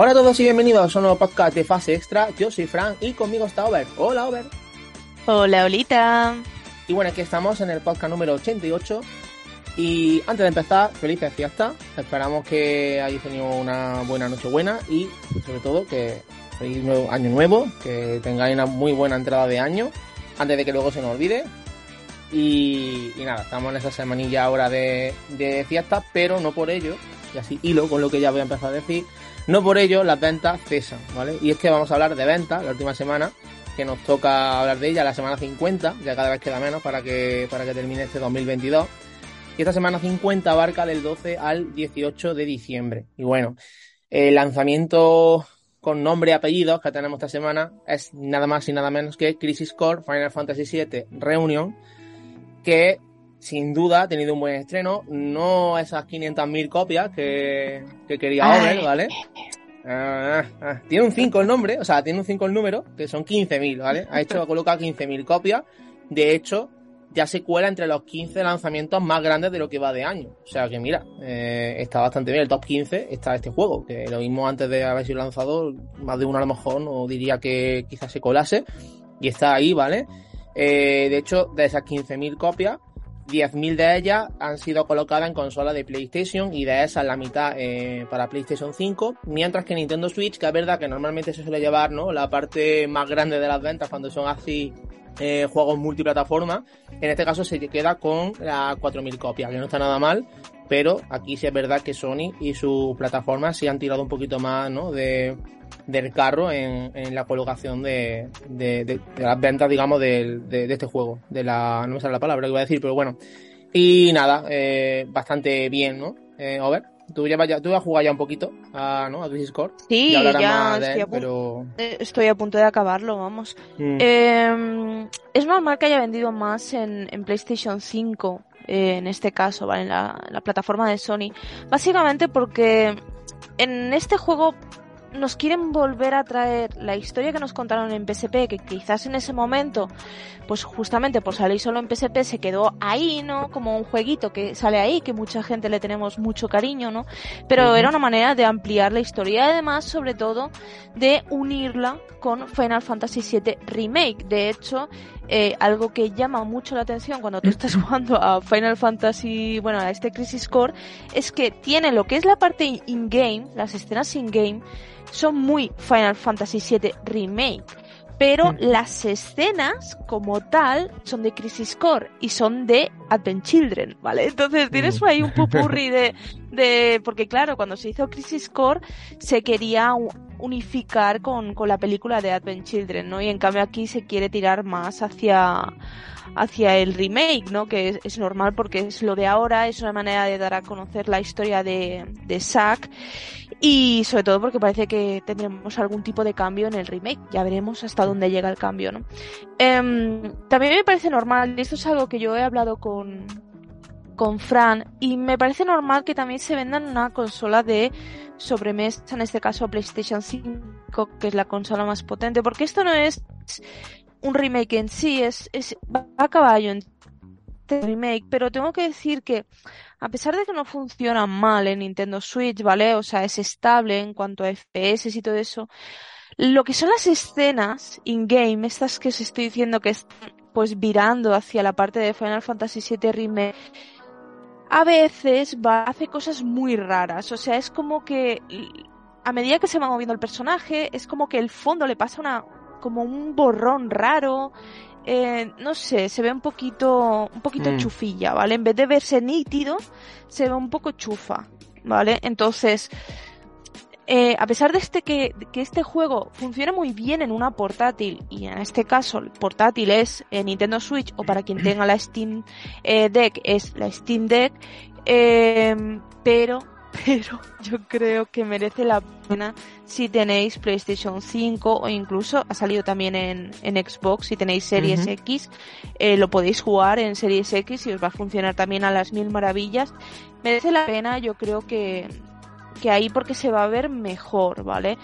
Hola a todos y bienvenidos a un nuevo podcast de Fase Extra. Yo soy Fran y conmigo está Over. Hola, Over. Hola, Olita. Y bueno, aquí estamos en el podcast número 88. Y antes de empezar, felices fiestas. Esperamos que hayáis tenido una buena noche buena y sobre todo que feliz nuevo, año nuevo, que tengáis una muy buena entrada de año antes de que luego se nos olvide. Y, y nada, estamos en esa semanilla ahora de, de fiestas, pero no por ello, y así hilo con lo que ya voy a empezar a decir, no por ello las ventas cesan, ¿vale? Y es que vamos a hablar de ventas la última semana, que nos toca hablar de ella la semana 50, ya cada vez queda menos para que, para que termine este 2022. Y esta semana 50 abarca del 12 al 18 de diciembre. Y bueno, el lanzamiento con nombre y apellidos que tenemos esta semana es nada más y nada menos que Crisis Core Final Fantasy VII Reunion, que sin duda ha tenido un buen estreno, no esas 500.000 copias que, que quería Over, ¿vale? Ah, ah, tiene un 5 el nombre, o sea, tiene un 5 el número, que son 15.000, ¿vale? Ha hecho, ha colocado 15.000 copias. De hecho, ya se cuela entre los 15 lanzamientos más grandes de lo que va de año. O sea que mira, eh, está bastante bien. El top 15 está este juego, que lo mismo antes de haber sido lanzado, más de uno a lo mejor no diría que quizás se colase. Y está ahí, ¿vale? Eh, de hecho, de esas 15.000 copias, 10.000 de ellas han sido colocadas en consola de PlayStation y de esas la mitad eh, para PlayStation 5, mientras que Nintendo Switch, que es verdad que normalmente se suele llevar ¿no? la parte más grande de las ventas cuando son así eh, juegos multiplataforma, en este caso se queda con las 4.000 copias, que no está nada mal, pero aquí sí es verdad que Sony y sus plataformas sí han tirado un poquito más ¿no? de, del carro en, en la colocación de, de, de, de, las ventas, digamos, de, de, este juego. De la, no me sale la palabra que voy a decir, pero bueno. Y nada, eh, bastante bien, ¿no? Eh, Over, tú ya ya, tú has jugado ya un poquito a, ¿no? a Crisis Core. Sí, ya, ya estoy, él, a pero... estoy a punto de acabarlo, vamos. Mm. Eh, es normal que haya vendido más en, en PlayStation 5, eh, en este caso, ¿vale? En la, en la plataforma de Sony. Básicamente porque en este juego nos quieren volver a traer la historia que nos contaron en PSP, que quizás en ese momento, pues justamente por salir solo en PSP se quedó ahí, ¿no? Como un jueguito que sale ahí, que mucha gente le tenemos mucho cariño, ¿no? Pero uh -huh. era una manera de ampliar la historia y además, sobre todo, de unirla con Final Fantasy VII Remake. De hecho, eh, algo que llama mucho la atención cuando tú estás jugando a Final Fantasy, bueno, a este Crisis Core, es que tiene lo que es la parte in-game, las escenas in-game, son muy Final Fantasy VII Remake. Pero mm. las escenas, como tal, son de Crisis Core y son de Advent Children, ¿vale? Entonces tienes ahí un pupurri de, de. Porque, claro, cuando se hizo Crisis Core, se quería unificar con, con la película de Advent Children, ¿no? Y en cambio aquí se quiere tirar más hacia hacia el remake, ¿no? Que es, es, normal porque es lo de ahora, es una manera de dar a conocer la historia de, de Zack y sobre todo porque parece que tendremos algún tipo de cambio en el remake. Ya veremos hasta dónde llega el cambio, ¿no? Eh, también me parece normal, y esto es algo que yo he hablado con, con Fran, y me parece normal que también se vendan una consola de sobremesa, en este caso PlayStation 5, que es la consola más potente, porque esto no es un remake en sí, es, va a caballo en remake, pero tengo que decir que a pesar de que no funciona mal en Nintendo Switch, ¿vale? O sea, es estable en cuanto a FPS y todo eso. Lo que son las escenas in-game, estas que os estoy diciendo que están pues virando hacia la parte de Final Fantasy VII Remake, a veces hace cosas muy raras. O sea, es como que a medida que se va moviendo el personaje, es como que el fondo le pasa una, como un borrón raro. Eh, no sé, se ve un poquito, un poquito mm. chufilla, ¿vale? En vez de verse nítido, se ve un poco chufa, ¿vale? Entonces, eh, a pesar de este que, que, este juego funciona muy bien en una portátil, y en este caso el portátil es eh, Nintendo Switch, o para quien tenga la Steam eh, Deck es la Steam Deck, pero pero yo creo que merece la pena si tenéis PlayStation 5 o incluso ha salido también en, en Xbox si tenéis Series uh -huh. X eh, lo podéis jugar en Series X y os va a funcionar también a las mil maravillas merece la pena yo creo que que ahí porque se va a ver mejor, ¿vale?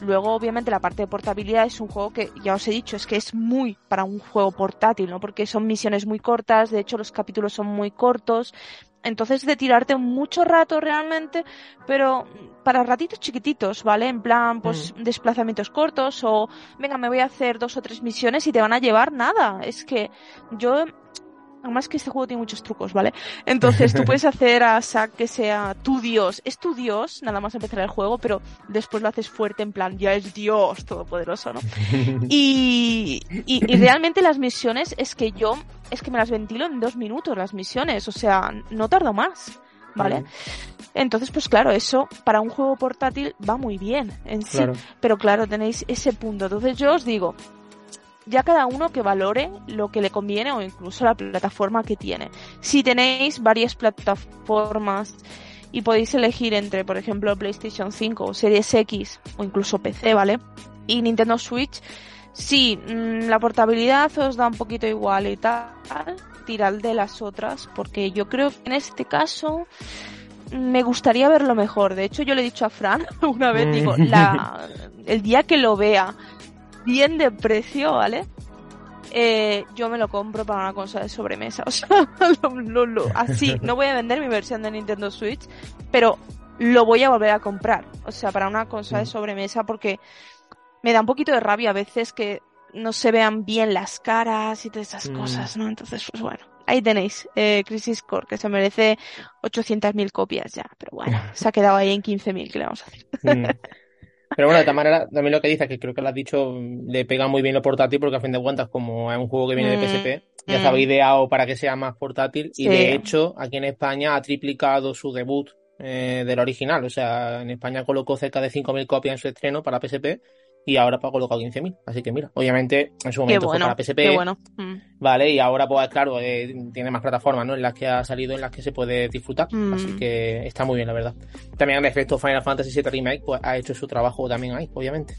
Luego, obviamente, la parte de portabilidad es un juego que, ya os he dicho, es que es muy para un juego portátil, ¿no? Porque son misiones muy cortas, de hecho los capítulos son muy cortos, entonces de tirarte mucho rato realmente, pero para ratitos chiquititos, ¿vale? En plan, pues mm. desplazamientos cortos o, venga, me voy a hacer dos o tres misiones y te van a llevar nada. Es que yo Además que este juego tiene muchos trucos, ¿vale? Entonces tú puedes hacer a Zack que sea tu dios. Es tu dios, nada más empezar el juego, pero después lo haces fuerte en plan, ya es dios todopoderoso, ¿no? Y, y, realmente las misiones es que yo, es que me las ventilo en dos minutos las misiones, o sea, no tardo más. ¿Vale? Entonces, pues claro, eso para un juego portátil va muy bien en sí. Pero claro, tenéis ese punto. Entonces yo os digo, ya cada uno que valore lo que le conviene o incluso la plataforma que tiene. Si tenéis varias plataformas y podéis elegir entre, por ejemplo, PlayStation 5 o Series X o incluso PC, ¿vale? Y Nintendo Switch, sí, mm, la portabilidad os da un poquito igual y tal, tirad de las otras, porque yo creo que en este caso me gustaría verlo mejor. De hecho, yo le he dicho a Fran una vez, digo, la, el día que lo vea bien de precio, ¿vale? Eh, yo me lo compro para una consola de sobremesa. O sea, así, no voy a vender mi versión de Nintendo Switch, pero lo voy a volver a comprar. O sea, para una consola de mm. sobremesa porque me da un poquito de rabia a veces que no se vean bien las caras y todas esas mm. cosas, ¿no? Entonces, pues bueno, ahí tenéis eh, Crisis Core, que se merece 800.000 copias ya, pero bueno, se ha quedado ahí en 15.000, ¿qué le vamos a hacer? Mm. Pero bueno, de todas maneras, también lo que dices, que creo que lo has dicho, le pega muy bien lo portátil, porque a fin de cuentas, como es un juego que viene de mm, PSP, ya estaba mm. ideado para que sea más portátil, y de hecho, aquí en España ha triplicado su debut eh, del original. O sea, en España colocó cerca de 5.000 copias en su estreno para PSP y ahora pues ha colocado 15.000. Así que mira, obviamente en su momento fue para PSP. Bueno. Mm. Vale, y ahora pues claro, eh, tiene más plataformas, ¿no? En las que ha salido, en las que se puede disfrutar. Mm. Así que está muy bien, la verdad. También en efecto Final Fantasy VII Remake pues ha hecho su trabajo también ahí, obviamente.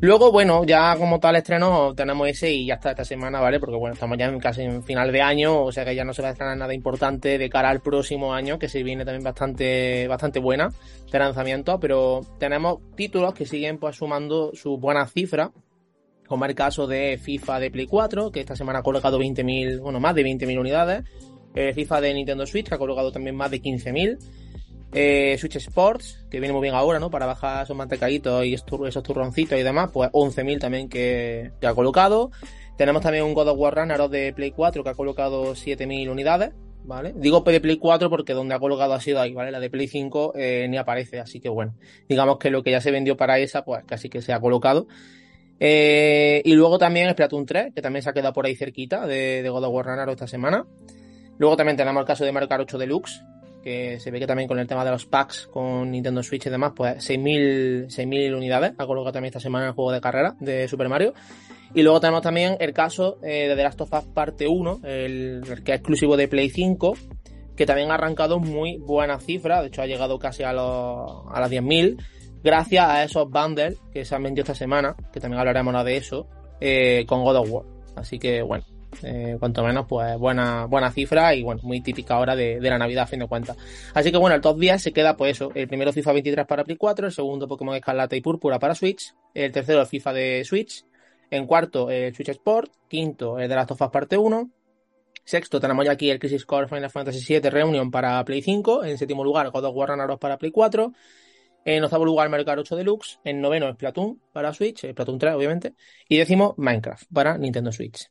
Luego, bueno, ya como tal estreno tenemos ese y ya está esta semana, ¿vale? Porque bueno, estamos ya casi en final de año, o sea que ya no se va a estrenar nada importante de cara al próximo año, que se viene también bastante, bastante buena de lanzamiento, pero tenemos títulos que siguen pues sumando su buena cifra, como el caso de FIFA de Play 4, que esta semana ha colocado 20.000, bueno, más de 20.000 unidades, eh, FIFA de Nintendo Switch, ha colocado también más de 15.000, eh, Switch Sports, que viene muy bien ahora, ¿no? Para bajar esos mantecaditos y esos turroncitos y demás, pues 11.000 también que, ha colocado. Tenemos también un God of War Ragnarok de Play 4 que ha colocado 7.000 unidades, ¿vale? Digo de Play 4 porque donde ha colocado ha sido ahí, ¿vale? La de Play 5 eh, ni aparece, así que bueno, digamos que lo que ya se vendió para esa, pues casi que se ha colocado. Eh, y luego también Splatoon 3, que también se ha quedado por ahí cerquita de, de God of War Ragnarok esta semana. Luego también tenemos el caso de Mario Kart 8 Deluxe, que se ve que también con el tema de los packs con Nintendo Switch y demás, pues 6.000 unidades ha colocado también esta semana el juego de carrera de Super Mario. Y luego tenemos también el caso eh, de The Last of Us Parte 1, el, que es exclusivo de Play 5, que también ha arrancado muy buena cifra, de hecho ha llegado casi a, los, a las 10.000, gracias a esos bundles que se han vendido esta semana, que también hablaremos de eso, eh, con God of War. Así que bueno, eh, cuanto menos, pues buena, buena cifra y bueno, muy típica ahora de, la Navidad a fin de cuentas. Así que bueno, el top 10 se queda pues eso, el primero FIFA 23 para Play 4, el segundo Pokémon Escarlata y Púrpura para Switch, el tercero FIFA de Switch, en cuarto el Switch Sport, quinto el de Last of Us Parte 1, sexto tenemos ya aquí el Crisis Core Final Fantasy VII Reunion para Play 5, en séptimo lugar God of War Ragnarok para Play 4, en octavo lugar Mario Kart 8 Deluxe, en noveno Splatoon para Switch, Splatoon 3 obviamente, y décimo Minecraft para Nintendo Switch.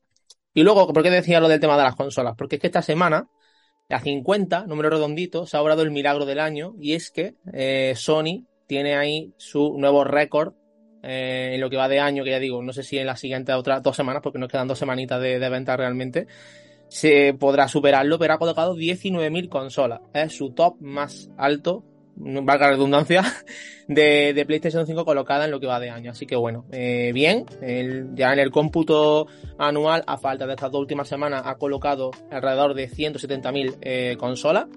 Y luego, ¿por qué decía lo del tema de las consolas? Porque es que esta semana, a 50, número redondito, se ha obrado el milagro del año y es que eh, Sony tiene ahí su nuevo récord eh, en lo que va de año, que ya digo, no sé si en las siguientes otras dos semanas, porque nos quedan dos semanitas de, de venta realmente, se podrá superarlo, pero ha colocado 19.000 consolas. Es su top más alto valga la redundancia, de, de, PlayStation 5 colocada en lo que va de año. Así que bueno, eh, bien, ya en el cómputo anual, a falta de estas dos últimas semanas, ha colocado alrededor de 170.000 eh, consolas.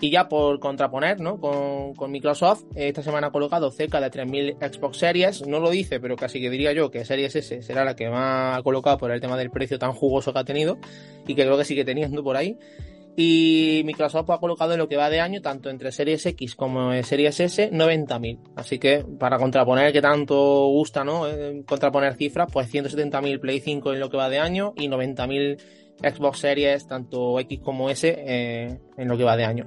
Y ya por contraponer ¿no? con, con Microsoft, esta semana ha colocado cerca de 3.000 Xbox Series. No lo dice, pero casi que diría yo que Series S será la que más ha colocado por el tema del precio tan jugoso que ha tenido y que creo que sigue teniendo por ahí. Y Microsoft ha colocado en lo que va de año, tanto entre Series X como Series S, 90.000. Así que para contraponer que tanto gusta, ¿no? Eh, contraponer cifras, pues 170.000 Play 5 en lo que va de año y 90.000 Xbox Series, tanto X como S, eh, en lo que va de año.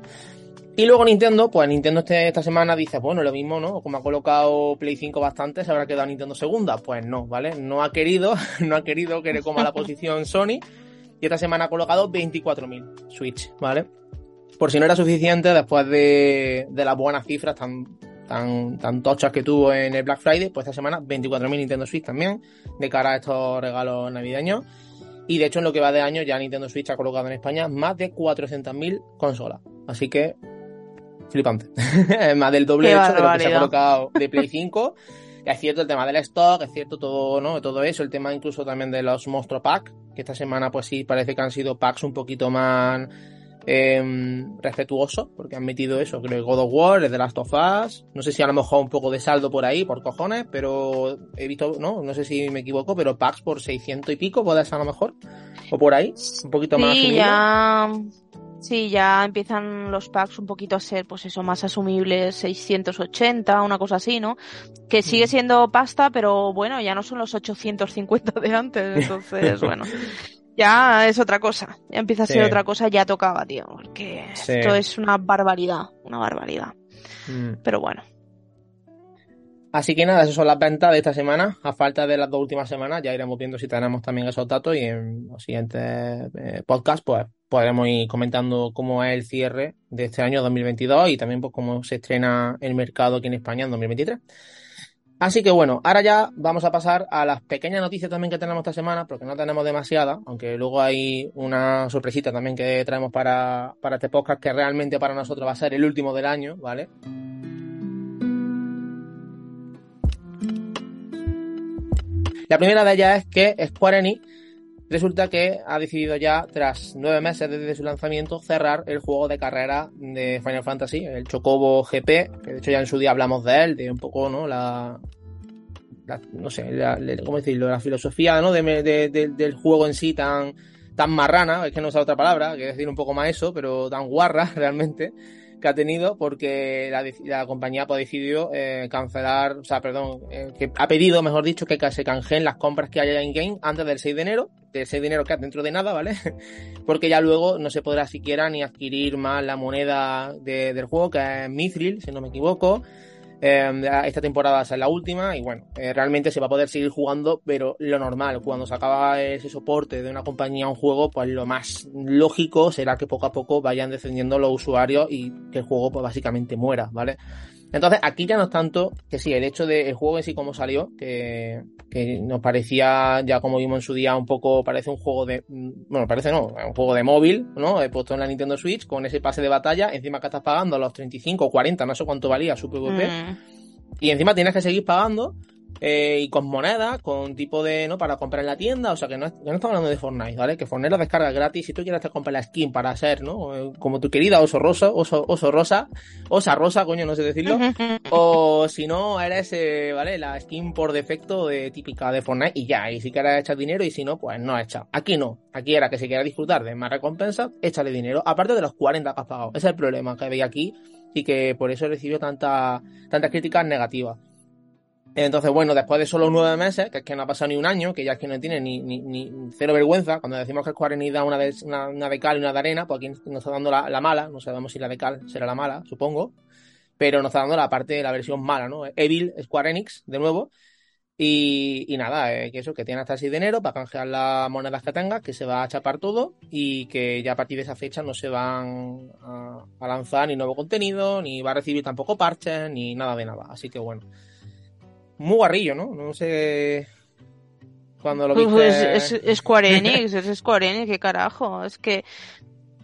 Y luego Nintendo, pues Nintendo este, esta semana dice, bueno, lo mismo, ¿no? Como ha colocado Play 5 bastante, se habrá quedado Nintendo segunda. Pues no, ¿vale? No ha querido, no ha querido que le coma la posición Sony. Y esta semana ha colocado 24.000 Switch, ¿vale? Por si no era suficiente, después de, de las buenas cifras tan, tan, tan tochas que tuvo en el Black Friday, pues esta semana 24.000 Nintendo Switch también, de cara a estos regalos navideños. Y de hecho, en lo que va de año, ya Nintendo Switch ha colocado en España más de 400.000 consolas. Así que, flipante. más del doble hecho de lo que se ha colocado de Play 5. es cierto el tema del stock, es cierto todo, ¿no? Todo eso, el tema incluso también de los Monstruo Pack, que esta semana pues sí parece que han sido packs un poquito más eh, respetuoso, porque han metido eso, creo que God of War, de Last of Us, no sé si a lo mejor un poco de saldo por ahí, por cojones, pero he visto, no, no sé si me equivoco, pero packs por 600 y pico, puede ser a lo mejor, o por ahí, un poquito más. Sí, ya, sí, ya empiezan los packs un poquito a ser, pues eso, más asumibles, 680, una cosa así, ¿no? Que sigue siendo pasta, pero bueno, ya no son los 850 de antes, entonces, bueno ya es otra cosa. Ya empieza a ser otra cosa, ya tocaba, tío. Porque esto es una barbaridad, una barbaridad. Mm. Pero bueno. Así que nada, esas son las ventas de esta semana. A falta de las dos últimas semanas, ya iremos viendo si tenemos también esos datos y en los siguientes eh, podcasts, pues podremos ir comentando cómo es el cierre de este año 2022 y también pues cómo se estrena el mercado aquí en España en 2023. Así que bueno, ahora ya vamos a pasar a las pequeñas noticias también que tenemos esta semana, porque no tenemos demasiada, aunque luego hay una sorpresita también que traemos para, para este podcast que realmente para nosotros va a ser el último del año, ¿vale? La primera de ellas es que Square Enix resulta que ha decidido ya, tras nueve meses desde su lanzamiento, cerrar el juego de carrera de Final Fantasy, el Chocobo GP, que de hecho ya en su día hablamos de él, de un poco, ¿no? La, no sé, la, ¿cómo decirlo? La filosofía, ¿no? del juego en sí tan, tan marrana, es que no sé otra palabra, que decir un poco más eso, pero tan guarra realmente que ha tenido porque la, compañía ha decidido eh, cancelar, o sea, perdón, eh, que ha pedido, mejor dicho, que se canjeen las compras que haya en game antes del 6 de enero, del 6 de enero que dentro de nada, ¿vale? porque ya luego no se podrá siquiera ni adquirir más la moneda del juego, que es Mithril, si no me equivoco. Em, esta temporada es la última y bueno, eh, realmente se va a poder seguir jugando, pero lo normal, cuando se acaba ese soporte de una compañía a un juego, pues lo más lógico será que poco a poco vayan descendiendo los usuarios y que el juego pues básicamente muera, ¿vale? Entonces, aquí ya no es tanto que sí, el hecho del juego en sí como salió, que, nos parecía, ya como vimos en su día, un poco, parece un juego de, mm, bueno, parece no, un juego de móvil, ¿no? He puesto en la Nintendo Switch con ese pase de batalla, encima que estás pagando los 35 o 40, no sé cuánto valía su PvP, mm. y encima tienes que seguir pagando eh, y con moneda, con tipo de, ¿no? Para comprar en la tienda, o sea que no, no estamos hablando de Fortnite, ¿vale? Que Fortnite la descarga gratis, si tú quieres te comprar la skin para ser, ¿no? Eh, como tu querida oso rosa, oso, oso rosa, osa rosa, coño, no sé decirlo, o si no, eres, eh, ¿vale? La skin por defecto de, típica de Fortnite y ya, y si quieres echar dinero y si no, pues no echa. Aquí no, aquí era que si quieres disfrutar de más recompensas, échale dinero, aparte de los 40 que has pagado. Ese es el problema que veía aquí y que por eso recibió tanta, tantas críticas negativas. Entonces, bueno, después de solo nueve meses, que es que no ha pasado ni un año, que ya es que no tiene ni, ni, ni cero vergüenza, cuando decimos que Square Enix da una de, una, cal y una de arena, pues aquí nos está dando la, mala, no sabemos si la de cal será la mala, supongo, pero nos está dando la parte de la versión mala, ¿no? Evil Square Enix, de nuevo, y, y nada, eh, que eso, que tiene hasta el 6 de enero para canjear las monedas que tengas, que se va a chapar todo y que ya a partir de esa fecha no se van a lanzar ni nuevo contenido, ni va a recibir tampoco parches, ni nada de nada. Así que bueno muy guarrillo, ¿no? No sé cuando lo viste. Pues es, es Square Enix, es Square Enix, qué carajo. Es que,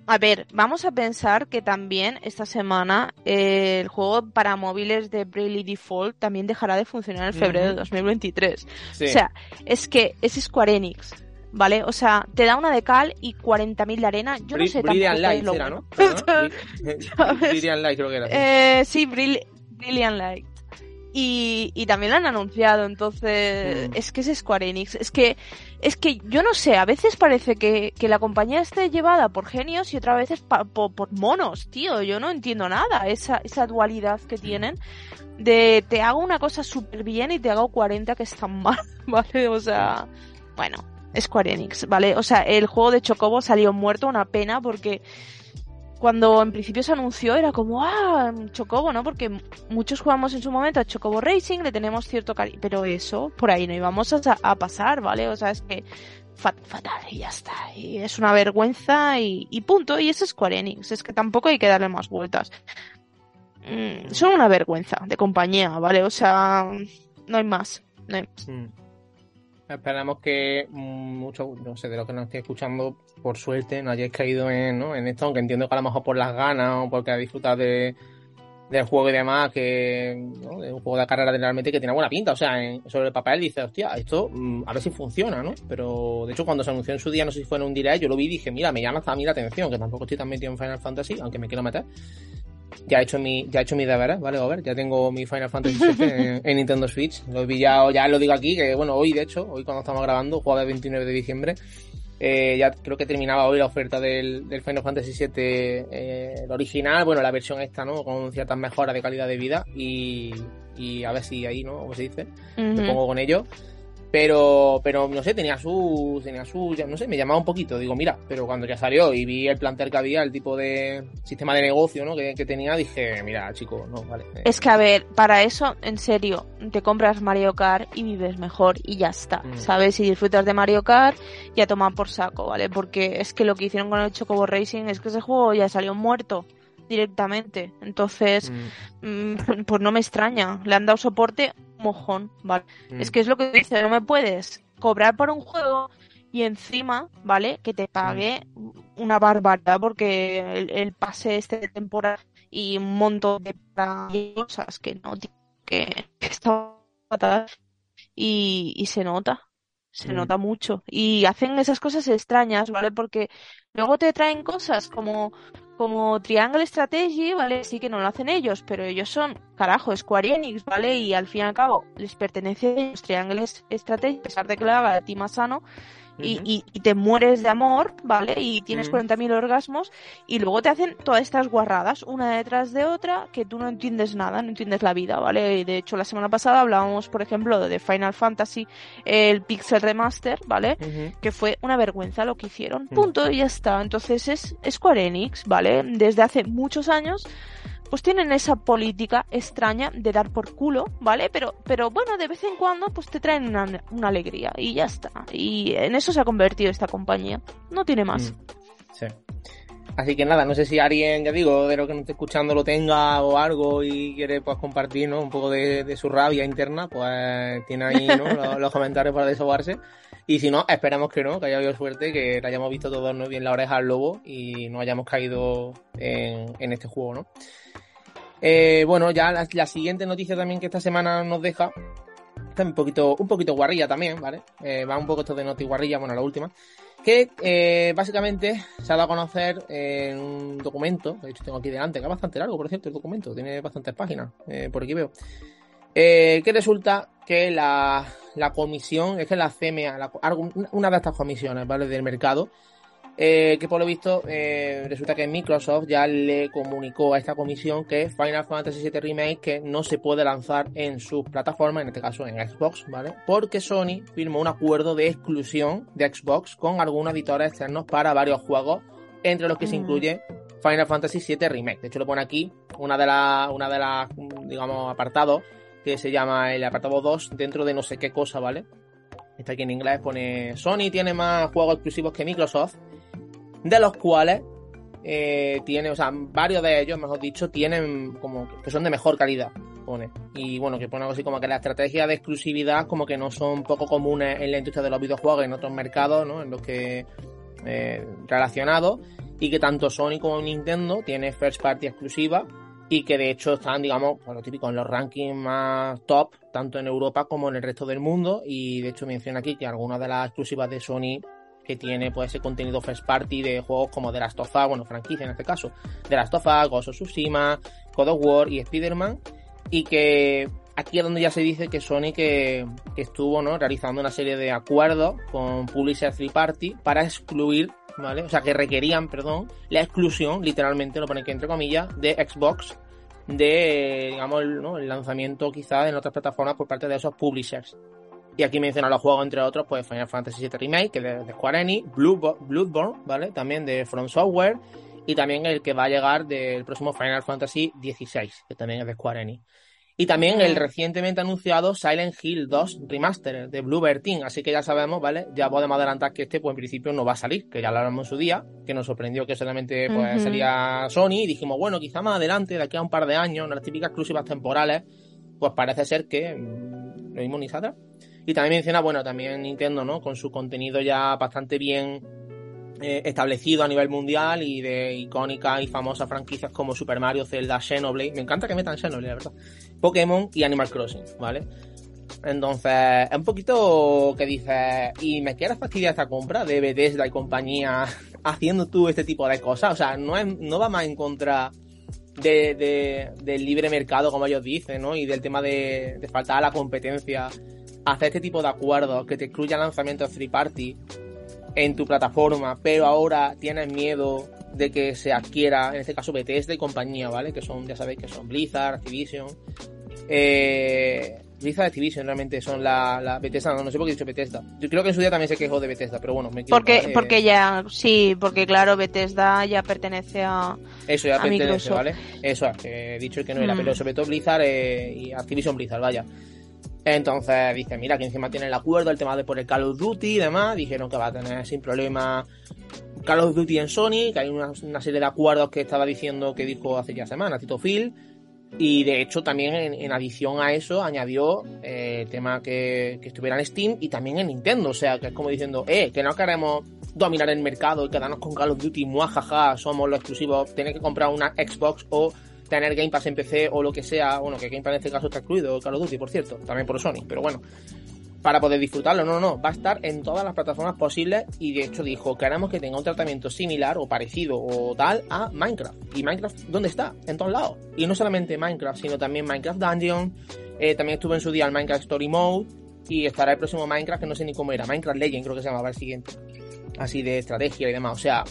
a ver, vamos a pensar que también esta semana eh, el juego para móviles de Bravely Default también dejará de funcionar en febrero de 2023. O sea, es que es Square Enix. ¿Vale? O sea, te da una de cal y 40.000 de arena. Yo no sé Brilliant Light era, ¿no? Brilliant Light creo que era. Eh, sí, Brilliant Light. Y, y, también lo han anunciado, entonces mm. es que es Square Enix. Es que, es que yo no sé, a veces parece que, que la compañía esté llevada por genios y otra vez es por, monos, tío. Yo no entiendo nada, esa, esa dualidad que tienen de te hago una cosa súper bien y te hago 40 que están mal, ¿vale? O sea, bueno, Square Enix, ¿vale? O sea, el juego de Chocobo salió muerto, una pena, porque cuando en principio se anunció era como, ah, Chocobo, ¿no? Porque muchos jugamos en su momento a Chocobo Racing, le tenemos cierto cariño, pero eso por ahí no íbamos a, pasar, ¿vale? O sea, es que fatal y ya está. Y es una vergüenza y, punto. Y es Square Enix, es que tampoco hay que darle más vueltas. Mm, son una vergüenza de compañía, ¿vale? O sea, no hay más. No hay más. Mm. Esperamos que mucho, no sé, de lo que nos esté escuchando, por suerte, no hayáis caído en, ¿no? en esto, aunque entiendo que a lo mejor por las ganas o porque ha disfrutado de, del juego y demás, que es un juego de carrera realmente que tiene buena pinta. O sea, sobre el papel dice, hostia, esto mm, a ver si funciona, ¿no? Pero de hecho, cuando se anunció en su día, no sé si fue en un direct, yo lo vi y dije, mira, me llama hasta mí la atención, que tampoco estoy tan metido en Final Fantasy, aunque me quiero meter ya he hecho mi, ya he hecho mi deberes, ¿vale? A ver, ya tengo mi Final Fantasy VII en, Nintendo Switch. Lo he pillado, ya lo digo aquí, que bueno, hoy de hecho, hoy cuando estamos grabando, jueves 29 de diciembre, eh, ya creo que terminaba hoy la oferta del, del Final Fantasy VII, eh, el original, bueno, la versión esta, ¿no? Con ciertas mejoras de calidad de vida y, y a ver si ahí, ¿no? Como se dice, me pongo con ello. Pero, pero no sé, tenía su, tenía su, no sé, me llamaba un poquito. Digo, mira, pero cuando ya salió y vi el plantel que había, el tipo de sistema de negocio, ¿no? Que, tenía, dije, mira, chico, no, vale. Es que a ver, para eso, en serio, te compras Mario Kart y vives mejor y ya está, mm. ¿sabes? Y disfrutas de Mario Kart, ya toman por saco, ¿vale? Porque es que lo que hicieron con el Chocobo Racing es que ese juego ya salió muerto directamente. Entonces, mm. Mm, pues no me extraña. Le han dado soporte mojón, ¿vale? Es mm. que es lo que dice, no me puedes cobrar por un juego y encima, ¿vale? Que te pague una barbaridad porque el, pase este de temporada y un montón de cosas que no que, que está y, y se nota se nota mucho y hacen esas cosas extrañas, ¿vale? Porque luego te traen cosas como como Triangle Strategy, ¿vale? Sí que no lo hacen ellos, pero ellos son, carajo, Square Enix, ¿vale? Y al fin y al cabo les pertenece a ellos Triangle Strategy, a pesar de que lo haga de más sano, y, te mueres de amor, ¿vale? Y tienes 40.000 orgasmos y luego te hacen todas estas guarradas, una detrás de otra, que tú no entiendes nada, no entiendes la vida, ¿vale? Y de hecho, la semana pasada hablábamos, por ejemplo, de Final Fantasy, el Pixel Remaster, ¿vale? Que fue una vergüenza lo que hicieron. Punto, y ya está. Entonces es Square Enix, ¿vale? Desde hace muchos años pues tienen esa política extraña de dar por culo, ¿vale? Pero, pero bueno, de vez en cuando pues te traen una, alegría y ya está. Y en eso se ha convertido esta compañía. No tiene más. Mm, sí. Así que nada, no sé si alguien, ya digo, de lo que no esté escuchando lo tenga o algo y quiere pues compartir, ¿no? Un poco de, su rabia interna, pues tiene ahí, ¿no? los, comentarios para desahogarse. Y si no, esperamos que no, que haya habido suerte, que le hayamos visto todos ¿no? bien la oreja al lobo y no hayamos caído en, en este juego, ¿no? Eh, bueno, ya la, siguiente noticia también que esta semana nos deja, está un poquito, un poquito guarrilla también, ¿vale? Eh, va un poco esto de noti guarrilla, bueno, la última, que eh, básicamente se ha dado a conocer en un documento, de hecho tengo aquí delante, que es bastante largo, por cierto, el documento, tiene bastantes páginas, por aquí veo, que resulta que la, la comisión, es que la CMA, una de estas comisiones, ¿vale? Del mercado, eh, que por lo visto eh, resulta que Microsoft ya le comunicó a esta comisión que Final Fantasy VII Remake que no se puede lanzar en sus plataformas, en este caso en Xbox, ¿vale? Porque Sony firmó un acuerdo de exclusión de Xbox con algunos editores externos para varios juegos, entre los que se mm. incluye Final Fantasy VII Remake. De hecho lo pone aquí una de las, una de las, digamos, apartados que se llama el apartado 2 dentro de no sé qué cosa, ¿vale? Está aquí en inglés, pone Sony tiene más juegos exclusivos que Microsoft de los cuales eh, tiene, o sea, varios de ellos, mejor dicho, tienen como que son de mejor calidad, pone. Y bueno, que pone algo así como que la estrategia de exclusividad como que no son poco comunes en la industria de los videojuegos, en otros mercados, ¿no? En los que eh, relacionados, y que tanto Sony como Nintendo tiene first party exclusiva y que de hecho están, digamos, por lo típico, en los rankings más top, tanto en Europa como en el resto del mundo, y de hecho menciona aquí que algunas de las exclusivas de Sony que tiene pues, ese contenido first party de juegos como The Last of Us, bueno, franquicia en este caso, The Last of Us, Ghost of Tsushima, God of War y Spider-Man, y que aquí es donde ya se dice que Sony que, estuvo ¿no? realizando una serie de acuerdos con Publisher Free Party para excluir, ¿vale? O sea, que requerían, perdón, la exclusión, literalmente, lo pone aquí entre comillas, de Xbox de, digamos, el, ¿no? el lanzamiento quizás en otras plataformas por parte de esos publishers. Y aquí menciona los juegos, entre otros, pues Final Fantasy VII Remake, que es de Square Enix, Bloodborne, ¿vale? También de From Software, y también el que va a llegar del próximo Final Fantasy XVI, que también es de Square Enix. Y también el recientemente anunciado Silent Hill 2 Remaster de Bluebird Team. Así que ya sabemos, ¿vale? Ya podemos adelantar que este, pues en principio no va a salir, que ya lo hablamos en su día, que nos sorprendió que solamente pues, sería Sony. Y dijimos, bueno, quizá más adelante, de aquí a un par de años, las típicas exclusivas temporales, pues parece ser que mm, lo mismo ni Y también menciona, bueno, también Nintendo, ¿no? Con su contenido ya bastante bien eh, establecido a nivel mundial y de icónicas y famosas franquicias como Super Mario, Zelda, Xenoblade. Me encanta que metan Xenoblade, la verdad. Pokémon y Animal Crossing, ¿vale? Entonces, es un poquito que dices, ¿y me quieres fastidiar esta compra de Bethesda y compañía haciendo tú este tipo de cosas? O sea, no, es, no va más en contra de, del libre mercado, como ellos dicen, ¿no? Y del tema de, de faltar a la competencia, hacer este tipo de acuerdos que te excluyan lanzamientos free party en tu plataforma, pero ahora tienes miedo de que se adquiera, en este caso Bethesda y compañía, ¿vale? Que son, ya sabéis, que son Blizzard, Activision. Eh, Blizzard Activision realmente son la, la Bethesda, no, sé por qué he dicho Bethesda. Yo creo que en su día también se quejó de Bethesda, pero bueno, me Porque, porque ya, sí, porque claro, Bethesda ya pertenece a. Eso ya pertenece, ¿vale? Eso, he dicho que no era, mm. pero sobre todo Blizzard eh, y Activision Blizzard, vaya. Entonces dice, mira, que encima tiene el acuerdo, el tema de por el Call of Duty y demás. Dijeron que va a tener sin problema Call of Duty en Sony, que hay una, serie de acuerdos que estaba diciendo que dijo hace ya semanas Tito Phil. Y de hecho también en, adición a eso añadió eh, el tema que, que, estuviera en Steam y también en Nintendo. O sea, que es como diciendo, eh, que no queremos dominar el mercado y quedarnos con Call of Duty, muajaja, somos los exclusivos, tienes que comprar una Xbox o tener Game Pass en PC o lo que sea, bueno, que Game Pass en este caso está excluido, Call of Duty, por cierto, también por Sony, pero bueno, para poder disfrutarlo, no, no, va a estar en todas las plataformas posibles y de hecho dijo, queremos que tenga un tratamiento similar o parecido o tal a Minecraft. ¿Y Minecraft dónde está? En todos lados. Y no solamente Minecraft, sino también Minecraft Dungeon, eh, también estuvo en su día el Minecraft Story Mode y estará el próximo Minecraft que no sé ni cómo era, Minecraft Legend creo que se llamaba el siguiente. Así de estrategia y demás, o sea,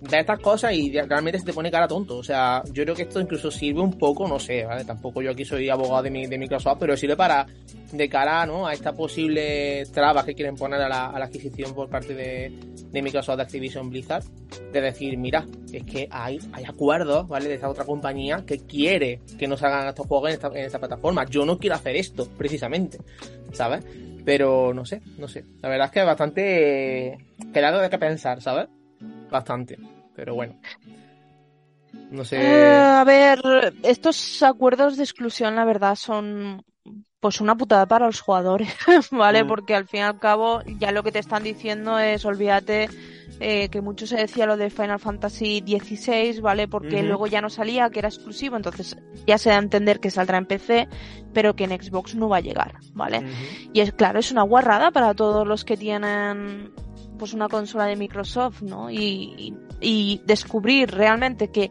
de estas cosas y realmente se te pone cara tonto. O sea, yo creo que esto incluso sirve un poco, no sé, ¿vale? Tampoco yo aquí soy abogado de, de Microsoft, pero sirve para, de cara, ¿no? A esta posible traba que quieren poner a la, adquisición por parte de, Microsoft de Activision Blizzard. De decir, mira, es que hay, hay acuerdos, ¿vale? De esta otra compañía que quiere que nos hagan estos juegos en esta, plataforma. Yo no quiero hacer esto, precisamente, ¿sabes? Pero no sé, no sé. La verdad es que es bastante. quedado de qué pensar, ¿sabes? Bastante. Pero bueno. No sé. Eh, a ver, estos acuerdos de exclusión, la verdad, son pues una putada para los jugadores, ¿vale? Mm. Porque al fin y al cabo, ya lo que te están diciendo es olvídate eh, que mucho se decía lo de Final Fantasy XVI, ¿vale? Porque luego ya no salía, que era exclusivo, entonces ya se da a entender que saldrá en PC, pero que en Xbox no va a llegar, ¿vale? Y es claro, es una guarrada para todos los que tienen pues una consola de Microsoft, ¿no? Y, descubrir realmente que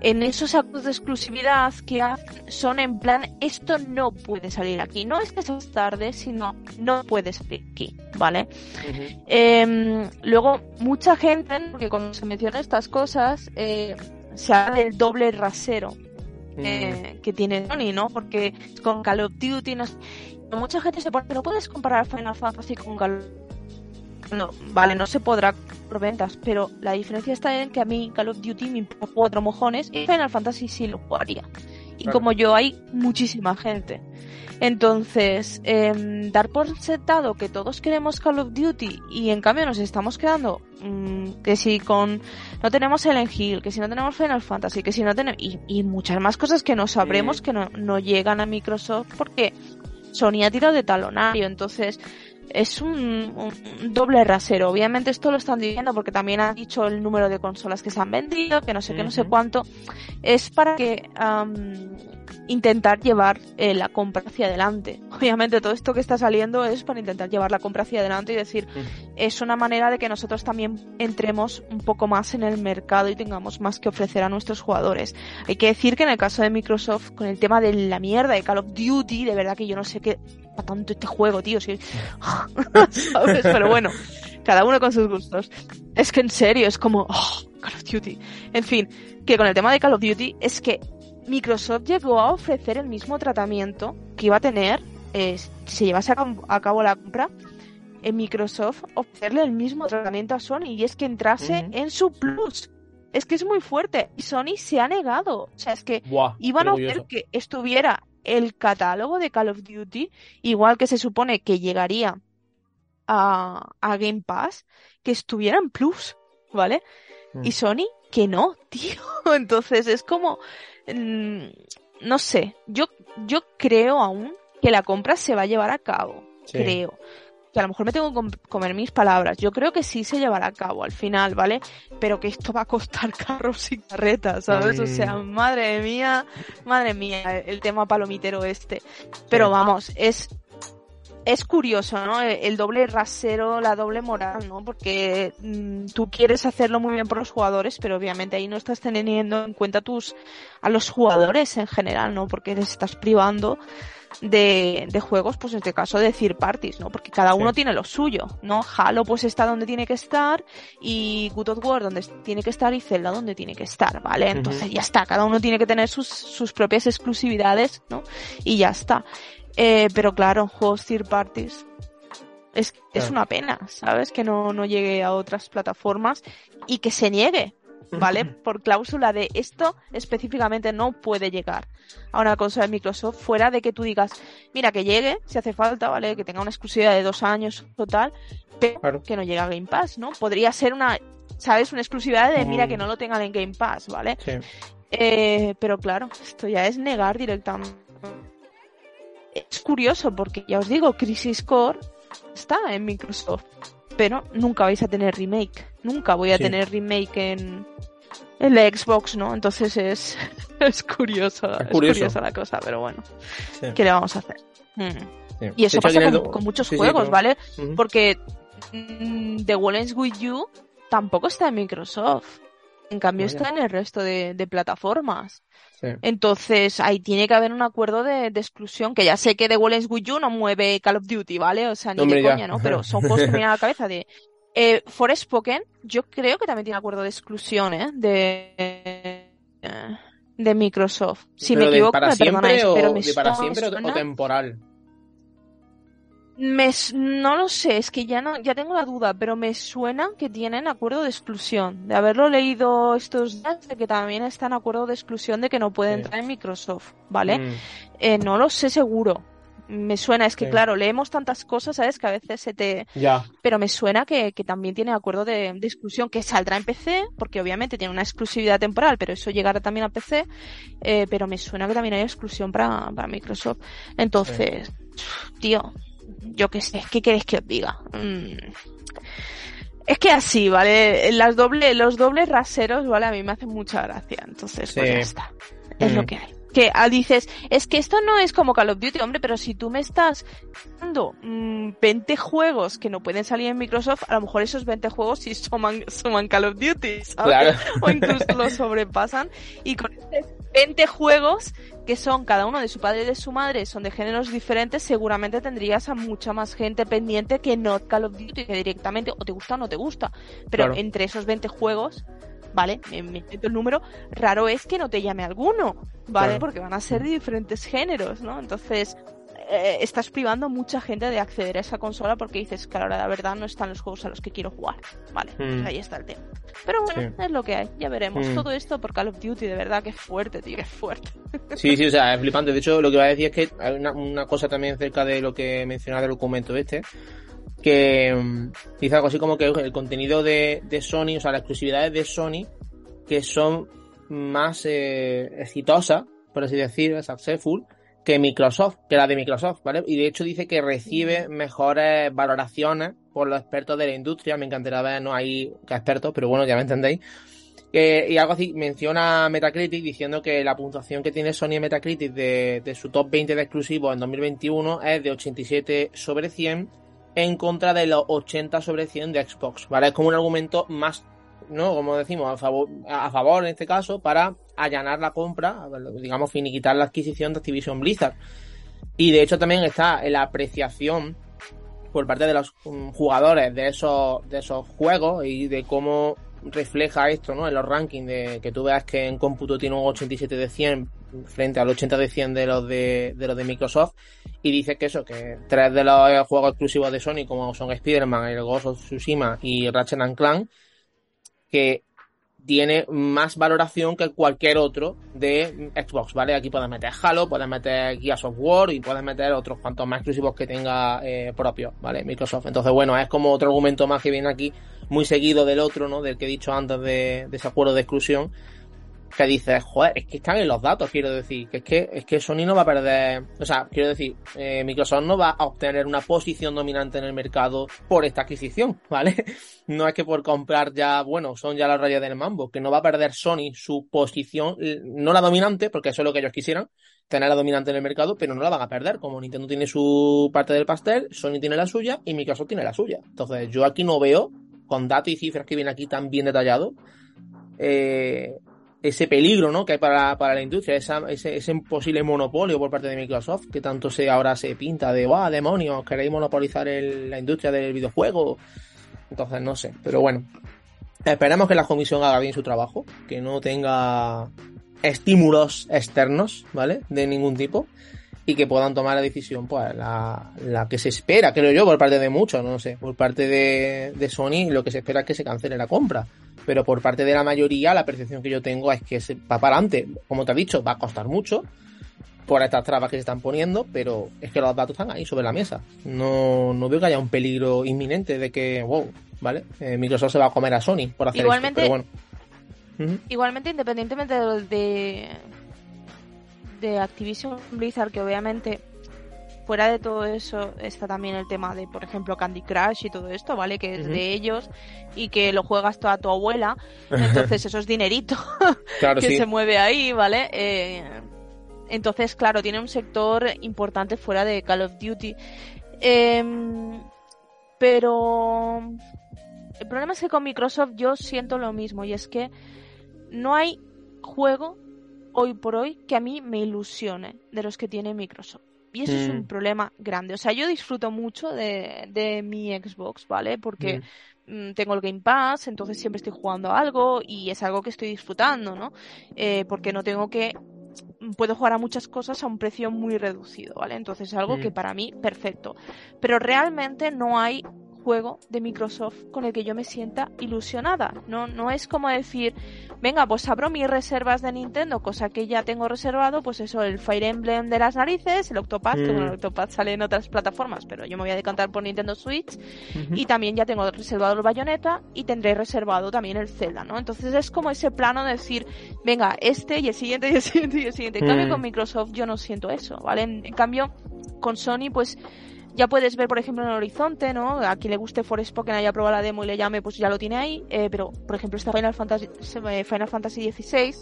en esos actos de exclusividad que son en plan, esto no puede salir aquí. No es que sea tarde, sino no puede salir aquí, ¿vale? Em, luego, mucha gente, porque cuando se mencionan estas cosas, eh, se habla del doble rasero eh, que tiene Sony, ¿no? Porque con Call of Duty, mucha gente se pone, pero puedes comparar Final Fantasy con Call of Duty no, vale, no se podrá por ventas, pero la diferencia está en que a mí Call of Duty me importa cuatro mojones y Final Fantasy sí lo jugaría. Y como yo hay muchísima gente. Entonces, em, dar por sentado que todos queremos Call of Duty y en cambio nos estamos quedando mm, que si con no tenemos el Hill, que si no tenemos Final Fantasy, que si no tenemos y, muchas más cosas que no sabremos que no, no llegan a Microsoft porque Sony ha tirado de talonario. Entonces, es un, doble rasero. Obviamente esto lo están diciendo porque también han dicho el número de consolas que se han vendido, que no sé qué, no sé cuánto. Es para que intentar llevar eh, la compra hacia adelante. Obviamente todo esto que está saliendo es para intentar llevar la compra hacia adelante y decir, es una manera de que nosotros también entremos un poco más en el mercado y tengamos más que ofrecer a nuestros jugadores. Hay que decir que en el caso de Microsoft, con el tema de la mierda de Call of Duty, de verdad que yo no sé qué tanto este juego, tío. Pero bueno, cada uno con sus gustos. Es que en serio, es como, oh, Call of Duty. En fin, que con el tema de Call of Duty es que Microsoft llegó a ofrecer el mismo tratamiento que iba a tener se llevase a cabo la compra, en Microsoft ofrecerle el mismo tratamiento a Sony y es que entrase en su Plus. Es que es muy fuerte. Y Sony se ha negado. O sea, es que iban a hacer que estuviera el catálogo de Call of Duty, igual que se supone que llegaría a, a Game Pass, que estuviera en Plus, ¿vale? Y mm. Sony, que no, tío. Entonces es como. Mm, no sé. Yo, yo creo aún que la compra se va a llevar a cabo. Creo que a lo mejor me tengo que comer mis palabras. Yo creo que sí se llevará a cabo al final, ¿vale? Pero que esto va a costar carros y carretas, ¿sabes? O sea, madre mía, madre mía, el tema palomitero este. Pero vamos, es es curioso, ¿no? El doble rasero, la doble moral, ¿no? Porque mm, tú quieres hacerlo muy bien por los jugadores, pero obviamente ahí no estás teniendo en cuenta tus a los jugadores en general, ¿no? Porque les estás privando de, de, juegos, pues en este caso de third parties, ¿no? Porque cada uno tiene lo suyo, ¿no? Halo pues está donde tiene que estar y Good of War donde tiene que estar y Zelda donde tiene que estar, ¿vale? Entonces ya está, cada uno tiene que tener sus, sus propias exclusividades, ¿no? Y ya está. Eh, pero claro, juegos third parties es, es una pena, ¿sabes? Que no, no llegue a otras plataformas y que se niegue, ¿vale? Por cláusula de esto específicamente no puede llegar a una consola de Microsoft fuera de que tú digas, mira, que llegue, si hace falta, ¿vale? Que tenga una exclusividad de dos años total, pero que no llegue a Game Pass, ¿no? Podría ser una, ¿sabes? Una exclusividad de, mira, que no lo tengan en Game Pass, ¿vale? Eh, pero claro, esto ya es negar directamente. Es curioso porque ya os digo, Crisis Core está en Microsoft pero nunca vais a tener remake. Nunca voy a tener remake en, en la Xbox, ¿no? Entonces es, es curioso, es, curioso. la cosa, pero bueno, ¿qué le vamos a hacer? Hmm. Y eso pasa con, muchos juegos, ¿vale? Porque mm, The Wallens With You tampoco está en Microsoft. En cambio está en el resto de, de plataformas. Entonces, ahí tiene que haber un acuerdo de, exclusión, que ya sé que The Wallens With You no mueve Call of Duty, ¿vale? O sea, ni de coña, ¿no? Pero son juegos que me vienen a la cabeza de... Eh, Forspoken, yo creo que también tiene acuerdo de exclusión, ¿eh? De... de Microsoft. Si me equivoco, para me siempre o, pero de para siempre o temporal. Me, no lo sé, es que ya no, ya tengo la duda, pero me suena que tienen acuerdo de exclusión. De haberlo leído estos días, de que también están acuerdo de exclusión de que no puede entrar en Microsoft, ¿vale? Mm. Eh, no lo sé seguro. Me suena, es que claro, leemos tantas cosas, ¿sabes? Que a veces se te... Ya. Pero me suena que, que también tiene acuerdo de, de, exclusión, que saldrá en PC, porque obviamente tiene una exclusividad temporal, pero eso llegará también a PC. Eh, pero me suena que también hay exclusión para, para Microsoft. Entonces, tío, yo qué sé, ¿qué queréis que os diga? Mm. Es que así, ¿vale? Las doble, los dobles raseros, ¿vale? A mí me hacen mucha gracia. Entonces, pues ya está. Es lo mm. que hay. Que ah, dices, es que esto no es como Call of Duty, hombre, pero si tú me estás dando 20 mm, juegos que no pueden salir en Microsoft, a lo mejor esos 20 juegos sí suman, suman Call of Duty, ¿sabes? O incluso lo sobrepasan. Y con estos 20 juegos que son cada uno de su padre y de su madre, son de géneros diferentes, seguramente tendrías a mucha más gente pendiente que no Call of Duty, que directamente o te gusta o no te gusta. Pero entre esos 20 juegos, ¿vale? Me, meto el número, raro es que no te llame alguno, ¿vale? Porque van a ser de diferentes géneros, ¿no? Entonces, eh, estás privando a mucha gente de acceder a esa consola porque dices que ahora la verdad no están los juegos a los que quiero jugar. Vale, pues ahí está el tema. Pero bueno, es lo que hay, ya veremos. Mm. Todo esto por Call of Duty, de verdad que es fuerte, tío, que es fuerte. Sí, sí, o sea, es flipante. De hecho, lo que voy a decir es que hay una, cosa también cerca de lo que mencionaba del documento este, que mm, dice algo así como que el contenido de, de Sony, o sea, las exclusividades de Sony, que son más eh, exitosas, por así decir, successful, que Microsoft, que la de Microsoft, ¿vale? Y de hecho dice que recibe mejores valoraciones por los expertos de la industria. Me encantaría ver, no hay que expertos, pero bueno, ya me entendéis. y algo así, menciona Metacritic diciendo que la puntuación que tiene Sony en Metacritic de, de su top 20 de exclusivos en 2021 es de 87 sobre 100 en contra de los 80 sobre 100 de Xbox, ¿vale? Es como un argumento más ¿no? Como decimos, a favor, a favor en este caso, para allanar la compra, digamos, finiquitar la adquisición de Activision Blizzard. Y de hecho también está la apreciación por parte de los mm, jugadores de esos, de esos juegos y de cómo refleja esto, ¿no? En los rankings de que tú veas que en cómputo tiene un 87 de 100 frente al 80 de 100 de los de, de los de Microsoft y dice que eso, que tres de los juegos exclusivos de Sony como son Spider-Man, el Ghost of Tsushima y Ratchet Clank que tiene más valoración que cualquier otro de Xbox, ¿vale? Aquí puedes meter Halo, puedes meter Gears of War y puedes meter otros cuantos más exclusivos que tenga eh, propio, ¿vale? Microsoft. Entonces, bueno, es como otro argumento más que viene aquí, muy seguido del otro, ¿no? Del que he dicho antes de, de ese acuerdo de exclusión, que dices, joder, es que están en los datos, quiero decir, que es que, es que Sony no va a perder, o sea, quiero decir, eh, Microsoft no va a obtener una posición dominante en el mercado por esta adquisición, ¿vale? No es que por comprar ya, bueno, son ya las rayas del mambo, que no va a perder Sony su posición, no la dominante, porque eso es lo que ellos quisieran, tener la dominante en el mercado, pero no la van a perder, como Nintendo tiene su parte del pastel, Sony tiene la suya y Microsoft tiene la suya. Entonces, yo aquí no veo, con datos y cifras que vienen aquí tan bien detallados, eh, ese peligro ¿no? que hay para, para la industria, ese, ese, posible monopolio por parte de Microsoft, que tanto se ahora se pinta de, ¡guau, demonios! Queréis monopolizar el, la industria del videojuego. Entonces, no sé, pero bueno. Esperemos que la comisión haga bien su trabajo, que no tenga estímulos externos, ¿vale? De ningún tipo. Y que puedan tomar la decisión, pues, la, la que se espera, creo yo, por parte de muchos, no sé, por parte de, de Sony, lo que se espera es que se cancele la compra pero por parte de la mayoría la percepción que yo tengo es que se va para adelante. Como te he dicho, va a costar mucho por estas trabas que se están poniendo, pero es que los datos están ahí sobre la mesa. No, no veo que haya un peligro inminente de que, wow, ¿vale? Eh, Microsoft se va a comer a Sony por hacer igualmente, esto, pero bueno. Igualmente, independientemente de, de Activision Blizzard, que obviamente fuera de todo eso está también el tema de, por ejemplo, Candy Crush y todo esto, ¿vale? Que es de ellos y que lo juegas toda tu abuela. Entonces eso es dinerito que se mueve ahí, ¿vale? Eh, entonces, claro, tiene un sector importante fuera de Call of Duty. Em, pero el problema es que con Microsoft yo siento lo mismo y es que no hay juego hoy por hoy que a mí me ilusione de los que tiene Microsoft. Y eso es un mm. problema grande. O sea, yo disfruto mucho de, de mi Xbox, ¿vale? Porque mm. Mm, tengo el Game Pass, entonces siempre estoy jugando algo y es algo que estoy disfrutando, ¿no? Eh, porque no tengo que puedo jugar a muchas cosas a un precio muy reducido, ¿vale? Entonces es algo que para mí perfecto. Pero realmente no hay juego de Microsoft con el que yo me sienta ilusionada. No, no es como decir, venga, pues abro mis reservas de Nintendo, cosa que ya tengo reservado, pues eso, el Fire Emblem de las narices, el Octopath, que bueno, el mm. Octopath sale en otras plataformas, pero yo me voy a decantar por Nintendo Switch, y también ya tengo reservado el Bayonetta y tendré reservado también el Zelda, ¿no? Entonces es como ese plano de decir, venga, este y el siguiente y el siguiente y el siguiente. En cambio, mm. con Microsoft yo no siento eso, ¿vale? en cambio, con Sony, pues ya puedes ver, por ejemplo, en el horizonte, ¿no? A quien le guste Forspoken haya probado la demo y le llame, pues ya lo tiene ahí. Eh, pero, por ejemplo, está Final Fantasy, Final Fantasy XVI,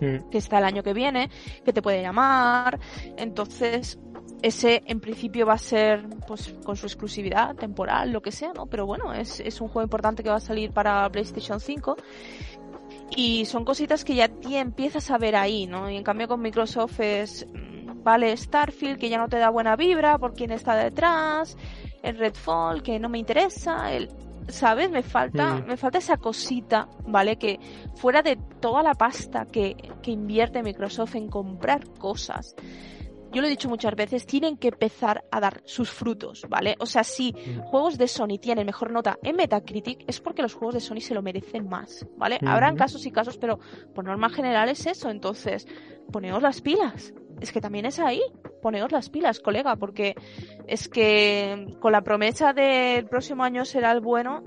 mm. que está el año que viene, que te puede llamar. Entonces, ese en principio va a ser pues con su exclusividad temporal, lo que sea, ¿no? Pero bueno, es, es un juego importante que va a salir para PlayStation 5 y son cositas que ya empiezas a ver ahí, ¿no? Y en cambio con Microsoft es vale Starfield que ya no te da buena vibra por quién está detrás, el Redfall que no me interesa, el ¿sabes? Me falta, mm. me falta esa cosita, ¿vale? Que fuera de toda la pasta que, que invierte Microsoft en comprar cosas, yo lo he dicho muchas veces, tienen que empezar a dar sus frutos, ¿vale? O sea, si mm. juegos de Sony tienen mejor nota en Metacritic, es porque los juegos de Sony se lo merecen más, ¿vale? Habrán casos y casos, pero por norma general es eso. Entonces, poneos las pilas. Es que también es ahí. Poneos las pilas, colega, porque es que con la promesa del próximo año será el bueno,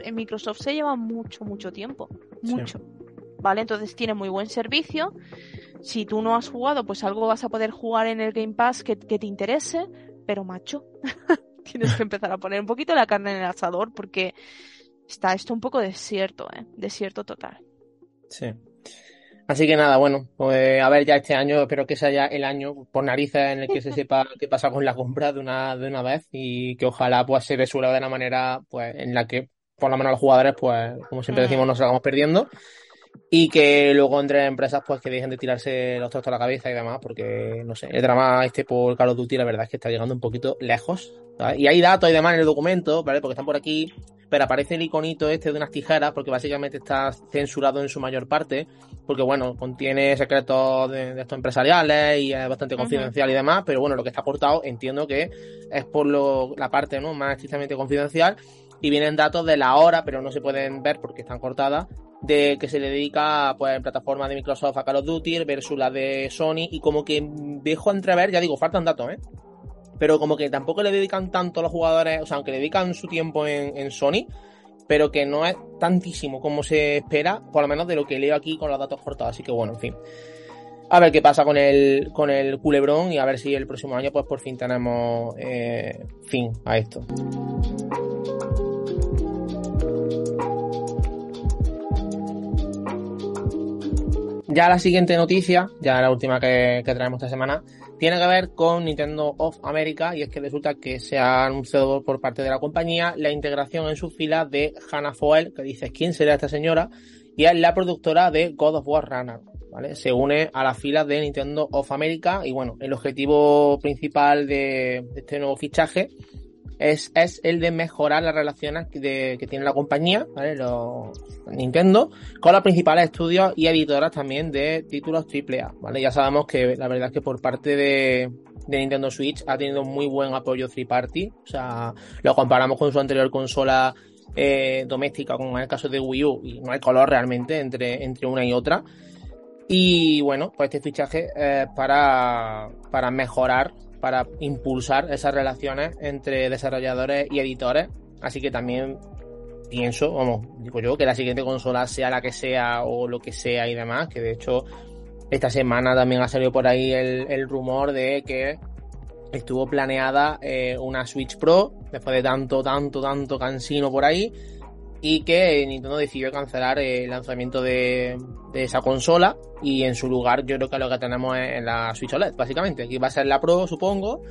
en Microsoft se lleva mucho, mucho tiempo. Mucho. ¿Vale? Entonces tiene muy buen servicio si tú no has jugado, pues algo vas a poder jugar en el Game Pass que, te interese, pero macho, tienes que empezar a poner un poquito la carne en el asador porque está esto un poco desierto, ¿eh? Desierto total. Sí. Así que nada, bueno, pues a ver ya este año, espero que sea ya el año por narices en el que se sepa qué pasa con la compra de una, de una vez y que ojalá pues se resuelva de una manera pues en la que por lo menos los jugadores pues como siempre decimos nos salgamos perdiendo y que luego entre empresas pues que dejen de tirarse los trastos a la cabeza y demás, porque no sé, el drama este por Call of Duty la verdad es que está llegando un poquito lejos. Y hay datos y demás en el documento, ¿vale? Porque están por aquí, pero aparece el iconito este de unas tijeras porque básicamente está censurado en su mayor parte, porque bueno, contiene secretos de, estos empresariales y es bastante confidencial y demás, pero bueno, lo que está aportado entiendo que es por lo, la parte ¿no? más estrictamente confidencial y vienen datos de la hora, pero no se pueden ver porque están cortadas, de que se le dedica pues en plataformas de Microsoft a Call of Duty versus la de Sony y como que dejo entrever, ya digo, faltan datos, ¿eh? Pero como que tampoco le dedican tanto a los jugadores, o sea, aunque le dedican su tiempo en, Sony, pero que no es tantísimo como se espera, por lo menos de lo que leo aquí con los datos cortados. Así que bueno, en fin. A ver qué pasa con el, con el culebrón y a ver si el próximo año pues por fin tenemos eh, fin a esto. Ya la siguiente noticia, ya la última que, traemos esta semana, tiene que ver con Nintendo of America y es que resulta que se ha anunciado por parte de la compañía la integración en su fila de Hannah Foel, que dice quién será esta señora, y es la productora de God of War Runner. ¿vale? Se une a la fila de Nintendo of America y bueno, el objetivo principal de este nuevo fichaje es, es el de mejorar las relaciones que tiene la compañía, ¿vale? Los Nintendo, con los principales estudios y editoras también de títulos AAA, ¿vale? Ya sabemos que la verdad es que por parte de, Nintendo Switch ha tenido muy buen apoyo 3 party, o sea, lo comparamos con su anterior consola eh, doméstica, como en el caso de Wii U, y no hay color realmente entre, entre una y otra. Y bueno, pues este fichaje es para, para mejorar para impulsar esas relaciones entre desarrolladores y editores. Así que también pienso, vamos, digo yo, que la siguiente consola sea la que sea o lo que sea y demás, que de hecho esta semana también ha salido por ahí el, rumor de que estuvo planeada eh, una Switch Pro después de tanto, tanto, tanto cansino por ahí y que Nintendo decidió cancelar el lanzamiento de, esa consola y en su lugar yo creo que lo que tenemos es la Switch OLED, básicamente. Aquí va a ser la Pro, supongo,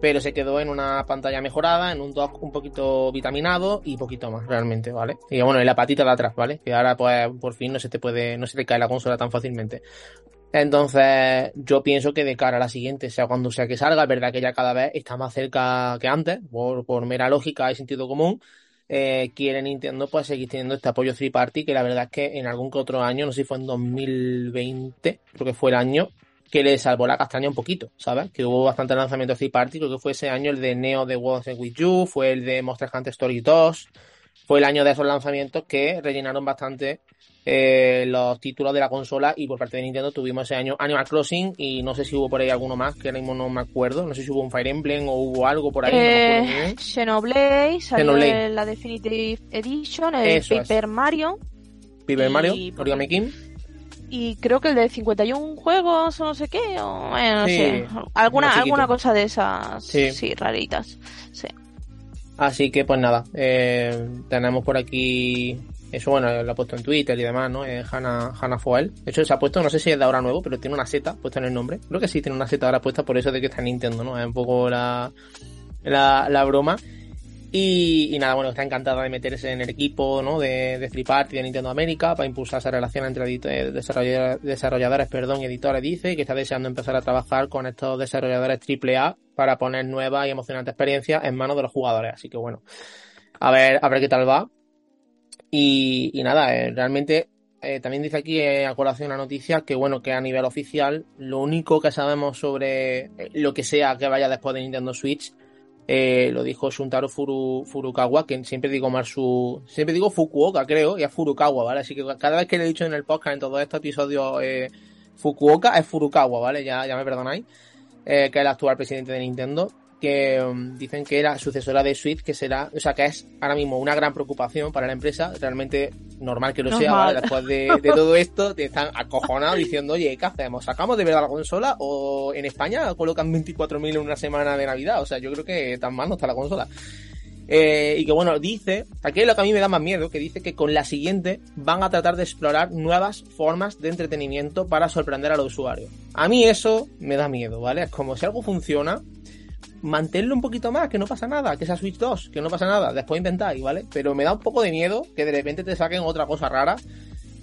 pero se quedó en una pantalla mejorada, en un dock un poquito vitaminado y poquito más, realmente, ¿vale? Y bueno, en la patita de atrás, ¿vale? Que ahora pues por fin no se te puede, no se te cae la consola tan fácilmente. Entonces, yo pienso que de cara a la siguiente, sea cuando sea que salga, es verdad que ya cada vez está más cerca que antes, por, por mera lógica y sentido común, eh, quiere Nintendo pues seguir teniendo este apoyo free party que la verdad es que en algún que otro año, no sé si fue en 2020, creo que fue el año que le salvó la castaña un poquito, ¿sabes? Que hubo bastante lanzamiento free party, creo que fue ese año el de Neo de World With You, fue el de Monster Hunter Story 2, fue el año de esos lanzamientos que rellenaron bastante eh, los títulos de la consola y por parte de Nintendo tuvimos ese año Animal Crossing y no sé si hubo por ahí alguno más que ahora mismo no me acuerdo, no sé si hubo un Fire Emblem o hubo algo por ahí. Eh, Xenoblade, salió la Definitive Edition, el Paper Mario. Paper Mario, Origami King. Y creo que el de 51 juegos o no sé qué, o bueno, no sé, alguna, alguna cosa de esas, sí, raritas. Sí. Así que pues nada, eh, tenemos por aquí eso, bueno, lo ha puesto en Twitter y demás, ¿no? Es Hannah, Hannah. De hecho, se ha puesto, no sé si es de ahora nuevo, pero tiene una seta puesta en el nombre. Creo que sí, tiene una seta ahora puesta por eso de que está en Nintendo, ¿no? Es un poco la, la, broma. Y, nada, bueno, está encantada de meterse en el equipo, ¿no? De, de Free Party de Nintendo América para impulsar esa relación entre eh, desarrolladores, desarrolladores perdón, y editores, dice, que está deseando empezar a trabajar con estos desarrolladores AAA para poner nuevas y emocionantes experiencias en manos de los jugadores. Así que bueno, a ver, a ver qué tal va. Y, nada, eh, realmente eh, también dice aquí eh, a colación la noticia que bueno, que a nivel oficial lo único que sabemos sobre lo que sea que vaya después de Nintendo Switch lo dijo Shuntaro Furukawa, que siempre digo más su, siempre digo Fukuoka creo, y es Furukawa, ¿vale? Así que cada vez que le he dicho en el podcast en todos estos episodios Fukuoka es Furukawa, ¿vale? Ya, ya me perdonáis, que es el actual presidente de Nintendo que um, dicen que era sucesora de Switch, que será, o sea, que es ahora mismo una gran preocupación para la empresa, realmente normal que lo sea, ¿vale? después de, todo esto, te están acojonados diciendo, oye, ¿qué hacemos? ¿Sacamos de verdad la consola? ¿O en España colocan 24.000 en una semana de Navidad? O sea, yo creo que tan mal no está la consola. Eh, y que bueno, dice, aquí es lo que a mí me da más miedo, que dice que con la siguiente van a tratar de explorar nuevas formas de entretenimiento para sorprender a los usuarios. A mí eso me da miedo, ¿vale? Es como si algo funciona, manténlo un poquito más, que no pasa nada, que sea Switch 2, que no pasa nada, después inventáis, ¿vale? Pero me da un poco de miedo que de repente te saquen otra cosa rara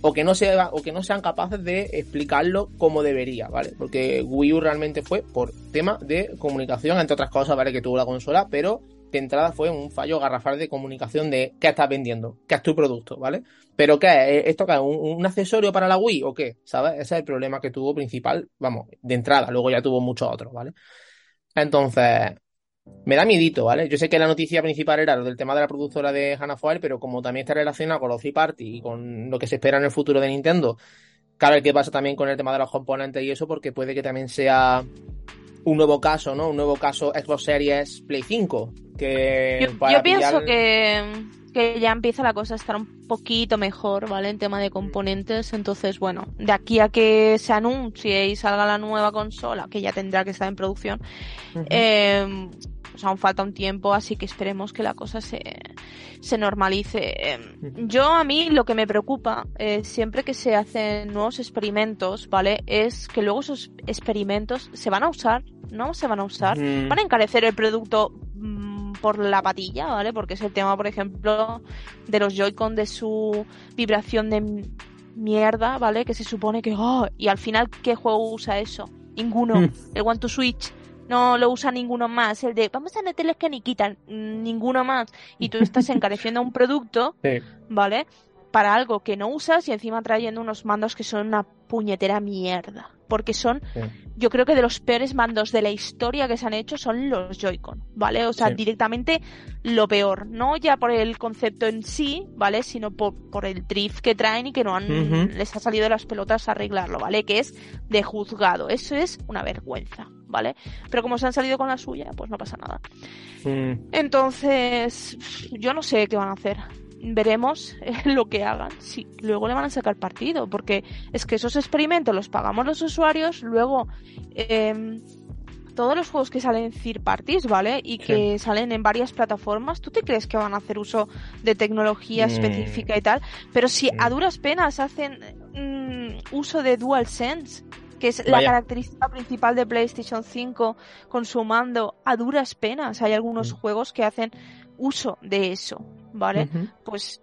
o que no sea, o que no sean capaces de explicarlo como debería, ¿vale? Porque Wii U realmente fue por tema de comunicación, entre otras cosas, ¿vale? Que tuvo la consola, pero de entrada fue un fallo garrafal de comunicación de qué estás vendiendo, qué es tu producto, ¿vale? Pero ¿qué es? ¿Esto qué es? ¿Un, accesorio para la Wii o qué? ¿Sabes? Ese es el problema que tuvo principal, vamos, de entrada, luego ya tuvo muchos otros, ¿vale? Entonces, me da miedito, ¿vale? Yo sé que la noticia principal era lo del tema de la productora de Hanafuel, pero como también está relacionado con los third party y con lo que se espera en el futuro de Nintendo, claro, qué pasa también con el tema de los componentes y eso, porque puede que también sea un nuevo caso, ¿no? Un nuevo caso Xbox Series Play 5. Que yo, pienso que, que ya empieza la cosa a estar un poquito mejor, ¿vale? En tema de componentes. Entonces, bueno, de aquí a que se anuncie y salga la nueva consola, que ya tendrá que estar en producción, eh, pues aún falta un tiempo, así que esperemos que la cosa se, se normalice. Yo a mí lo que me preocupa eh, siempre que se hacen nuevos experimentos, ¿vale? Es que luego esos experimentos se van a usar, no se van a usar, van a encarecer el producto por la patilla, ¿vale? Porque es el tema, por ejemplo, de los Joy-Con de su vibración de mierda, ¿vale? Que se supone que, oh, y al final, ¿qué juego usa eso? Ninguno. Mm. El One to Switch no lo usa ninguno más. El de vamos a meterles que ni quitan ninguno más. Y tú estás encareciendo un producto, ¿vale? Para algo que no usas y encima trayendo unos mandos que son una puñetera mierda. Porque son, yo creo que de los peores mandos de la historia que se han hecho son los Joy-Con, ¿vale? O sea, directamente lo peor. No ya por el concepto en sí, ¿vale? Sino por, por el drift que traen y que no han, les ha salido de las pelotas arreglarlo, ¿vale? Que es de juzgado. Eso es una vergüenza, ¿vale? Pero como se han salido con la suya, pues no pasa nada. Entonces, yo no sé qué van a hacer. Veremos lo que hagan. Si luego le van a sacar partido, porque es que esos experimentos los pagamos los usuarios, luego em, todos los juegos que salen en third parties, ¿vale? Y que salen en varias plataformas, ¿tú te crees que van a hacer uso de tecnología mm. específica y tal? Pero si a duras penas hacen mm, uso de DualSense, que es la característica principal de PlayStation 5 con su mando a duras penas. Hay algunos mm. juegos que hacen uso de eso, ¿vale? Pues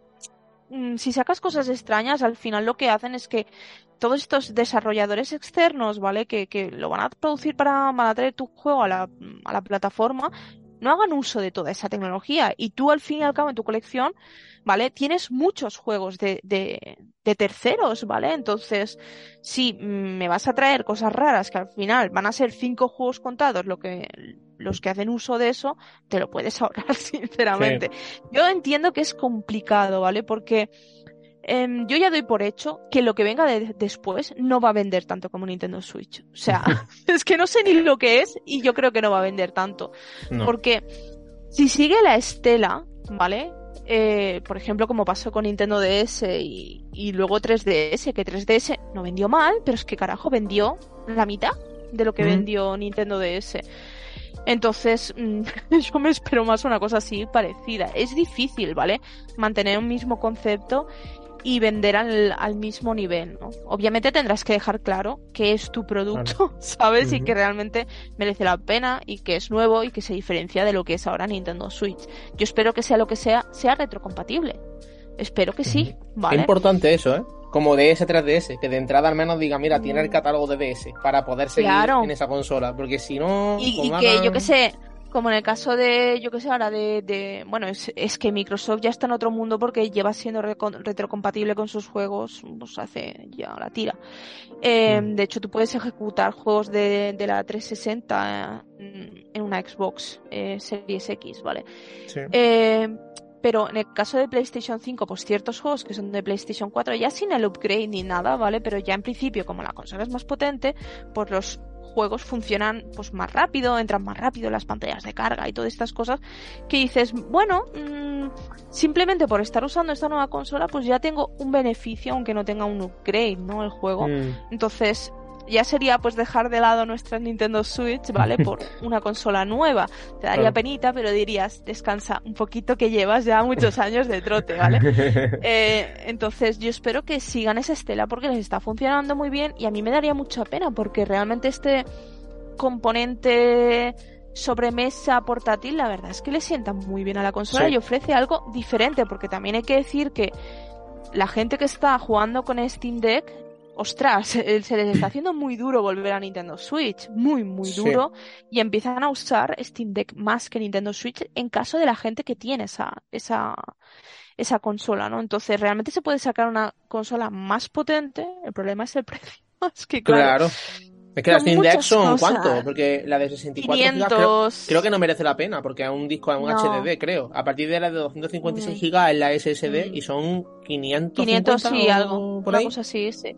mm, si sacas cosas extrañas, al final lo que hacen es que todos estos desarrolladores externos, ¿vale? Que, que lo van a producir para, para traer tu juego a la, a la plataforma, no hagan uso de toda esa tecnología. Y tú, al fin y al cabo, en tu colección, ¿vale? Tienes muchos juegos de, de, de terceros, ¿vale? Entonces, si me vas a traer cosas raras que al final van a ser cinco juegos contados, lo que los que hacen uso de eso, te lo puedes ahorrar, sinceramente. Yo entiendo que es complicado, ¿vale? Porque Em, yo ya doy por hecho que lo que venga después no va a vender tanto como Nintendo Switch. O sea, es que no sé ni lo que es y yo creo que no va a vender tanto. Porque si sigue la estela, ¿vale? Eh, por ejemplo, como pasó con Nintendo DS y, y, luego 3DS, que 3DS no vendió mal, pero es que carajo vendió la mitad de lo que vendió Nintendo DS. Entonces, mm, yo me espero más una cosa así parecida. Es difícil, ¿vale? Mantener un mismo concepto y vender al, al, mismo nivel, ¿no? Obviamente tendrás que dejar claro que es tu producto, ¿sabes? Y que realmente merece la pena y que es nuevo y que se diferencia de lo que es ahora Nintendo Switch. Yo espero que sea lo que sea, sea retrocompatible. Espero que sí, ¿vale? Es importante eso, ¿eh? Como DS 3DS, que de entrada al menos diga, mira, tiene el mm. catálogo de DS para poder seguir en esa consola, porque si no... Y, que yo que sé, como en el caso de, yo que sé, ahora de, de bueno, es, es, que Microsoft ya está en otro mundo porque lleva siendo retrocompatible con sus juegos, pues hace ya la tira. Eh, mm. De hecho, tú puedes ejecutar juegos de, de la 360 en, una Xbox eh, Series X, ¿vale? Sí. Eh, pero en el caso de PlayStation 5, pues ciertos juegos que son de PlayStation 4, ya sin el upgrade ni nada, ¿vale? Pero ya en principio, como la consola es más potente, pues los juegos funcionan pues más rápido, entran más rápido las pantallas de carga y todas estas cosas que dices, bueno, mmm, simplemente por estar usando esta nueva consola pues ya tengo un beneficio aunque no tenga un upgrade, ¿no? El juego. Mm. Entonces, ya sería pues dejar de lado nuestra Nintendo Switch, ¿vale? Por una consola nueva. Te daría penita, pero dirías, descansa un poquito que llevas ya muchos años de trote, ¿vale? Eh, entonces yo espero que sigan esa estela porque les está funcionando muy bien y a mí me daría mucha pena porque realmente este componente sobremesa portátil, la verdad es que le sienta muy bien a la consola y ofrece algo diferente porque también hay que decir que la gente que está jugando con Steam Deck ostras, se les está haciendo muy duro volver a Nintendo Switch, muy, muy duro, y empiezan a usar Steam Deck más que Nintendo Switch en caso de la gente que tiene esa, esa, esa consola, ¿no? Entonces, realmente se puede sacar una consola más potente, el problema es el precio. Es que claro. Es que las Steam Deck son cuánto, porque la de 64 GB creo, que no merece la pena, porque es un disco, es un HDD, creo. A partir de la de 256 GB es la SSD y son 500 500 sí, algo, por una cosa así, sí.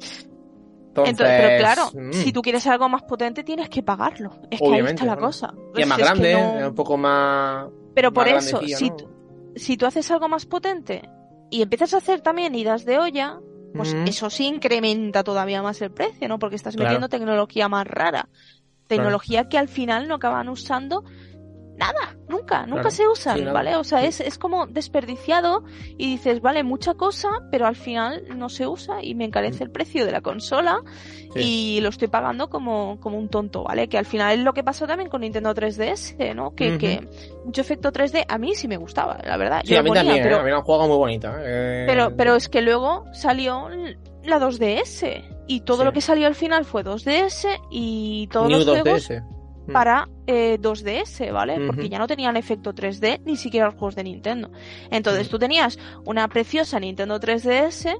Entonces, pero claro, mm. si tú quieres algo más potente tienes que pagarlo. Es que ahí está la cosa. Y es más grande, es, un poco más. Pero por eso, si, tú, si tú haces algo más potente y empiezas a hacer también idas de olla, pues eso sí incrementa todavía más el precio, ¿no? Porque estás metiendo tecnología más rara. Tecnología que al final no acaban usando nada, nunca, nunca se usan, ¿vale? O sea, es, es como desperdiciado y dices, vale, mucha cosa, pero al final no se usa y me encarece el precio de la consola y lo estoy pagando como, como un tonto, ¿vale? Que al final es lo que pasó también con Nintendo 3DS, ¿no? Que, que mucho efecto 3D a mí sí me gustaba, la verdad. Sí, a mí también, pero, ¿eh? a mí muy bonita. ¿eh? Pero, pero es que luego salió la 2DS y todo lo que salió al final fue 2DS y todos los juegos... Mm. para eh, 2DS, ¿vale? Porque ya no tenían efecto 3D ni siquiera los juegos de Nintendo. Entonces tú tenías una preciosa Nintendo 3DS,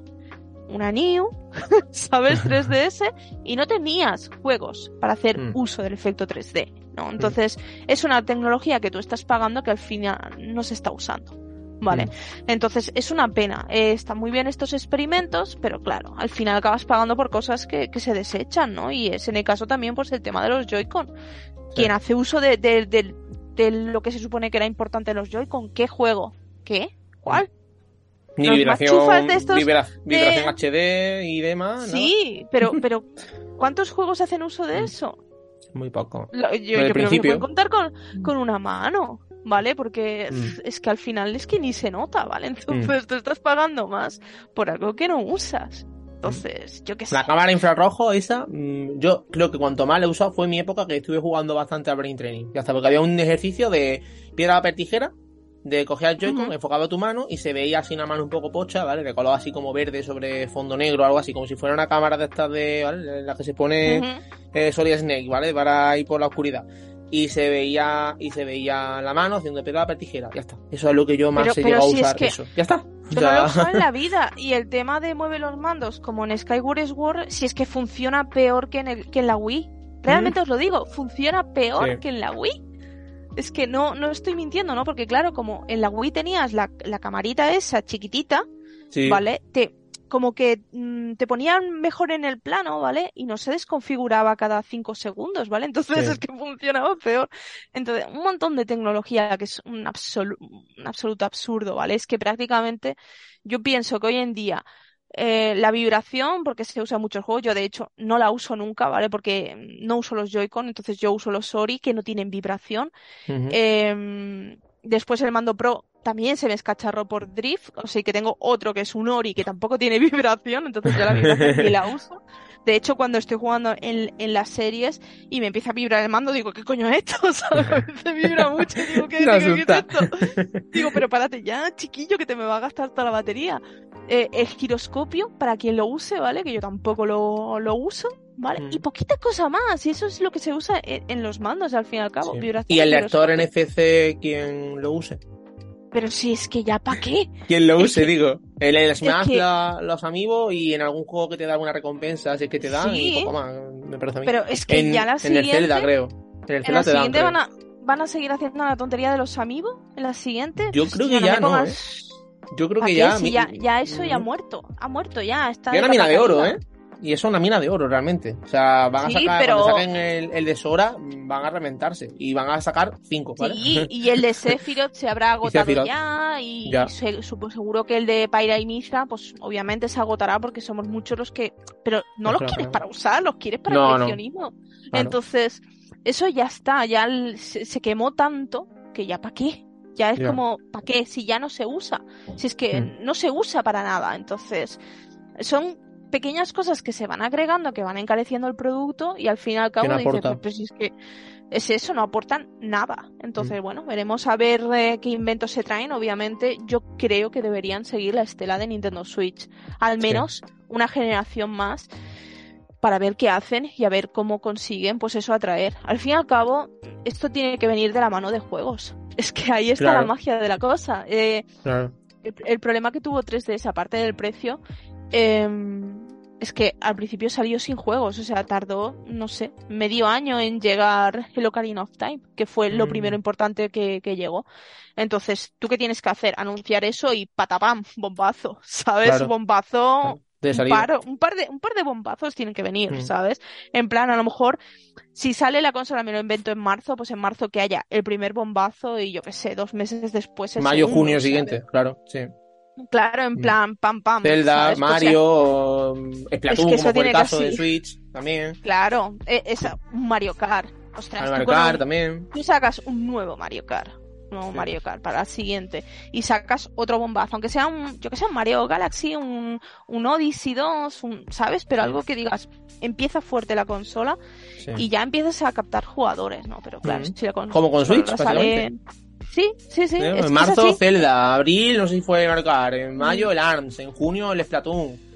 una New, ¿sabes? 3DS, y no tenías juegos para hacer mm. uso del efecto 3D, ¿no? Entonces es una tecnología que tú estás pagando que al final no se está usando. Vale, entonces es una pena. Eh, están muy bien estos experimentos, pero claro, al final acabas pagando por cosas que, que, se desechan, ¿no? Y es en el caso también, pues, el tema de los Joy-Con quien hace uso de, de, lo que se supone que era importante en los Joy-Con. ¿Qué juego? ¿Qué? ¿Cuál? Ni vibración, de estos vibración HD y demás. Sí, pero, pero ¿cuántos juegos hacen uso de mm. eso? Muy poco. yo, yo creo que pueden contar con, con una mano. ¿Vale? Porque mm. es que al final es que ni se nota, ¿vale? Entonces mm. te estás pagando más por algo que no usas. Entonces, yo qué sé. La cámara infrarrojo, esa, mm, yo creo que cuanto más la he usado fue mi época que estuve jugando bastante al Brain Training. Ya está, porque había un ejercicio de piedra, papel, tijera, de coger el Joy-Con, enfocaba tu mano y se veía así una mano un poco pocha, ¿vale? De color así como verde sobre fondo negro, algo así, como si fuera una cámara de estas de, ¿vale? En la que se pone eh, Solid Snake, ¿vale? Para ir por la oscuridad y se veía y se veía la mano haciendo piedra, papel, tijera. Ya está. Eso es lo que yo más he llegado a usar. eso. Ya está. Yo no lo uso en la vida. Y el tema de mueve los mandos, como en Skyward Sword, si es que funciona peor que en, el, que en la Wii. Realmente os lo digo, funciona peor que en la Wii. Es que no, no estoy mintiendo, ¿no? Porque claro, como en la Wii tenías la, la camarita esa chiquitita, ¿vale? Te, como que mm, te ponían mejor en el plano, ¿vale? Y no se desconfiguraba cada cinco segundos, ¿vale? Entonces es que funcionaba peor. Entonces, un montón de tecnología que es un, un absoluto absurdo, ¿vale? Es que prácticamente yo pienso que hoy en día eh, la vibración, porque se usa mucho el juego, yo de hecho no la uso nunca, ¿vale? Porque no uso los Joy-Con, entonces yo uso los Ori que no tienen vibración. eh, después el mando Pro también se me escacharró por drift, o sea que tengo otro que es un Ori que tampoco tiene vibración, entonces yo la vibración ni la uso. De hecho, cuando estoy jugando en, en, las series y me empieza a vibrar el mando, digo, ¿qué coño es esto? Se vibra mucho. Digo, ¿qué, digo, ¿qué es esto? Digo, pero párate ya, chiquillo, que te me va a gastar toda la batería. Eh, el giroscopio, para quien lo use, ¿vale? Que yo tampoco lo, lo uso, ¿vale? Mm. Y poquita cosa más, y eso es lo que se usa en, los mandos, al fin y al cabo. ¿Y el lector NFC, quien lo use? Pero si es que ya para qué. Quien lo use, digo. El, el Smash, los amigos y en algún juego que te da alguna recompensa, si es que te dan y poco más, me parece a mí. Pero es que ya la. En el Zelda, creo. En el Zelda la siguiente van, a, van a seguir haciendo la tontería de los amigos. En la siguiente. Yo creo que ya no, ¿eh? Yo creo que ya, ya. ya. eso ya ha muerto. Ha muerto ya. Está y una mina de oro, ¿eh? Y eso es una mina de oro realmente. O sea, van a sacar, cuando saquen el, de Sora, van a reventarse. Y van a sacar cinco, ¿vale? Sí, y el de Sephiroth se habrá agotado ya. Y seguro que el de Pyra y Mithra, pues obviamente se agotará porque somos muchos los que. Pero no los quieres para usar, los quieres para el coleccionismo. Entonces, eso ya está, ya se, quemó tanto que ya para qué. Ya es como, ¿para qué? Si ya no se usa. Si es que hmm. no se usa para nada. Entonces, son pequeñas cosas que se van agregando, que van encareciendo el producto y al fin y al cabo dices, pues, pues, es que es eso, no aportan nada. Entonces, mm. bueno, veremos a ver eh, qué inventos se traen. Obviamente, yo creo que deberían seguir la estela de Nintendo Switch. Al menos una generación más. para ver qué hacen y a ver cómo consiguen pues eso atraer. Al fin y al cabo, esto tiene que venir de la mano de juegos. Es que ahí está la magia de la cosa. Eh, el, problema que tuvo 3DS, aparte del precio, em, es que al principio salió sin juegos, o sea, tardó, no sé, medio año en llegar el Ocarina of Time, que fue lo mm. primero importante que, llegó. Entonces, ¿tú qué tienes que hacer? Anunciar eso y patapam, bombazo, ¿sabes? Bombazo un par, un, par de, un par de bombazos tienen que venir, mm. ¿sabes? En plan, a lo mejor, si sale la consola, me lo invento en marzo, pues en marzo que haya el primer bombazo y yo qué sé, dos meses después. Mayo, junio siguiente, claro, sí. Claro, en mm. plan, pam, pam. Zelda, pues Mario, Splatoon, es como el caso de Switch, también. Claro, e, es, un Mario Kart. Ostras, Mario Kart también. Tú sacas un nuevo Mario Kart nuevo Mario Kart para la siguiente y sacas otro bombazo, aunque sea un, yo que sé, un Mario Galaxy, un, un Odyssey 2, un, ¿sabes? Pero algo que digas, empieza fuerte la consola y ya empiezas a captar jugadores, ¿no? Pero claro, si la Como con Switch, Sí, sí, sí. en marzo Zelda, abril no sé si fue Kart, en mayo el ARMS, en junio el Splatoon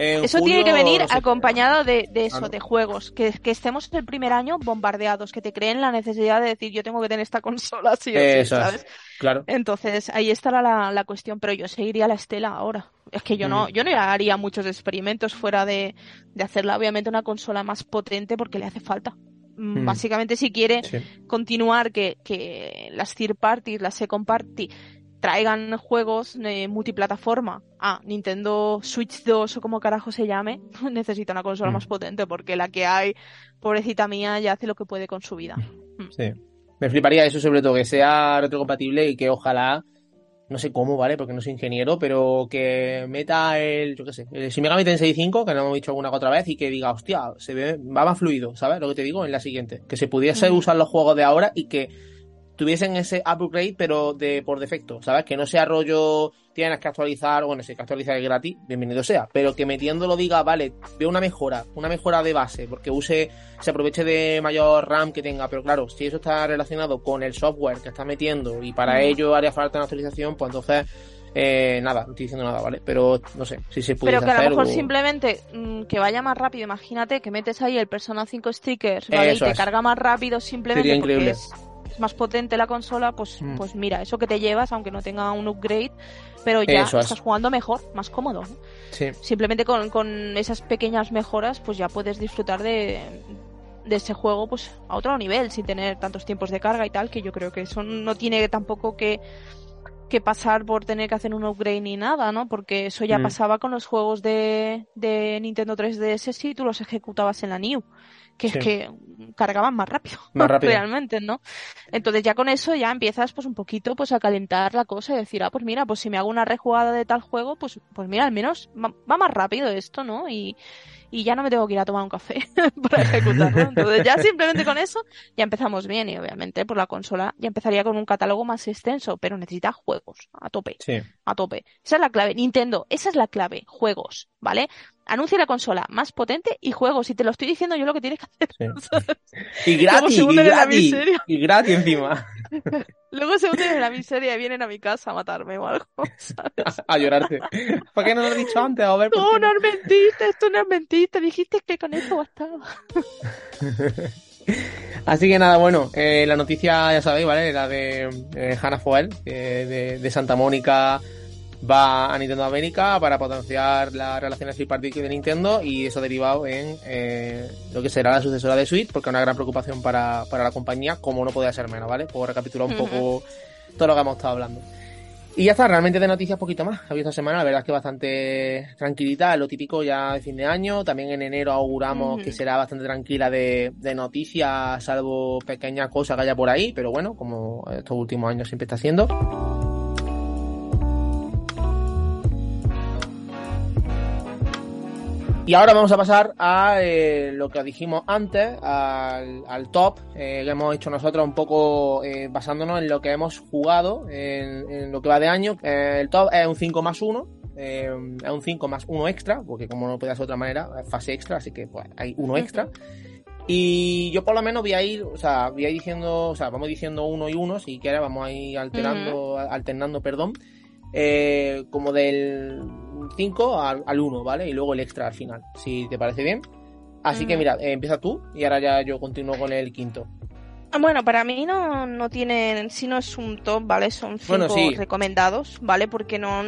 eso tiene que venir acompañado de, eso, de juegos. Que, que estemos en el primer año bombardeados, que te creen la necesidad de decir yo tengo que tener esta consola, sí o ¿sabes? Claro. Entonces, ahí estará la, la, cuestión, pero yo seguiría la estela ahora. Es que yo no, mm. yo no haría muchos experimentos fuera de, de hacerla, obviamente, una consola más potente porque le hace falta. Mm, mm. Básicamente, si quiere continuar que, que las third parties, las second party, traigan juegos de multiplataforma a Nintendo Switch 2 o como carajo se llame, necesita una consola mm. más potente porque la que hay, pobrecita mía, ya hace lo que puede con su vida. Mm. Sí. Me fliparía eso sobre todo, que sea retrocompatible y que ojalá, no sé cómo, ¿vale? Porque no soy ingeniero, pero que meta el, yo qué sé, el Shin Megami Tensei 5, que no hemos dicho alguna otra vez, y que diga, hostia, se ve, va más fluido, ¿sabes? Lo que te digo en la siguiente. Que se pudiese mm. usar los juegos de ahora y que tuviesen ese upgrade, pero de por defecto, ¿sabes? Que no sea rollo, tienes que actualizar, bueno, si hay que actualizar gratis, bienvenido sea, pero que metiéndolo diga, vale, veo una mejora, una mejora de base, porque use, se aproveche de mayor RAM que tenga, pero claro, si eso está relacionado con el software que está metiendo y para ello haría falta una actualización, pues entonces... Eh, nada, no estoy diciendo nada, ¿vale? Pero no sé si se puede Pero que a lo mejor simplemente mm, que vaya más rápido. Imagínate que metes ahí el Persona 5 stickers, ¿vale? y te carga más rápido simplemente Sería increíble más potente la consola, pues, mm. pues mira, eso que te llevas, aunque no tenga un upgrade, pero ya estás jugando mejor, más cómodo. Simplemente con, con, esas pequeñas mejoras, pues ya puedes disfrutar de, de ese juego pues a otro nivel, sin tener tantos tiempos de carga y tal, que yo creo que eso no tiene tampoco que que pasar por tener que hacer un upgrade ni nada, ¿no? Porque eso ya mm. pasaba con los juegos de, de Nintendo 3DS si tú los ejecutabas en la New que es que cargaban más rápido, más rápido, realmente, ¿no? Entonces ya con eso ya empiezas pues un poquito pues a calentar la cosa y decir, ah, pues mira, pues si me hago una rejugada de tal juego, pues, pues mira, al menos va, más rápido esto, ¿no? Y, y ya no me tengo que ir a tomar un café para ejecutarlo. Entonces ya simplemente con eso ya empezamos bien y obviamente por la consola ya empezaría con un catálogo más extenso, pero necesita juegos a tope. Sí. A tope. Esa es la clave. Nintendo, esa es la clave. Juegos, ¿vale? Anuncia la consola más potente y juegos. Y te lo estoy diciendo yo lo que tienes que hacer. Y gratis, y gratis, y gratis encima. Luego se unen en la miseria y vienen a mi casa a matarme o algo, A, llorarte. ¿Por qué no lo has dicho antes? A ver, no, no mentiste, esto no es mentiste. Dijiste que con eso bastaba. Así que nada, bueno, eh, la noticia ya sabéis, ¿vale? La de eh, Hannah Foel, de, de Santa Mónica va a Nintendo América para potenciar las relaciones tripartite de Nintendo y eso derivado en eh, lo que será la sucesora de Switch, porque es una gran preocupación para, la compañía, como no podía ser menos, ¿vale? Puedo recapitular un poco todo lo que hemos estado hablando. Y ya está, realmente de noticias poquito más. Había esta semana, la verdad es que bastante tranquilita, lo típico ya de fin de año. También en enero auguramos que será bastante tranquila de, de, noticias, salvo pequeñas cosas que haya por ahí, pero bueno, como estos últimos años siempre está haciendo. Y ahora vamos a pasar a eh, lo que dijimos antes, al, top eh, que hemos hecho nosotros un poco eh, basándonos en lo que hemos jugado en, lo que va de año. el top es un 5 más 1, es un 5 más 1 extra, porque como no puede ser de otra manera, es fase extra, así que pues, hay uno extra. Y yo por lo menos voy a ir, o sea, voy a ir diciendo, o sea, vamos diciendo uno y uno, si quieres, vamos a ir alterando, alternando, perdón, como del 5 al, 1, ¿vale? Y luego el extra al final, si te parece bien. Así que mira, empieza tú y ahora ya yo continúo con el quinto. Ah, bueno, para mí no, no tienen, si no es un top, ¿vale? Son cinco recomendados, ¿vale? Porque no,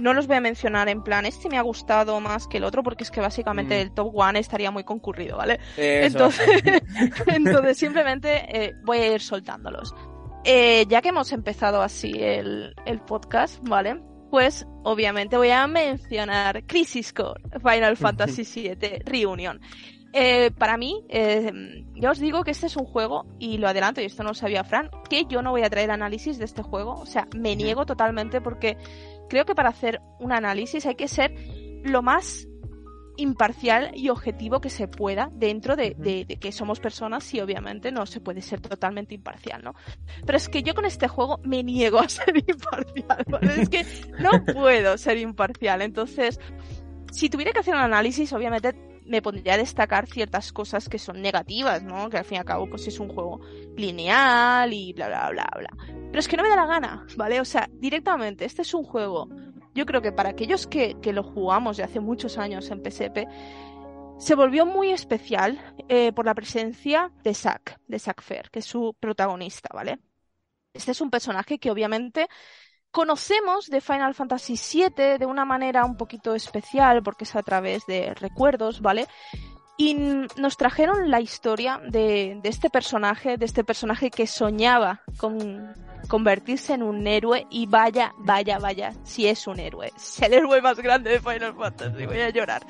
no los voy a mencionar en plan, este me ha gustado más que el otro, porque es que básicamente mm. el top one estaría muy concurrido, ¿vale? Entonces, entonces simplemente eh, voy a ir soltándolos. Eh, ya que hemos empezado así el, el podcast, ¿vale? Pues obviamente voy a mencionar Crisis Core, Final Fantasy VII Reunion. Eh, para mí, eh, ya os digo que este es un juego, y lo adelanto, y esto no lo sabía Fran, que yo no voy a traer análisis de este juego. O sea, me niego totalmente porque creo que para hacer un análisis hay que ser lo más imparcial y objetivo que se pueda dentro de, que somos personas y obviamente no se puede ser totalmente imparcial, ¿no? Pero es que yo con este juego me niego a ser imparcial, ¿vale? Es que no puedo ser imparcial. Entonces, si tuviera que hacer un análisis, obviamente me pondría a destacar ciertas cosas que son negativas, ¿no? Que al fin y al cabo pues es un juego lineal y bla, bla, bla, bla. Pero es que no me da la gana, ¿vale? O sea, directamente, este es un juego, yo creo que para aquellos que, que lo jugamos de hace muchos años en PSP, se volvió muy especial eh, por la presencia de Zack, de Zack Fair, que es su protagonista, ¿vale? Este es un personaje que obviamente conocemos de Final Fantasy VII de una manera un poquito especial porque es a través de recuerdos, ¿vale? Y nos trajeron la historia de, este personaje, de este personaje que soñaba con convertirse en un héroe y vaya, vaya, vaya, si es un héroe. Es el héroe más grande de Final Fantasy, voy a llorar.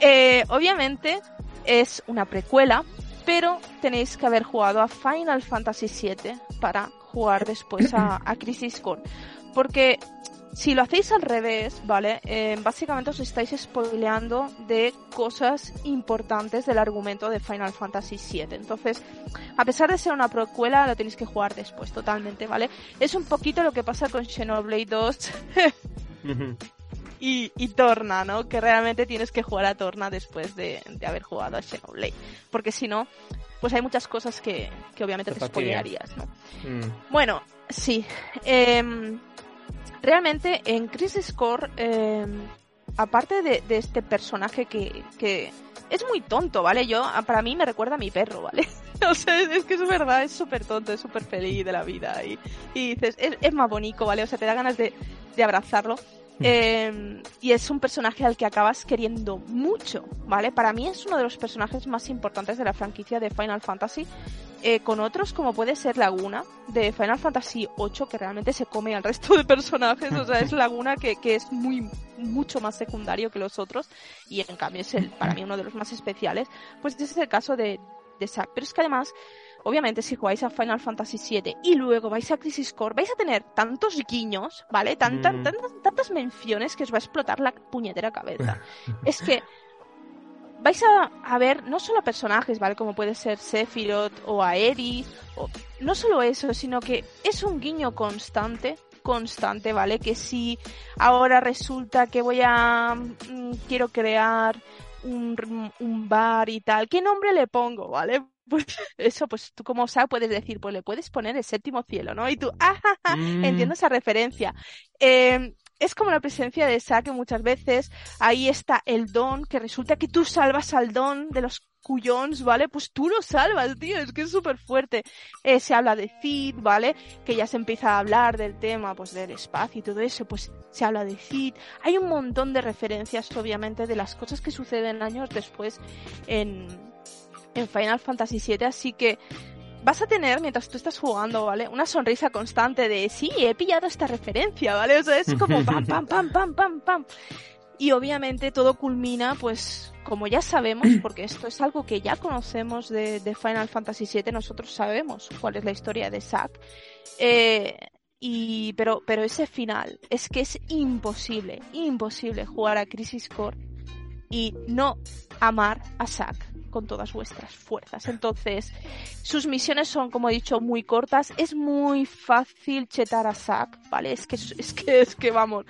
Eh, obviamente es una precuela, pero tenéis que haber jugado a Final Fantasy VII para jugar después a, a Crisis Core porque si lo hacéis al revés, ¿vale? Eh, básicamente os estáis spoileando de cosas importantes del argumento de Final Fantasy VII. Entonces, a pesar de ser una precuela, lo tenéis que jugar después, totalmente, ¿vale? Es un poquito lo que pasa con Xenoblade 2 y, y, Torna, ¿no? Que realmente tienes que jugar a Torna después de, haber jugado a Xenoblade. Porque si no, pues hay muchas cosas que, obviamente te spoilearías, ¿no? Mm. Bueno, sí. Eh, realmente en Crisis Core, em, aparte de, este personaje que, que, es muy tonto, ¿vale? Yo, para mí me recuerda a mi perro, ¿vale? o sea, es que es verdad, es súper tonto, es súper feliz de la vida y, dices, es, es, más bonito, ¿vale? O sea, te da ganas de abrazarlo. Eh, y es un personaje al que acabas queriendo mucho, ¿vale? Para mí es uno de los personajes más importantes de la franquicia de Final Fantasy, eh, con otros como puede ser Laguna de Final Fantasy VIII, que realmente se come al resto de personajes, o sea, es Laguna que, que es muy mucho más secundario que los otros y en cambio es el, para mí uno de los más especiales, pues ese es el caso de, de Zack. Pero es que además obviamente si jugáis a Final Fantasy VII y luego vais a Crisis Core, vais a tener tantos guiños, ¿vale? Mm. tantas, menciones que os va a explotar la puñetera cabeza. es que vais a, ver no solo personajes, ¿vale? Como puede ser Sephiroth o Aerith, o, no solo eso, sino que es un guiño constante constante, ¿vale? Que si ahora resulta que voy a... Mm, quiero crear un, un, bar y tal, ¿qué nombre le pongo, ¿vale? Pues eso, pues tú como sabes puedes decir, pues le puedes poner el séptimo cielo, ¿no? Y tú, ah, entiendo esa referencia. Eh, es como la presencia de que muchas veces. Ahí está el don, que resulta que tú salvas al don de los cuyons, ¿vale? Pues tú lo salvas, tío, es que es súper fuerte. Eh, se habla de Cid, ¿vale? Que ya se empieza a hablar del tema, pues del espacio y todo eso, pues se habla de Cid. Hay un montón de referencias, obviamente, de las cosas que suceden años después en, en Final Fantasy VII, así que vas a tener, mientras tú estás jugando, ¿vale? Una sonrisa constante de, sí, he pillado esta referencia, ¿vale? O sea, es como pam, pam, pam, pam, pam, pam. Y obviamente todo culmina, pues, como ya sabemos, porque esto es algo que ya conocemos de, Final Fantasy VII, nosotros sabemos cuál es la historia de Zack. Eh, y, pero, pero ese final, es que es imposible, imposible jugar a Crisis Core y no amar a Zack con todas vuestras fuerzas. Entonces, sus misiones son, como he dicho, muy cortas. Es muy fácil chetar a Zack, ¿vale? Es que, es que, es que, vamos,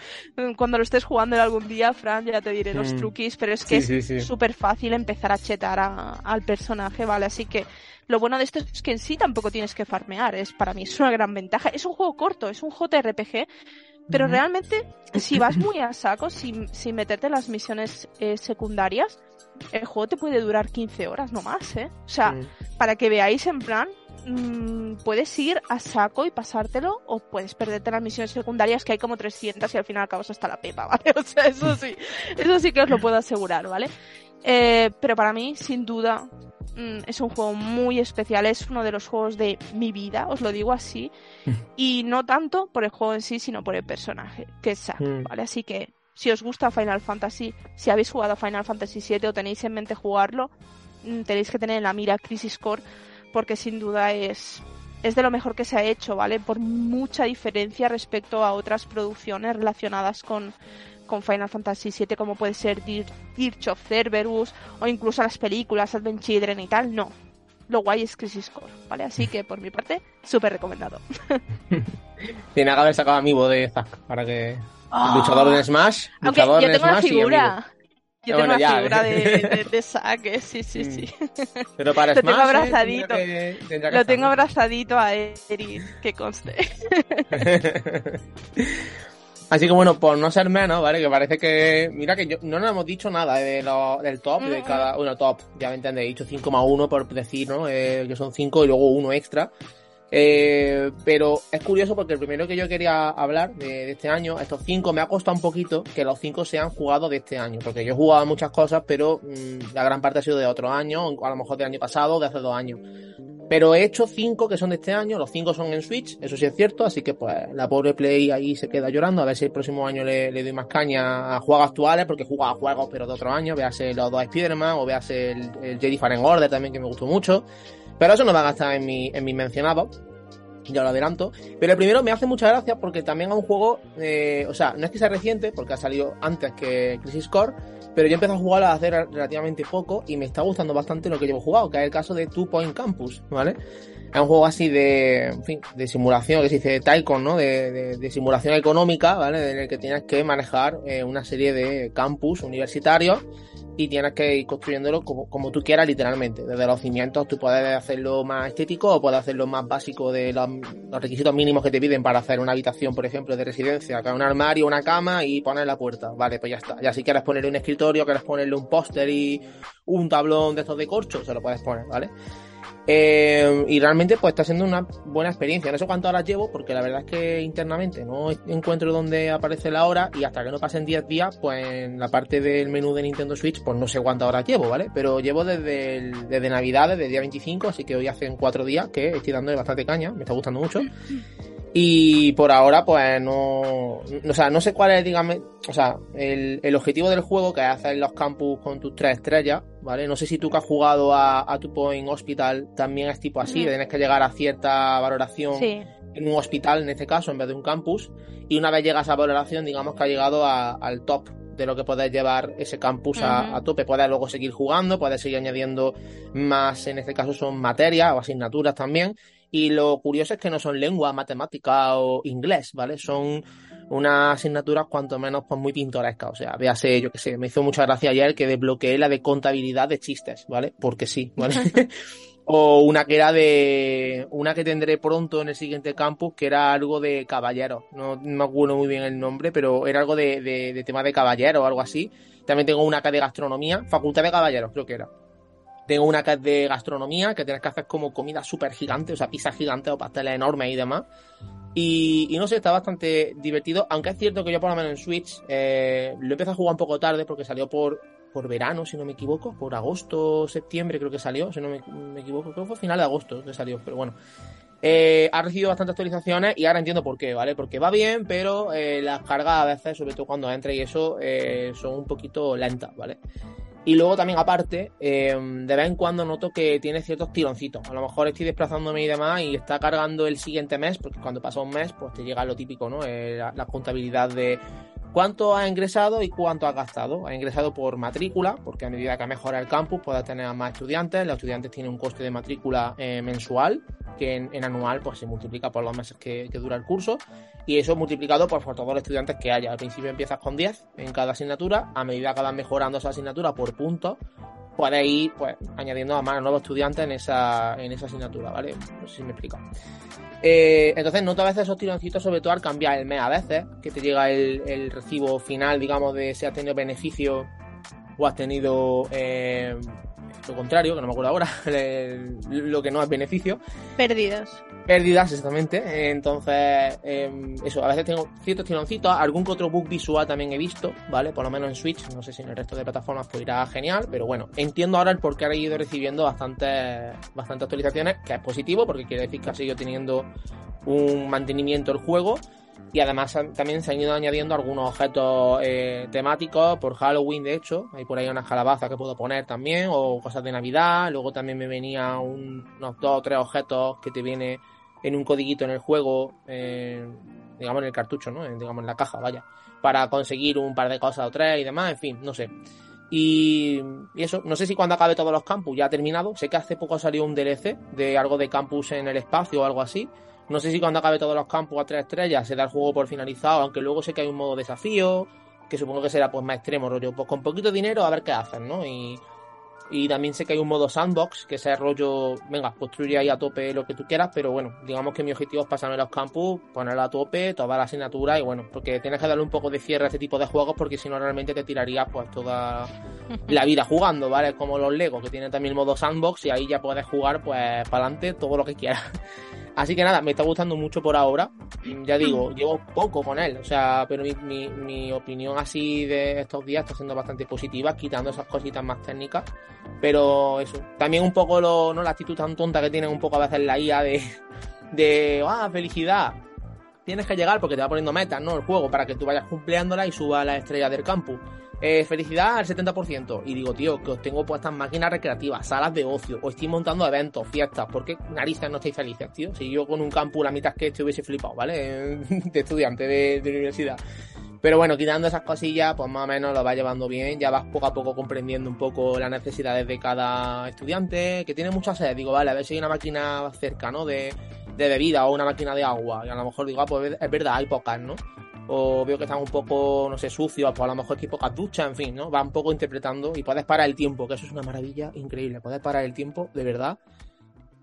cuando lo estés jugando algún día, Fran, ya te diré los mm. truquis, pero es que es súper fácil empezar a chetar al personaje, ¿vale? Así que lo bueno de esto es que en sí tampoco tienes que farmear. Es, para mí es una gran ventaja. Es un juego corto, es un JRPG Pero realmente, si vas muy a saco, sin, sin meterte en las misiones eh, secundarias, el juego te puede durar 15 horas no más, ¿eh? O sea, mm. para que veáis en plan, mmm, puedes ir a saco y pasártelo o puedes perderte las misiones secundarias que hay como 300 y al final acabas hasta la pepa, ¿vale? O sea, eso sí, eso sí que os lo puedo asegurar, ¿vale? Eh, pero para mí, sin duda, Mm, es un juego muy especial, es uno de los juegos de mi vida, os lo digo así. y no tanto por el juego en sí, sino por el personaje, que es Zack, mm. ¿vale? Así que si os gusta Final Fantasy, si habéis jugado Final Fantasy VII o tenéis en mente jugarlo, mm, tenéis que tener en la mira Crisis Core, porque sin duda es, es de lo mejor que se ha hecho, ¿vale? Por mucha diferencia respecto a otras producciones relacionadas con, con Final Fantasy VII como puede ser Dirge of Cerberus o incluso las películas Advent Children y tal, no. Lo guay es Crisis Core, ¿vale? Así que por mi parte, súper recomendado. Tiene que haber sacado amiibo de Zack para que... Oh. Luchador de Smash. Aunque yo tengo la figura. Yo tengo la figura de, de, eh, sí, sí, sí. Pero para Lo Smash, tengo abrazadito. Eh, que, que Lo tengo abrazadito a Eris, que conste. Así que bueno, por no ser menos, ¿vale? Que parece que. Mira que yo, no nos hemos dicho nada de lo, del top, de cada. Bueno, top, ya me entendéis, he dicho 5 más 1 por decir, ¿no? Eh, que son 5 y luego uno extra. Eh, pero es curioso porque el primero que yo quería hablar de, este año, estos 5, me ha costado un poquito que los 5 sean jugados de este año. Porque yo he jugado muchas cosas, pero mmm, la gran parte ha sido de otro año, a lo mejor del año pasado de hace dos años. Pero he hecho cinco que son de este año, los cinco son en Switch, eso sí es cierto, así que pues la pobre Play ahí se queda llorando, a ver si el próximo año le, le doy más caña a juegos actuales, porque juega a juegos pero de otro año, véase los dos Spider-Man o véase el, el Jedi Fallen Order también que me gustó mucho, pero eso no va a gastar en mi, en mis mencionados ya lo adelanto. Pero el primero me hace mucha gracia porque también es un juego, eh, o sea, no es que sea reciente, porque ha salido antes que Crisis Core, pero yo empecé a jugarlo hace relativamente poco y me está gustando bastante lo que llevo jugado, que es el caso de Two Point Campus, ¿vale? Es un juego así de, en fin, de simulación, que se dice Tycoon, ¿no? De, de, simulación económica, ¿vale? En el que tienes que manejar eh, una serie de campus universitarios y tienes que ir construyéndolo como, como, tú quieras literalmente. Desde los cimientos tú puedes hacerlo más estético o puedes hacerlo más básico de los, los, requisitos mínimos que te piden para hacer una habitación, por ejemplo, de residencia, que un armario, una cama y poner la puerta. Vale, pues ya está. Ya si quieres ponerle un escritorio, quieres ponerle un póster y un tablón de estos de corcho, se lo puedes poner, ¿vale? Eh, y realmente pues está siendo una buena experiencia. No sé cuántas horas llevo porque la verdad es que internamente no encuentro dónde aparece la hora y hasta que no pasen 10 días pues en la parte del menú de Nintendo Switch pues no sé cuántas horas llevo, ¿vale? Pero llevo desde, el, desde Navidad, desde el día 25, así que hoy hacen 4 días que estoy dándole bastante caña, me está gustando mucho. Y por ahora, pues no. O sea, no sé cuál es, dígame. O sea, el, el objetivo del juego que es hacer los campus con tus tres estrellas, ¿vale? No sé si tú que has jugado a, a tu Point Hospital también es tipo así, tienes que llegar a cierta valoración en un hospital, en este caso, en vez de un campus. Y una vez llegas a valoración, digamos que ha llegado a, al top de lo que puedes llevar ese campus a, a, tope. Puedes luego seguir jugando, puedes seguir añadiendo más, en este caso son materias o asignaturas también. Y lo curioso es que no son lengua, matemática o inglés, ¿vale? Son unas asignaturas cuanto menos pues muy pintorescas. O sea, véase, yo que sé, me hizo mucha gracia ayer que desbloqueé la de contabilidad de chistes, ¿vale? Porque sí, ¿vale? o una que era de una que tendré pronto en el siguiente campus que era algo de caballeros no, me acuerdo muy bien el nombre pero era algo de, de, de tema de caballeros o algo así también tengo una que de gastronomía facultad de caballeros creo que era tengo una que de gastronomía, que tienes que hacer como comida súper gigante, o sea, pizzas gigantes o pasteles enormes y demás. Y, y, no sé, está bastante divertido, aunque es cierto que yo por lo menos en Switch eh, lo empecé a jugar un poco tarde porque salió por, por verano, si no me equivoco, por agosto, septiembre creo que salió, si no me, me equivoco, creo que fue final de agosto que salió, pero bueno. Eh, ha recibido bastantes actualizaciones y ahora entiendo por qué, ¿vale? Porque va bien, pero eh, las cargas a veces, sobre todo cuando entra y eso, eh, son un poquito lentas, ¿vale? Y luego también aparte, eh, de vez en cuando noto que tiene ciertos tironcitos. A lo mejor estoy desplazándome y demás y está cargando el siguiente mes, porque cuando pasa un mes, pues te llega lo típico, ¿no? Eh, la, contabilidad de cuánto ha ingresado y cuánto ha gastado. Ha ingresado por matrícula, porque a medida que mejora el campus puede tener más estudiantes. Los estudiantes tienen un coste de matrícula eh, mensual, que en, anual pues se multiplica por los meses que, dura el curso. Y eso multiplicado pues, por todos los estudiantes que haya. Al principio empiezas con 10 en cada asignatura. A medida que vas mejorando esa asignatura por puntos, puedes ir pues, añadiendo a más nuevos estudiantes en esa, en esa asignatura, ¿vale? No sé si me explico. Eh, entonces noto a veces esos tironcitos, sobre todo al cambiar el mes a veces, que te llega el, recibo final, digamos, de si has tenido beneficio o has tenido eh, lo contrario, que no me acuerdo ahora, lo que no es beneficio. Pérdidas. Pérdidas, exactamente. Entonces, em, eso, a veces tengo ciertos tironcitos, algún que otro bug visual también he visto, ¿vale? Por lo menos en Switch, no sé si en el resto de plataformas pues irá genial, pero bueno, entiendo ahora el por qué ha ido recibiendo bastantes, bastantes actualizaciones, que es positivo, porque quiere decir que ha seguido teniendo un mantenimiento el juego y además también se han ido añadiendo algunos objetos eh, temáticos por Halloween, de hecho. Hay por ahí unas calabazas que puedo poner también, o cosas de Navidad. Luego también me venía unos dos o tres objetos que te viene en un codiguito en el juego, eh, digamos en el cartucho, ¿no? digamos en la caja, vaya. Para conseguir un par de cosas o tres y demás, en fin, no sé. Y, eso, no sé si cuando acabe todos los campus ya ha terminado. Sé que hace poco salió un DLC de algo de campus en el espacio o algo así. No sé si cuando acabe todos los campos a tres estrellas se da el juego por finalizado, aunque luego sé que hay un modo desafío, que supongo que será pues más extremo, rollo, pues con poquito dinero a ver qué hacen, ¿no? Y, y también sé que hay un modo sandbox, que sea rollo, venga, construye ahí a tope lo que tú quieras, pero bueno, digamos que mi objetivo es pasarme los campus, ponerlo a tope, toda la asignatura y bueno, porque tienes que darle un poco de cierre a este tipo de juegos porque si no realmente te tirarías pues toda la vida jugando, ¿vale? Como los Lego, que tienen también el modo sandbox y ahí ya puedes jugar pues para adelante todo lo que quieras. Así que nada, me está gustando mucho por ahora. Ya digo, llevo poco con él, o sea, pero mi, mi, opinión así de estos días está siendo bastante positiva, quitando esas cositas más técnicas. Pero eso, también un poco lo, ¿no? la actitud tan tonta que tienen un poco a veces la IA de, de, ah, felicidad. Tienes que llegar porque te va poniendo metas, ¿no? El juego, para que tú vayas cumpliéndola y suba la estrella del campus eh, felicidad al 70%. Y digo, tío, que os tengo puestas máquinas recreativas, salas de ocio, o estoy montando eventos, fiestas. ¿Por qué narices no estáis felices, tío? Si yo con un campus la mitad que este hubiese flipado, ¿vale? de estudiante de, universidad. Pero bueno, quitando esas cosillas, pues más o menos lo vas llevando bien. Ya vas poco a poco comprendiendo un poco las necesidades de cada estudiante, que tiene mucha sed. Digo, vale, a ver si hay una máquina cerca, ¿no? De, de bebida o una máquina de agua. Y a lo mejor digo, ah, pues es verdad, hay pocas, ¿no? O veo que están un poco, no sé, sucios, pues a lo mejor hay pocas duchas, en fin, ¿no? Va un poco interpretando y puedes parar el tiempo, que eso es una maravilla increíble, puedes parar el tiempo, de verdad,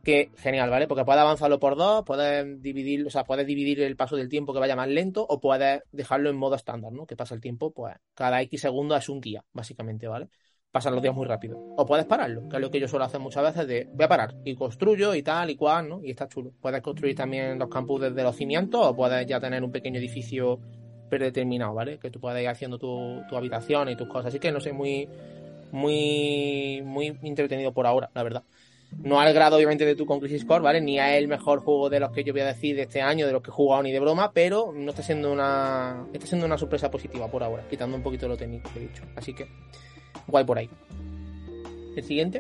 que genial, ¿vale? Porque puedes avanzarlo por dos, puedes dividir, o sea, puedes dividir el paso del tiempo que vaya más lento o puedes dejarlo en modo estándar, ¿no? Que pasa el tiempo, pues cada X segundos es un día, básicamente, ¿vale? Pasan los días muy rápido. O puedes pararlo, que es lo que yo suelo hacer muchas veces de voy a parar y construyo y tal y cual, ¿no? Y está chulo. Puedes construir también los campus desde los cimientos o puedes ya tener un pequeño edificio predeterminado, ¿vale? Que tú puedas ir haciendo tu, tu habitación y tus cosas. Así que no sé, muy, muy, muy entretenido por ahora, la verdad. No al grado, obviamente, de tu con Crisis Core, ¿vale? Ni es el mejor juego de los que yo voy a decir de este año, de los que he jugado ni de broma, pero no está siendo una. Está siendo una sorpresa positiva por ahora, quitando un poquito lo técnico que he dicho. Así que, guay por ahí. El siguiente.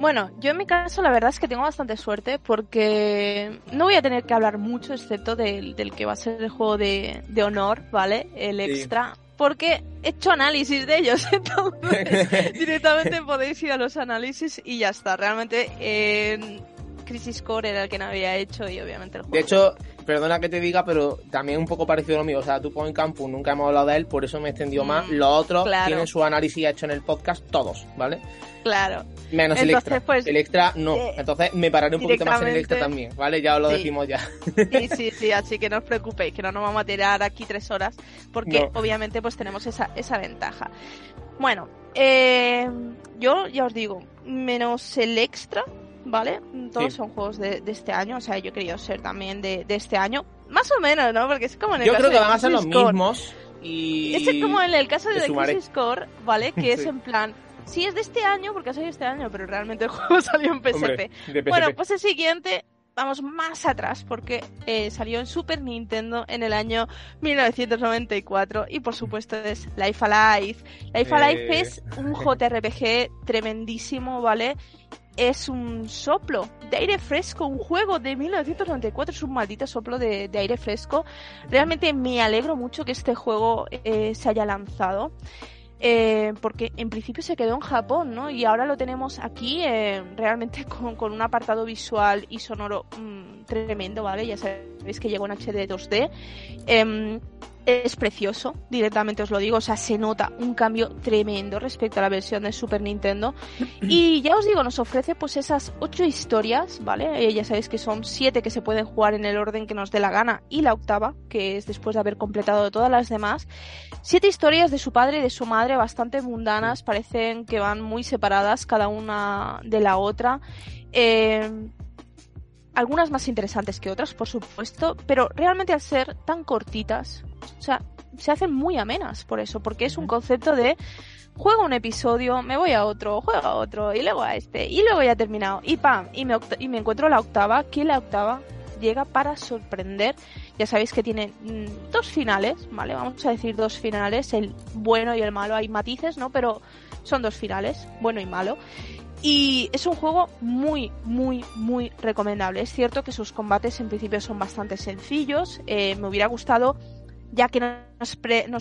Bueno, yo en mi caso la verdad es que tengo bastante suerte porque no voy a tener que hablar mucho excepto del, que va a ser el juego de, honor, ¿vale? El extra. Porque he hecho análisis de ellos, entonces directamente podéis ir a los análisis y ya está. Realmente eh, Crisis Core era el que no había hecho y obviamente el juego. De hecho, perdona que te diga, pero también un poco parecido a lo mío. O sea, tú en Campus nunca hemos hablado de él, por eso me extendió más. Mm, Los otros tienen su análisis hecho en el podcast, todos, ¿vale? Claro. Menos el extra. Pues, el extra no. Eh, Entonces me pararé un poquito más en el extra también, ¿vale? Ya os lo decimos ya. Sí, sí, sí, así que no os preocupéis, que no nos vamos a tirar aquí tres horas, porque obviamente pues tenemos esa, esa ventaja. Bueno, eh, yo ya os digo, menos el extra, ¿vale? Todos son juegos de, este año, o sea, yo quería ser también de, este año. Más o menos, ¿no? Porque es como en el Yo creo que van a ser los mismos. Y... Es como en el caso de, The Crisis Core, ¿vale? Que es en plan, sí es de este año, porque ha salido este año, pero realmente el juego salió en PSP. Bueno, pues el siguiente, vamos más atrás, porque eh, salió en Super Nintendo en el año 1994 y por supuesto es Life Alive. Life Alive eh. es un JRPG tremendísimo, ¿vale? Es un soplo de aire fresco, un juego de 1994, es un maldito soplo de, aire fresco. Realmente me alegro mucho que este juego eh, se haya lanzado. Eh, porque en principio se quedó en Japón, ¿no? Y ahora lo tenemos aquí eh, realmente con, un apartado visual y sonoro mm, tremendo, ¿vale? Ya sabéis que llegó en HD 2D. Es precioso, directamente os lo digo, o sea, se nota un cambio tremendo respecto a la versión de Super Nintendo. Y ya os digo, nos ofrece pues esas ocho historias, ¿vale? Eh, ya sabéis que son siete que se pueden jugar en el orden que nos dé la gana y la octava, que es después de haber completado todas las demás. Siete historias de su padre y de su madre bastante mundanas, parecen que van muy separadas cada una de la otra. Eh, algunas más interesantes que otras, por supuesto, pero realmente al ser tan cortitas, o sea, se hacen muy amenas por eso, porque es un concepto de juego un episodio, me voy a otro, juego a otro, y luego a este, y luego ya he terminado, y pam, y me, y me encuentro la octava, que la octava llega para sorprender. Ya sabéis que tiene mm, dos finales, ¿vale? Vamos a decir dos finales, el bueno y el malo. Hay matices, ¿no? Pero son dos finales, bueno y malo. Y es un juego muy, muy, muy recomendable. Es cierto que sus combates en principio son bastante sencillos. Eh, me hubiera gustado, ya que nos,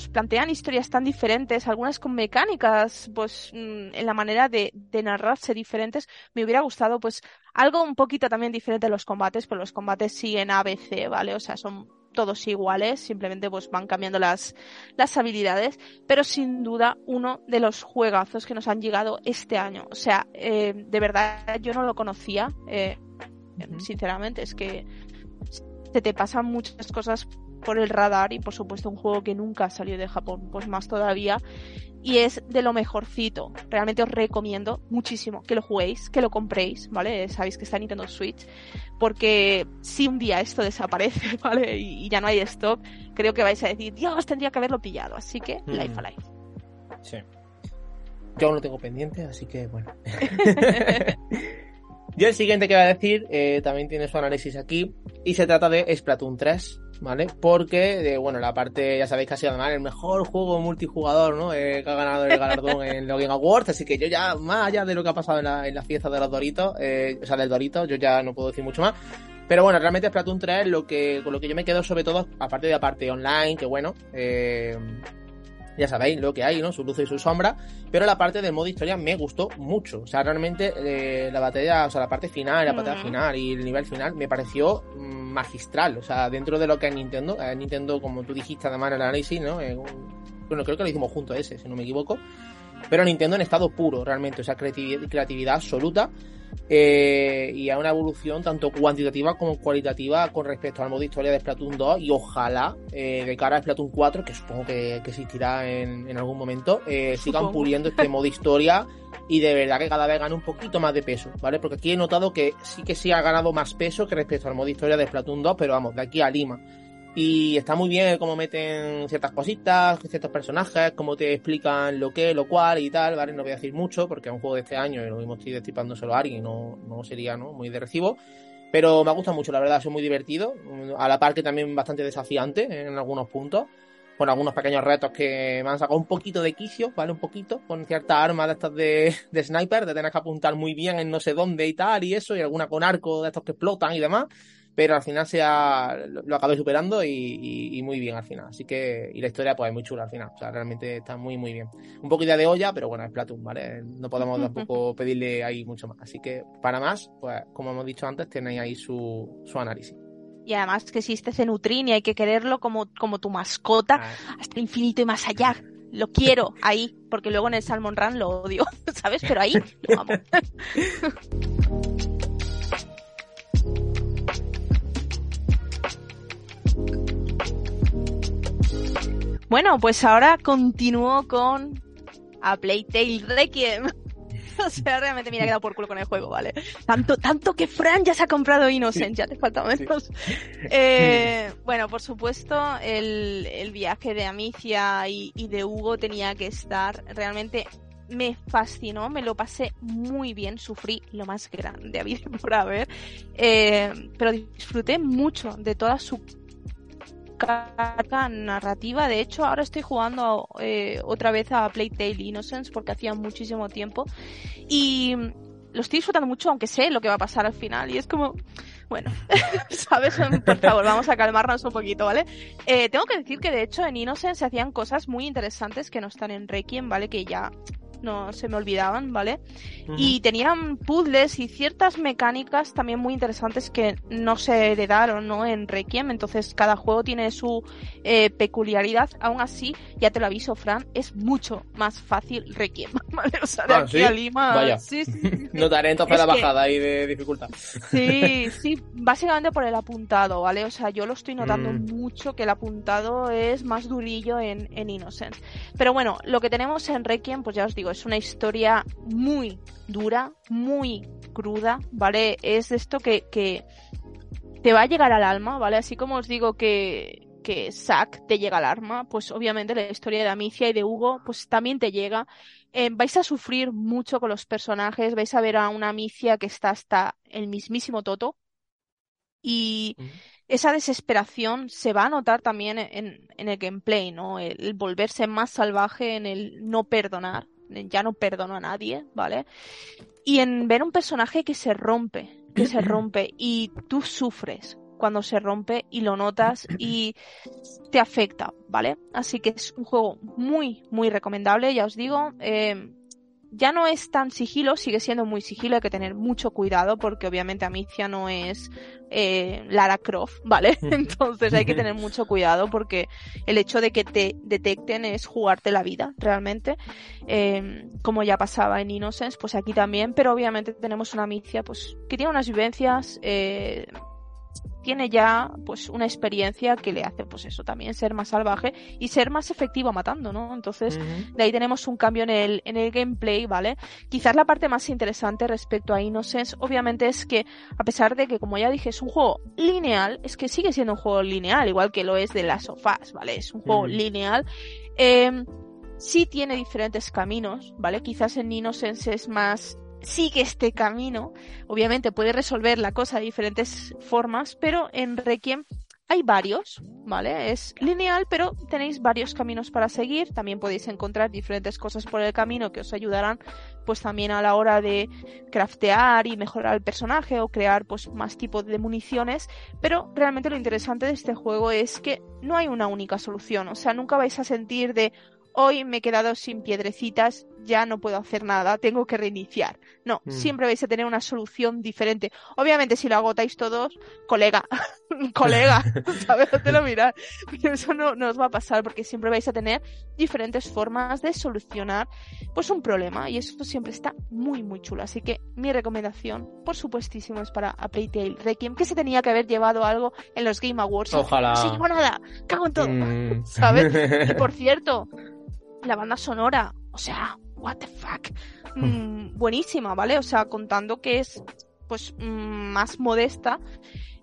plantean historias tan diferentes, algunas con mecánicas, pues mm, en la manera de, narrarse diferentes, me hubiera gustado, pues, algo un poquito también diferente de los combates, pero los combates siguen ABC, ¿vale? O sea, son todos iguales, simplemente pues van cambiando las, las habilidades, pero sin duda uno de los juegazos que nos han llegado este año. O sea, eh, de verdad yo no lo conocía, eh, sinceramente, es que se te pasan muchas cosas por el radar y por supuesto un juego que nunca salió de Japón, pues más todavía y es de lo mejorcito. Realmente os recomiendo muchísimo que lo juguéis, que lo compréis, ¿vale? Sabéis que está en Nintendo Switch, porque si un día esto desaparece, ¿vale? Y, ya no hay stock, creo que vais a decir, Dios, tendría que haberlo pillado. Así que, mm. Life Alive. Sí. Yo aún lo tengo pendiente, así que bueno. Yo el siguiente que voy a decir eh, también tiene su análisis aquí y se trata de Splatoon 3. ¿vale? Porque, bueno, la parte, ya sabéis que ha sido además el mejor juego multijugador, ¿no? Eh, que ha ganado el galardón en los Game Awards, así que yo ya, más allá de lo que ha pasado en la, en fiesta de los Doritos, eh, o sea, del Dorito, yo ya no puedo decir mucho más. Pero bueno, realmente Splatoon 3, lo que, con lo que yo me quedo sobre todo, aparte de la parte online, que bueno, ya sabéis lo que hay, ¿no? Su luz y su sombra. Pero la parte del modo historia me gustó mucho. O sea, realmente eh, la batalla, o sea, la parte final, la batalla final y el nivel final me pareció mm, magistral. O sea, dentro de lo que es Nintendo, eh, Nintendo, como tú dijiste además en el análisis, ¿no? Eh, bueno, creo que lo hicimos junto a ese, si no me equivoco. Pero Nintendo en estado puro, realmente. O sea, creatividad, creatividad absoluta. Eh, y a una evolución tanto cuantitativa como cualitativa con respecto al modo historia de Splatoon 2 y ojalá eh, de cara a Splatoon 4 que supongo que, existirá en, algún momento eh, sigan puliendo este modo historia y de verdad que cada vez gane un poquito más de peso, ¿vale? Porque aquí he notado que sí que sí ha ganado más peso que respecto al modo historia de Splatoon 2, pero vamos, de aquí a Lima. Y está muy bien cómo meten ciertas cositas, ciertos personajes, cómo te explican lo que, lo cual y tal, ¿vale? No voy a decir mucho porque es un juego de este año y lo mismo estoy destripándoselo a alguien no, no sería ¿no? muy de recibo. Pero me ha gustado mucho, la verdad, es muy divertido. A la par que también bastante desafiante en algunos puntos. Con algunos pequeños retos que me han sacado un poquito de quicio, ¿vale? Un poquito, con ciertas armas de estas de, de sniper, de tener que apuntar muy bien en no sé dónde y tal, y eso, y alguna con arco de estos que explotan y demás pero al final se ha, lo, acabé superando y, muy bien al final. Así que, y la historia pues es muy chula al final, o sea, realmente está muy muy bien. Un poquito de olla, pero bueno, es Platoon, ¿vale? No podemos tampoco pedirle ahí mucho más. Así que, para más, pues como hemos dicho antes, tenéis ahí su, su análisis. Y además que existe Cenutrin y hay que quererlo como, como tu mascota ah. hasta infinito y más allá. Lo quiero ahí, porque luego en el Salmon Run lo odio, ¿sabes? Pero ahí lo amo. Bueno, pues ahora continúo con a Playtale Requiem. o sea, realmente me ha quedado por culo con el juego, ¿vale? Tanto, tanto que Fran ya se ha comprado Innocent, ya te falta menos. Eh, bueno, por supuesto, el, viaje de Amicia y, de Hugo tenía que estar. Realmente me fascinó, me lo pasé muy bien, sufrí lo más grande habido por haber, eh, pero disfruté mucho de toda su carga narrativa. De hecho, ahora estoy jugando eh, otra vez a Playtale Innocence porque hacía muchísimo tiempo. Y lo estoy disfrutando mucho, aunque sé lo que va a pasar al final. Y es como, bueno, ¿sabes? Por favor, vamos a calmarnos un poquito, ¿vale? Eh, tengo que decir que de hecho en Innocence se hacían cosas muy interesantes que no están en Requiem, ¿vale? Que ya no se me olvidaban, ¿vale? Y tenían puzzles y ciertas mecánicas también muy interesantes que no se heredaron, ¿no? En Requiem, entonces cada juego tiene su eh, peculiaridad, aún así, ya te lo aviso, Fran, es mucho más fácil Requiem, ¿vale? O sea, de ah, aquí a Lima... Vaya. Sí, sí, Notaré entonces la bajada ahí de dificultad. Sí, sí, básicamente por el apuntado, ¿vale? O sea, yo lo estoy notando mm. mucho que el apuntado es más durillo en, en Innocence. Pero bueno, lo que tenemos en Requiem, pues ya os digo, es una historia muy dura, muy cruda, ¿vale? Es esto que, que te va a llegar al alma, ¿vale? Así como os digo que, que Zack te llega al alma, pues obviamente la historia de Amicia y de Hugo, pues también te llega. Eh, vais a sufrir mucho con los personajes, vais a ver a una Amicia que está hasta el mismísimo Toto. Y esa desesperación se va a notar también en, el gameplay, ¿no? El, volverse más salvaje, en el no perdonar, ya no perdono a nadie, ¿vale? Y en ver un personaje que se rompe, que se rompe y tú sufres cuando se rompe y lo notas y te afecta, ¿vale? Así que es un juego muy, muy recomendable, ya os digo. Eh, ya no es tan sigilo, sigue siendo muy sigilo, hay que tener mucho cuidado porque obviamente Amicia no es eh, Lara Croft, ¿vale? Entonces hay que tener mucho cuidado porque el hecho de que te detecten es jugarte la vida, realmente, em, como ya pasaba en Innocence, pues aquí también, pero obviamente tenemos una Amicia pues que tiene unas vivencias eh, tiene ya pues una experiencia que le hace pues eso también ser más salvaje y ser más efectivo matando, ¿no? Entonces de ahí tenemos un cambio en el, en el gameplay, ¿vale? Quizás la parte más interesante respecto a Innocence obviamente es que a pesar de que como ya dije es un juego lineal, es que sigue siendo un juego lineal, igual que lo es de las sofás, ¿vale? Es un juego lineal. Eh, sí tiene diferentes caminos, ¿vale? Quizás en Innocence es más sigue este camino. Obviamente puede resolver la cosa de diferentes formas, pero en Requiem hay varios, ¿vale? Es lineal, pero tenéis varios caminos para seguir. También podéis encontrar diferentes cosas por el camino que os ayudarán, pues también a la hora de craftear y mejorar el personaje o crear, pues, más tipos de municiones. Pero realmente lo interesante de este juego es que no hay una única solución. O sea, nunca vais a sentir de, hoy me he quedado sin piedrecitas, ya no puedo hacer nada, tengo que reiniciar. No, mm. siempre vais a tener una solución diferente. Obviamente, si lo agotáis todos, colega, colega, ¿sabes? Te lo mirar. Pero eso no, no, os va a pasar porque siempre vais a tener diferentes formas de solucionar pues un problema y eso siempre está muy, muy chulo. Así que mi recomendación, por supuestísimo, es para a Playtale Requiem, que se tenía que haber llevado algo en los Game Awards. Ojalá. No se llevó nada, cago en todo, mm. ¿sabes? Y por cierto, la banda sonora, o sea, what the fuck, mm, buenísima, ¿vale? O sea, contando que es pues mm, más modesta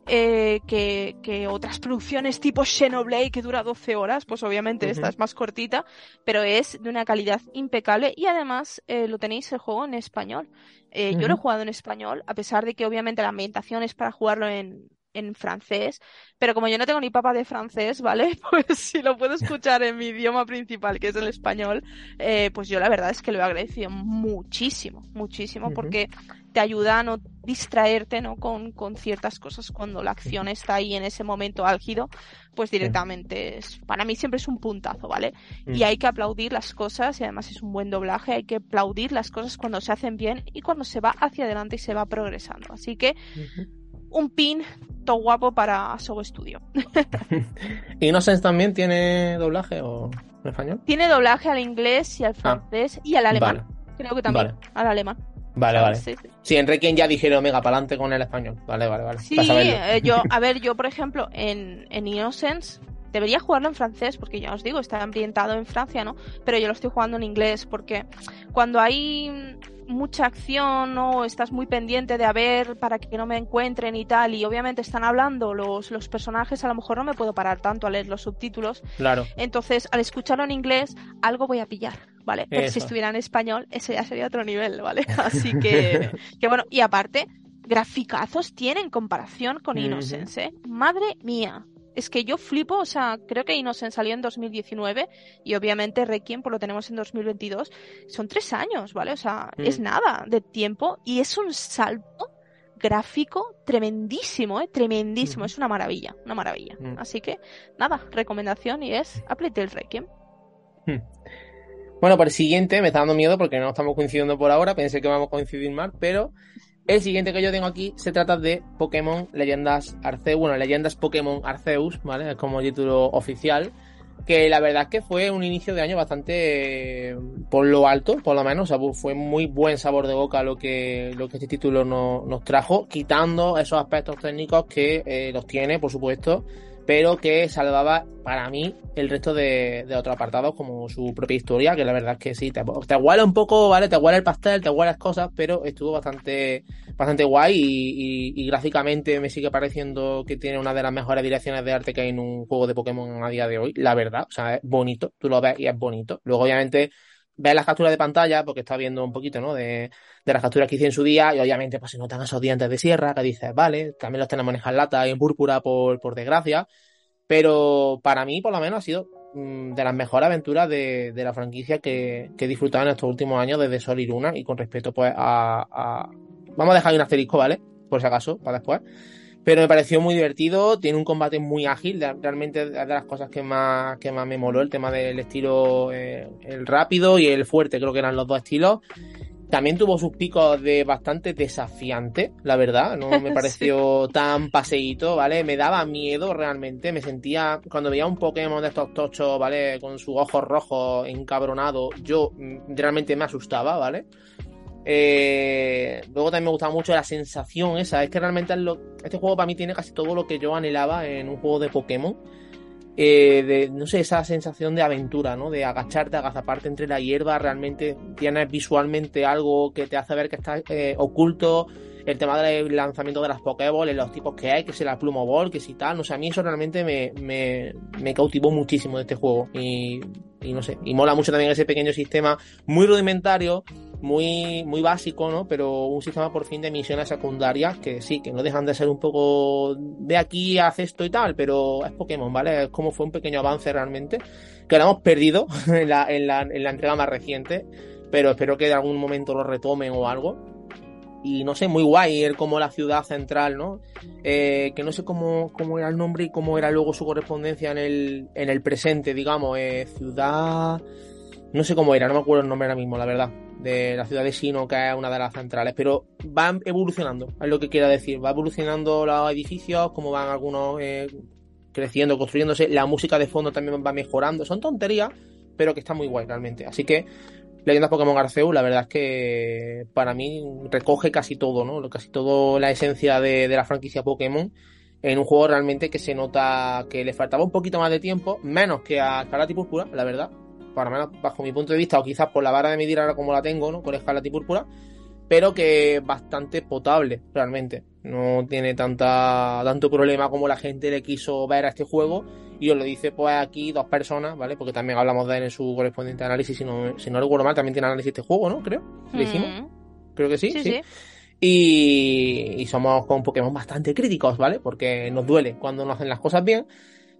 eh, que, que, otras producciones tipo Xenoblade que dura 12 horas, pues obviamente esta es más cortita, pero es de una calidad impecable y además eh, lo tenéis el juego en español. Eh, yo lo he jugado en español, a pesar de que obviamente la ambientación es para jugarlo en, en francés, pero como yo no tengo ni papa de francés, ¿vale? Pues si lo puedo escuchar en mi idioma principal, que es el español, eh, pues yo la verdad es que lo he agradecido muchísimo, muchísimo, porque te ayuda a no distraerte ¿no? Con, con, ciertas cosas cuando la acción está ahí en ese momento álgido, pues directamente es, para mí siempre es un puntazo, ¿vale? Y hay que aplaudir las cosas y además es un buen doblaje, hay que aplaudir las cosas cuando se hacen bien y cuando se va hacia adelante y se va progresando. Así que un pin todo guapo para Sogo Studio. ¿Innocence también tiene doblaje o en español? Tiene doblaje al inglés y al ah. francés y al alemán. Creo que también. Al alemán. Vale, vale. Sí, en Requiem ya dijeron, mega, para adelante con el español. Vale, vale, vale. Sí, eh, yo, a ver, yo, por ejemplo, en, en Innocence debería jugarlo en francés, porque ya os digo, está ambientado en Francia, ¿no? Pero yo lo estoy jugando en inglés, porque cuando hay mucha acción o estás muy pendiente de a ver para que no me encuentren y tal y obviamente están hablando los, los personajes a lo mejor no me puedo parar tanto a leer los subtítulos. Claro. Entonces al escucharlo en inglés algo voy a pillar vale pero si estuviera en español ese ya sería otro nivel vale así que que bueno y aparte graficazos tienen comparación con Innocence ¿eh? madre mía es que yo flipo, o sea, creo que Innocent salió en 2019 y obviamente Requiem pues lo tenemos en 2022. Son tres años, ¿vale? O sea, es mm. nada de tiempo y es un salto gráfico tremendísimo, ¿eh? Tremendísimo. Es una maravilla, una maravilla. Mm. Así que, nada, recomendación y es Apple Requiem. Hmm. Bueno, por el siguiente me está dando miedo porque no estamos coincidiendo por ahora, pensé que vamos a coincidir más, pero el siguiente que yo tengo aquí se trata de Pokémon Leyendas Arceus, bueno, Leyendas Pokémon Arceus, ¿vale? Es como título oficial, que la verdad es que fue un inicio de año bastante por lo alto, por lo menos, o sea, fue muy buen sabor de boca lo que, lo que este título nos trajo, quitando esos aspectos técnicos que eh, los tiene, por supuesto, pero que salvaba para mí el resto de, de, otros apartados como su propia historia, que la verdad es que sí, te, te huele un poco, ¿vale? Te huele el pastel, te huele las cosas, pero estuvo bastante, bastante guay y, y, gráficamente me sigue pareciendo que tiene una de las mejores direcciones de arte que hay en un juego de Pokémon a día de hoy, la verdad, o sea, es bonito, tú lo ves y es bonito. Luego obviamente ves las capturas de pantalla, porque está viendo un poquito, ¿no? De, de, las capturas que hice en su día, y obviamente, pues se notan esos dientes de sierra, que dices, vale, también los tenemos en escarlata y en púrpura, por, por desgracia, pero para mí, por lo menos, ha sido mm, de las mejores aventuras de, de la franquicia que, que, he disfrutado en estos últimos años desde Sol y Luna, y con respecto, pues, a, a... Vamos a dejar un asterisco, ¿vale? Por si acaso, para después. Pero me pareció muy divertido, tiene un combate muy ágil, realmente de las cosas que más, que más me moló, el tema del estilo, eh, el rápido y el fuerte, creo que eran los dos estilos. También tuvo sus picos de bastante desafiante, la verdad, no me pareció tan paseíto, ¿vale? Me daba miedo realmente, me sentía, cuando veía un Pokémon de estos tochos, ¿vale? Con sus ojos rojos encabronado, yo mm, realmente me asustaba, ¿vale? Eh, luego también me gustaba mucho la sensación esa. Es que realmente este juego para mí tiene casi todo lo que yo anhelaba en un juego de Pokémon. Eh, no sé, esa sensación de aventura, ¿no? De agacharte, agazaparte entre la hierba. Realmente tienes visualmente algo que te hace ver que está eh, oculto. El tema del lanzamiento de las Pokéballs, los tipos que hay, que es la Plumo Ball, que si tal. No sé, a mí eso realmente me, me, cautivó muchísimo de este juego. Y no sé, y mola mucho también ese pequeño sistema muy rudimentario muy, muy básico, ¿no? Pero un sistema por fin de misiones secundarias que sí, que no dejan de ser un poco de aquí haz esto y tal, pero es Pokémon, ¿vale? Es como fue un pequeño avance realmente, que lo hemos perdido en la, en la, en la entrega más reciente, pero espero que de algún momento lo retomen o algo. Y no sé, muy guay el como la ciudad central, ¿no? Eh, que no sé cómo, cómo era el nombre y cómo era luego su correspondencia en el, en el presente, digamos, eh, ciudad... No sé cómo era, no me acuerdo el nombre ahora mismo, la verdad de la ciudad de Sino, que es una de las centrales, pero van evolucionando, es lo que quiero decir, va evolucionando los edificios, como van algunos eh, creciendo, construyéndose, la música de fondo también va mejorando, son tonterías, pero que está muy guay realmente, así que Leyendas Pokémon Arceus, la verdad es que para mí recoge casi todo, ¿no? Casi todo la esencia de, de la franquicia Pokémon en un juego realmente que se nota que le faltaba un poquito más de tiempo, menos que a Escarlata y la verdad, para menos bajo mi punto de vista, o quizás por la vara de medir ahora como la tengo, ¿no? Con escarlata y púrpura, pero que bastante potable, realmente. No tiene tanta, tanto problema como la gente le quiso ver a este juego. Y os lo dice pues aquí dos personas, ¿vale? Porque también hablamos de él en su correspondiente análisis, si no, si no recuerdo mal, también tiene análisis este juego, ¿no? Creo. ¿Lo hicimos? Mm. Creo que sí, sí. Y, y, somos con Pokémon bastante críticos, ¿vale? Porque nos duele cuando no hacen las cosas bien.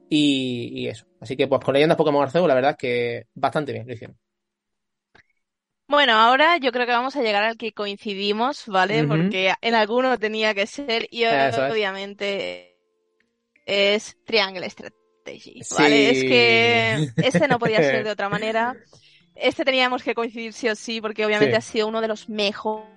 Y, eso. Así que pues con leyendas Pokémon Arceus la verdad es que bastante bien lo hicieron. Bueno, ahora yo creo que vamos a llegar al que coincidimos, ¿vale? Porque en alguno tenía que ser y obviamente es Triangle Strategy, ¿vale? Es que este no podía ser de otra manera. Este teníamos que coincidir sí o sí porque obviamente ha sido uno de los mejores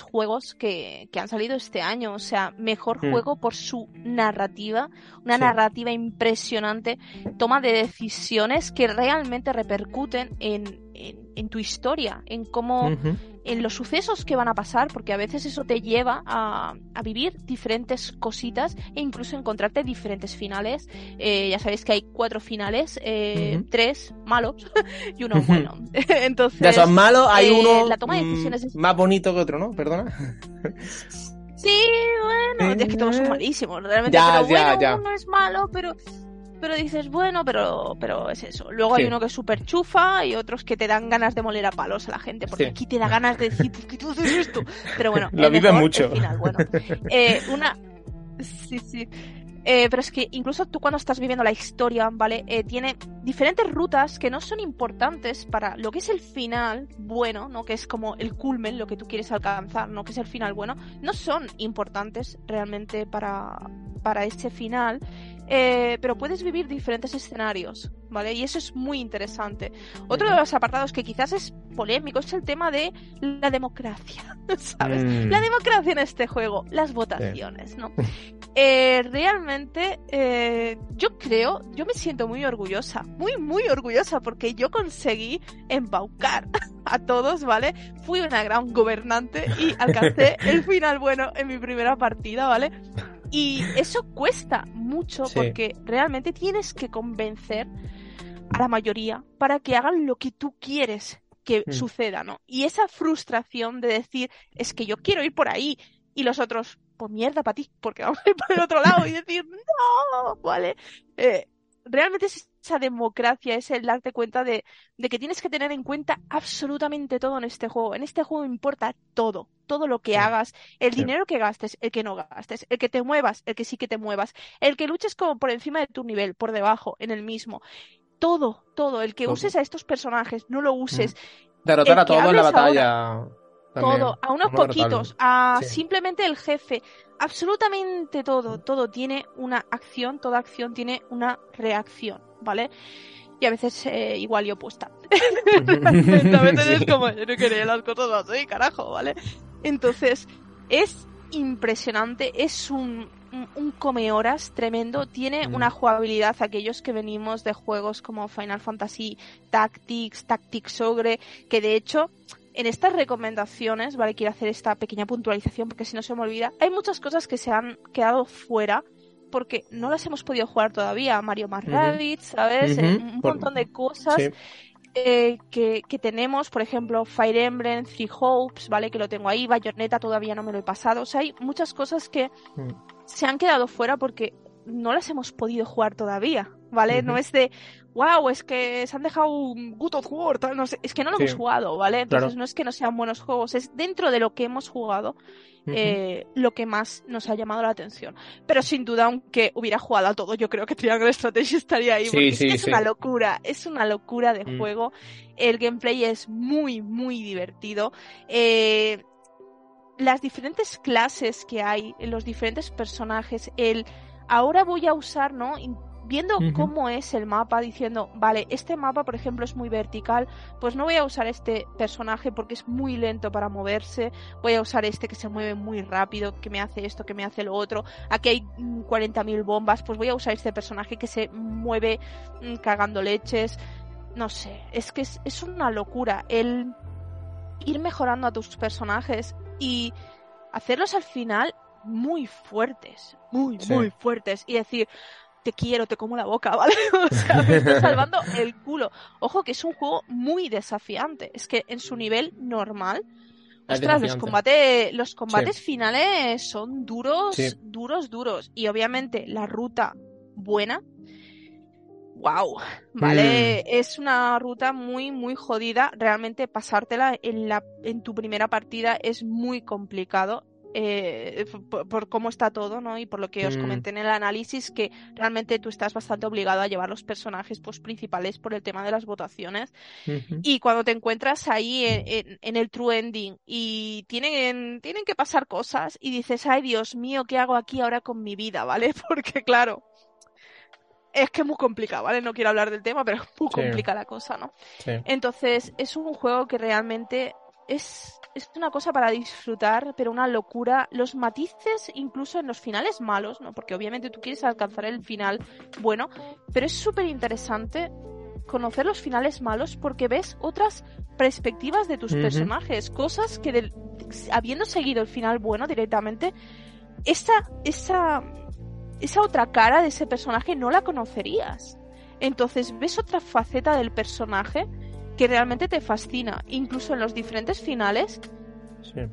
juegos que, que, han salido este año. O sea, mejor hmm. juego por su narrativa, una narrativa impresionante, toma de decisiones que realmente repercuten en, en, tu historia, en cómo, en los sucesos que van a pasar, porque a veces eso te lleva a, a vivir diferentes cositas e incluso encontrarte diferentes finales. Eh, ya sabéis que hay cuatro finales, eh, tres malos y uno bueno. Entonces, ya son malos, hay eh, uno la toma de decisiones más bonito que otro, ¿no? Perdona. Sí, bueno, es que todos son malísimos, realmente. Ya, pero ya, bueno, ya. uno es malo, pero pero dices, bueno, pero, pero es eso. Luego hay uno que es súper chufa y otros que te dan ganas de moler a palos a la gente, porque aquí te da ganas de decir, ¿por qué tú haces esto? Pero bueno, lo vive mucho. Final, bueno. Eh, una. Sí, sí. Eh, pero es que incluso tú cuando estás viviendo la historia, ¿vale? Eh, tiene diferentes rutas que no son importantes para lo que es el final bueno, ¿no? Que es como el culmen, lo que tú quieres alcanzar, ¿no? Que es el final bueno. No son importantes realmente para, para ese final. Eh, pero puedes vivir diferentes escenarios, ¿vale? Y eso es muy interesante. Otro de los apartados que quizás es polémico es el tema de la democracia, ¿sabes? Mm. La democracia en este juego, las votaciones, ¿no? Eh, realmente, eh, yo creo, yo me siento muy orgullosa, muy, muy orgullosa porque yo conseguí embaucar a todos, ¿vale? Fui una gran gobernante y alcancé el final bueno en mi primera partida, ¿vale? Y eso cuesta mucho porque realmente tienes que convencer a la mayoría para que hagan lo que tú quieres que hmm. suceda, ¿no? Y esa frustración de decir, es que yo quiero ir por ahí y los otros, pues mierda para ti, porque vamos a ir por el otro lado y decir, no, ¿vale? Eh, realmente esa democracia, es el darte cuenta de, que tienes que tener en cuenta absolutamente todo en este juego. En este juego importa todo, todo lo que hagas, el dinero que gastes, el que no gastes, el que te muevas, el que sí que te muevas, el que luches como por encima de tu nivel, por debajo, en el mismo. Todo, todo, el que uses a estos personajes, no lo uses. Derrotar a todo en la batalla todo, a unos poquitos, a simplemente el jefe, absolutamente todo, todo tiene una acción, toda acción tiene una reacción, ¿vale? Y a veces eh, igual y opuesta. a veces es como, yo no quería las cosas así, carajo, ¿vale? Entonces, es impresionante, es un, un come horas tremendo, tiene una jugabilidad, aquellos que venimos de juegos como Final Fantasy Tactics, Tactics Ogre, que de hecho en estas recomendaciones, ¿vale? Quiero hacer esta pequeña puntualización porque si no se me olvida. Hay muchas cosas que se han quedado fuera porque no las hemos podido jugar todavía. Mario más ¿sabes? Eh, un montón de cosas. Eh, que, tenemos, por ejemplo, Fire Emblem, Three Hopes, ¿vale? Que lo tengo ahí, Bayonetta todavía no me lo he pasado. O sea, hay muchas cosas que mm. se han quedado fuera porque no las hemos podido jugar todavía, ¿vale? No es de, wow, es que se han dejado un Good of War, no sé, es que no lo hemos jugado, ¿vale? Entonces no es que no sean buenos juegos, es dentro de lo que hemos jugado eh, lo que más nos ha llamado la atención. Pero sin duda, aunque hubiera jugado a todo, yo creo que Triangle Strategy estaría ahí, porque es, una locura, es una locura de mm. juego. El gameplay es muy, muy divertido. Eh, las diferentes clases que hay, los diferentes personajes, el ahora voy a usar, ¿no? Viendo cómo es el mapa, diciendo, vale, este mapa, por ejemplo, es muy vertical, pues no voy a usar este personaje porque es muy lento para moverse, voy a usar este que se mueve muy rápido, que me hace esto, que me hace lo otro, aquí hay 40.000 bombas, pues voy a usar este personaje que se mueve mm, cagando leches, no sé, es que es, es una locura el ir mejorando a tus personajes y hacerlos al final muy fuertes, muy, muy fuertes y decir, te quiero, te como la boca, ¿vale? O sea, me está salvando el culo. Ojo que es un juego muy desafiante. Es que en su nivel normal, ostras, los combates, los combates finales son duros, duros, duros. Y obviamente la ruta buena, wow, ¿vale? Mm. Es una ruta muy, muy jodida. Realmente pasártela en, la, en tu primera partida es muy complicado eh, por, cómo está todo, ¿no? Y por lo que os mm. comenté en el análisis, que realmente tú estás bastante obligado a llevar los personajes pues, principales por el tema de las votaciones. Y cuando te encuentras ahí en, el true ending y tienen, tienen que pasar cosas y dices, ay Dios mío, ¿qué hago aquí ahora con mi vida? ¿Vale? Porque claro, es que es muy complicado, ¿vale? No quiero hablar del tema, pero es muy complicada la cosa, ¿no? Entonces, es un juego que realmente es, es una cosa para disfrutar, pero una locura. Los matices, incluso en los finales malos, ¿no? Porque obviamente tú quieres alcanzar el final bueno, pero es súper interesante conocer los finales malos porque ves otras perspectivas de tus personajes, cosas que habiendo seguido el final bueno directamente, esa, esa, esa otra cara de ese personaje no la conocerías. Entonces ves otra faceta del personaje que realmente te fascina. Incluso en los diferentes finales,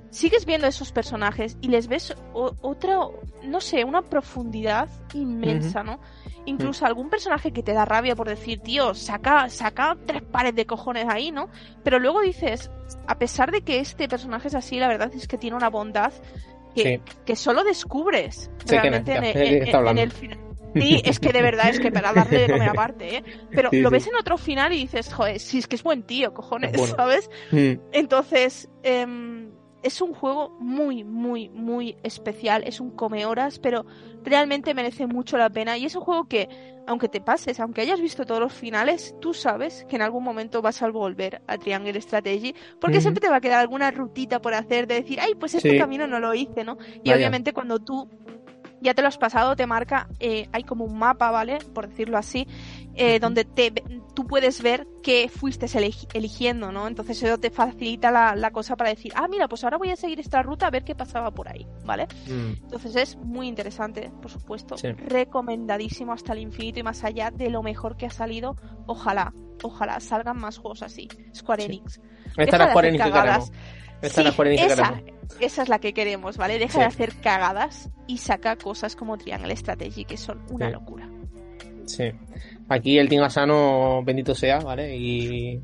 sigues viendo esos personajes y les ves otra, no sé, una profundidad inmensa, ¿no? Incluso algún personaje que te da rabia por decir, tío, saca, saca tres pares de cojones ahí, ¿no? Pero luego dices, a pesar de que este personaje es así, la verdad es que tiene una bondad que, que solo descubres realmente en, el final. Sí, es que de verdad, es que para darle de comer aparte, ¿eh? Pero lo ves en otro final y dices, joder, si es que es buen tío, cojones, ¿sabes? Entonces, em, es un juego muy, muy, muy especial. Es un come horas, pero realmente merece mucho la pena. Y es un juego que, aunque te pases, aunque hayas visto todos los finales, tú sabes que en algún momento vas a volver a Triangle Strategy, porque siempre te va a quedar alguna rutita por hacer de decir, ay, pues este camino no lo hice, ¿no? Y obviamente cuando tú ya te lo has pasado, te marca, eh, hay como un mapa, ¿vale? Por decirlo así, eh, donde te, tú puedes ver qué fuiste eligiendo, ¿no? Entonces eso te facilita la, cosa para decir, ah, mira, pues ahora voy a seguir esta ruta a ver qué pasaba por ahí, ¿vale? Mm. Entonces es muy interesante, por supuesto, recomendadísimo hasta el infinito y más allá de lo mejor que ha salido. Ojalá, ojalá salgan más juegos así. Square Enix. Esta es Square Enix esa, esa es la que queremos, ¿vale? Deja de hacer cagadas y saca cosas como Triangle Strategy, que son una locura. Sí. Aquí el Team Asano, bendito sea, ¿vale? Y,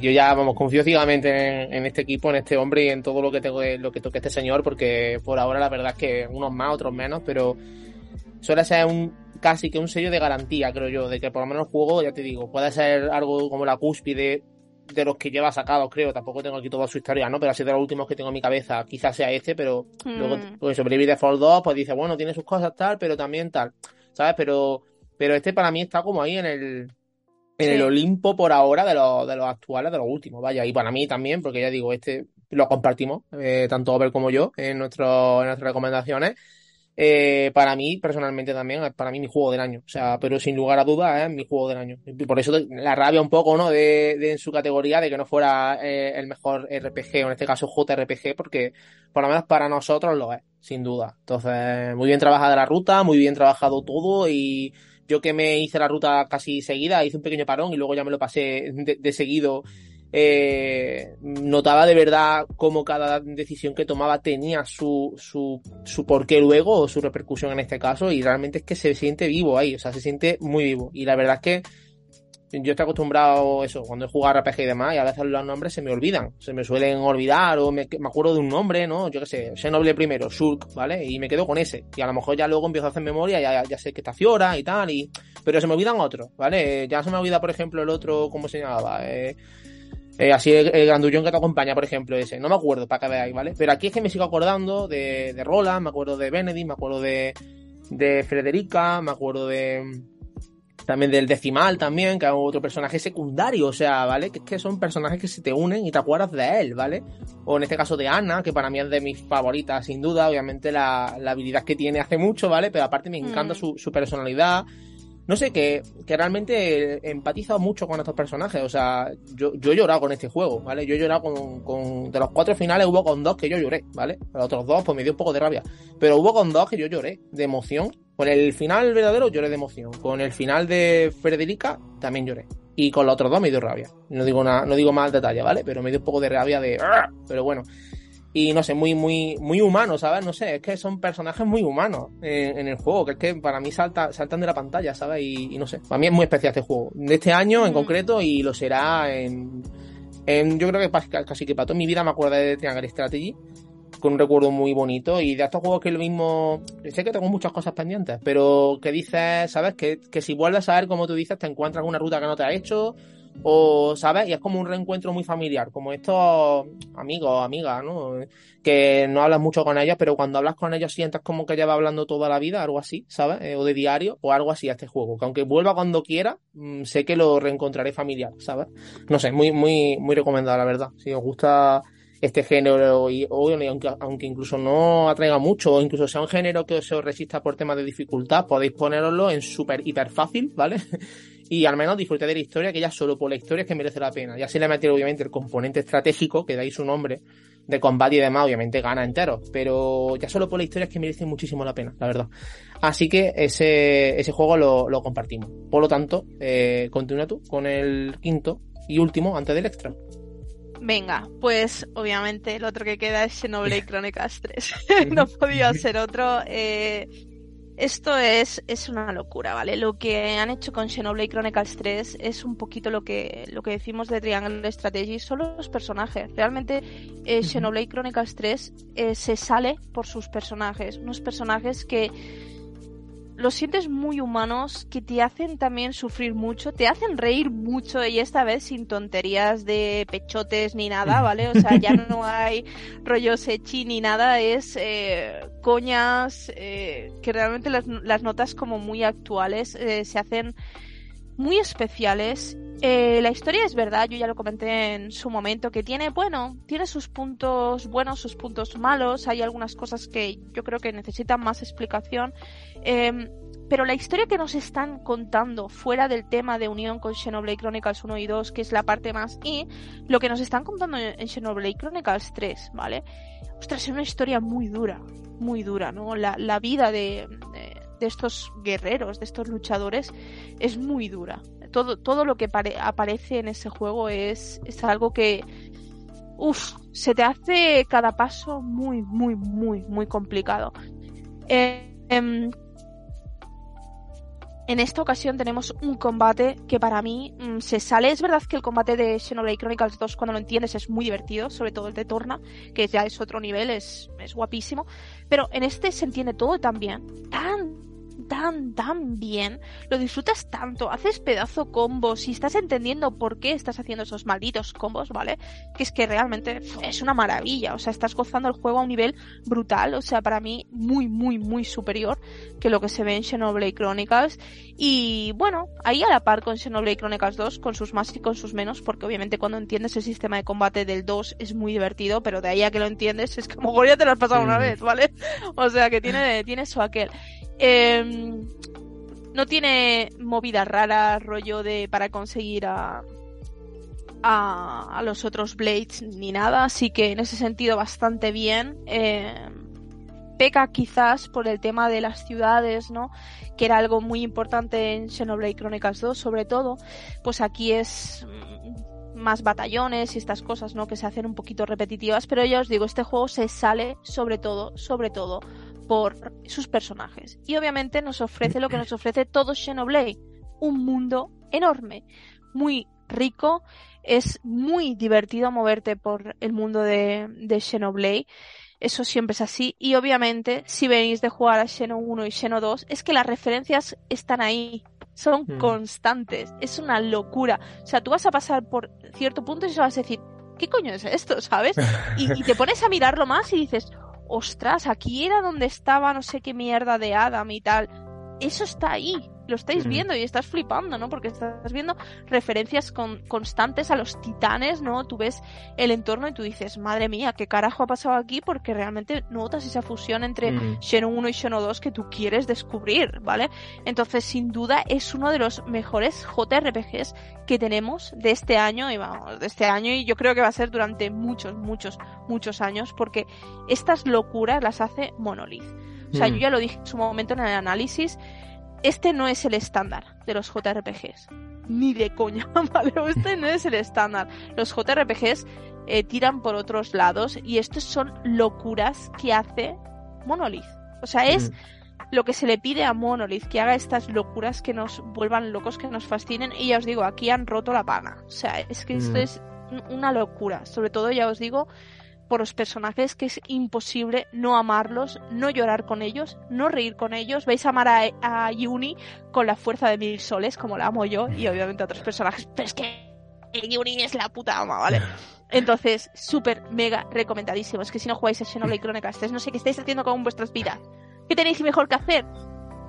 yo ya, vamos, confío ciegamente en, este equipo, en este hombre y en todo lo que tengo, lo que toque este señor, porque por ahora la verdad es que unos más, otros menos, pero suele ser un casi que un sello de garantía, creo yo, de que por lo menos el juego, ya te digo, puede ser algo como la cúspide de los que lleva sacados, creo. Tampoco tengo aquí toda su historia, ¿no? Pero así de los últimos que tengo en mi cabeza, quizás sea este, pero luego, mm. pues Sobrevive Default 2, pues dice, bueno, tiene sus cosas tal, pero también tal, ¿sabes? Pero, pero este para mí está como ahí en el, en el Olimpo por ahora de los, de los actuales, de los últimos, vaya. Y para mí también, porque ya digo, este lo compartimos, eh, tanto Over como yo, en, nuestro, en nuestras recomendaciones. Eh, para mí, personalmente también, para mí mi juego del año. O sea, pero sin lugar a dudas es mi juego del año. Y por eso la rabia un poco, ¿no? De, de su categoría de que no fuera eh, el mejor RPG, o en este caso JRPG, porque por lo menos para nosotros lo es, sin duda. Entonces, muy bien trabajada la ruta, muy bien trabajado todo y yo que me hice la ruta casi seguida, hice un pequeño parón y luego ya me lo pasé de seguido eh, notaba de verdad cómo cada decisión que tomaba tenía su, su, su porqué luego o su repercusión en este caso y realmente es que se siente vivo ahí, o sea, se siente muy vivo y la verdad es que yo estoy acostumbrado a eso, cuando he jugado RPG y demás, y a veces los nombres se me olvidan, se me suelen olvidar, o me, acuerdo de un nombre, ¿no? Yo qué sé, Xenoblade primero, Shulk, ¿vale? Y me quedo con ese. Y a lo mejor ya luego empiezo a hacer memoria, ya, ya sé que está Fiora y tal, y... pero se me olvidan otros, ¿vale? Ya se me olvida, por ejemplo, el otro, ¿cómo se llamaba? Eh, eh, así el, grandullón que te acompaña, por ejemplo, ese. No me acuerdo, para que veáis, ¿vale? Pero aquí es que me sigo acordando de, de Roland, me acuerdo de Benedict, me acuerdo de, de Frederica, me acuerdo de también del decimal también, que es otro personaje secundario, o sea, ¿vale? Que es que son personajes que se te unen y te acuerdas de él, ¿vale? O en este caso de Anna, que para mí es de mis favoritas, sin duda, obviamente la, la habilidad que tiene hace mucho, ¿vale? Pero aparte me encanta mm. su, su personalidad, no sé, que, que realmente he empatizado mucho con estos personajes. O sea, yo, yo he llorado con este juego, ¿vale? Yo he llorado con, con. De los cuatro finales hubo con dos que yo lloré, ¿vale? Los otros dos, pues me dio un poco de rabia. Pero hubo con dos que yo lloré de emoción. Con el final verdadero lloré de emoción. Con el final de Frederica también lloré. Y con los otros dos me dio rabia. No digo nada, no digo más detalle, ¿vale? Pero me dio un poco de rabia de. Pero bueno y no sé, muy, muy, muy humano, ¿sabes? No sé, es que son personajes muy humanos en, el juego, que es que para mí salta, saltan de la pantalla, ¿sabes? Y, no sé, para mí es muy especial este juego, de este año en mm. concreto y lo será en, en yo creo que casi que para toda mi vida me acuerdo de Triangle Strategy, con un recuerdo muy bonito y de estos juegos que lo mismo, sé que tengo muchas cosas pendientes, pero que dices, ¿sabes? Que, que si vuelves a ver como tú dices, te encuentras una ruta que no te ha hecho o, ¿sabes? Y es como un reencuentro muy familiar, como estos amigos, amigas, ¿no? Que no hablas mucho con ellos, pero cuando hablas con ellos sientes como que lleva hablando toda la vida, algo así, ¿sabes? Eh, o de diario, o algo así a este juego. Que aunque vuelva cuando quiera, mm, sé que lo reencontraré familiar, ¿sabes? No sé, muy, muy, muy recomendado, la verdad. Si os gusta este género y, aunque, aunque incluso no atraiga mucho o incluso sea un género que se os resista por temas de dificultad, podéis poneroslo en súper hiper fácil, ¿vale? y al menos disfruté de la historia, que ya solo por la historia es que merece la pena. Ya se le metido obviamente el componente estratégico, que ahí su nombre, de combate y demás, obviamente gana entero, pero ya solo por la historia es que merece muchísimo la pena, la verdad. Así que ese, ese juego lo, lo compartimos. Por lo tanto, eh, continúa tú con el quinto y último antes del extra. Venga, pues obviamente el otro que queda es Xenoblade Chronicles 3. no podía ser otro. Eh, esto es, es una locura, ¿vale? Lo que han hecho con Xenoblade Chronicles 3 es un poquito lo que, lo que decimos de Triangle Strategy, son los personajes. Realmente eh, Xenoblade Chronicles 3 eh, se sale por sus personajes, unos personajes que los sientes muy humanos, que te hacen también sufrir mucho, te hacen reír mucho y esta vez sin tonterías de pechotes ni nada, ¿vale? O sea, ya no hay rollo sechi ni nada, es eh, coñas eh, que realmente las, las, notas como muy actuales, eh, se hacen muy especiales. Eh, la historia es verdad, yo ya lo comenté en su momento, que tiene, bueno, tiene sus puntos buenos, sus puntos malos, hay algunas cosas que yo creo que necesitan más explicación. Em, pero la historia que nos están contando fuera del tema de unión con Xenoblade Chronicles 1 y 2, que es la parte más y lo que nos están contando en Xenoblade Chronicles 3, ¿vale? Ostras, es una historia muy dura, muy dura, ¿no? La, la vida de, de estos guerreros, de estos luchadores, es muy dura. Todo, todo lo que aparece en ese juego es, es algo que, uff, se te hace cada paso muy, muy, muy, muy complicado. Eh, em, en esta ocasión tenemos un combate que para mí mm, se sale. Es verdad que el combate de Xenoblade Chronicles 2, cuando lo entiendes, es muy divertido, sobre todo el de Torna, que ya es otro nivel, es, es guapísimo. Pero en este se entiende todo tan bien, tan tan, tan bien, lo disfrutas tanto, haces pedazo combos y estás entendiendo por qué estás haciendo esos malditos combos, ¿vale? Que es que realmente es una maravilla, o sea, estás gozando el juego a un nivel brutal, o sea, para mí muy, muy, muy superior que lo que se ve en Xenoblade Chronicles. Y bueno, ahí a la par con Xenoblade Chronicles 2, con sus más y con sus menos, porque obviamente cuando entiendes el sistema de combate del 2 es muy divertido, pero de ahí a que lo entiendes es como ya te lo has pasado una vez, ¿vale? O sea, que tiene, tiene su aquel. Em, no tiene movidas raras, rollo de para conseguir a, a, los otros Blades ni nada, así que en ese sentido bastante bien. Em, peca quizás por el tema de las ciudades, ¿no? Que era algo muy importante en Xenoblade Chronicles 2, sobre todo. Pues aquí es mm, más batallones y estas cosas, ¿no? Que se hacen un poquito repetitivas, pero ya os digo, este juego se sale sobre todo, sobre todo por sus personajes. Y obviamente nos ofrece lo que nos ofrece todo Xenoblade, un mundo enorme, muy rico, es muy divertido moverte por el mundo de, de Xenoblade. Eso siempre es así. Y obviamente, si venís de jugar a Xeno 1 y Xeno 2, es que las referencias están ahí. Son mm. constantes. Es una locura. O sea, tú vas a pasar por cierto punto y vas a decir, ¿qué coño es esto? ¿Sabes? y te pones a mirarlo más y dices, ostras, aquí era donde estaba no sé qué mierda de Adam y tal. Eso está ahí lo estáis viendo y estás flipando, ¿no? Porque estás viendo referencias con, constantes a los titanes, ¿no? Tú ves el entorno y tú dices, madre mía, ¿qué carajo ha pasado aquí? Porque realmente notas esa fusión entre mm. 1 y Xeno 2 que tú quieres descubrir, ¿vale? Entonces, sin duda, es uno de los mejores JRPGs que tenemos de este año y vamos, de este año y yo creo que va a ser durante muchos, muchos, muchos años porque estas locuras las hace Monolith. O sea, yo mm. ya lo dije en su momento en el análisis, este no es el estándar de los JRPGs. Ni de coña, ¿vale? Este no es el estándar. Los JRPGs eh, tiran por otros lados y estos son locuras que hace Monolith. O sea, es mm. lo que se le pide a Monolith, que haga estas locuras que nos vuelvan locos, que nos fascinen. Y ya os digo, aquí han roto la pana. O sea, es que esto mm. es una locura. Sobre todo, ya os digo, por los personajes que es imposible no amarlos, no llorar con ellos, no reír con ellos. Vais a amar a, Yuni con la fuerza de mil soles, como la amo yo, y obviamente a otros personajes, pero es que Yuni es la puta ama, ¿vale? Entonces, súper, mega recomendadísimo. Es que si no jugáis a Xenoblade Chronicles no sé qué estáis haciendo con vuestras vidas. ¿Qué tenéis mejor que hacer?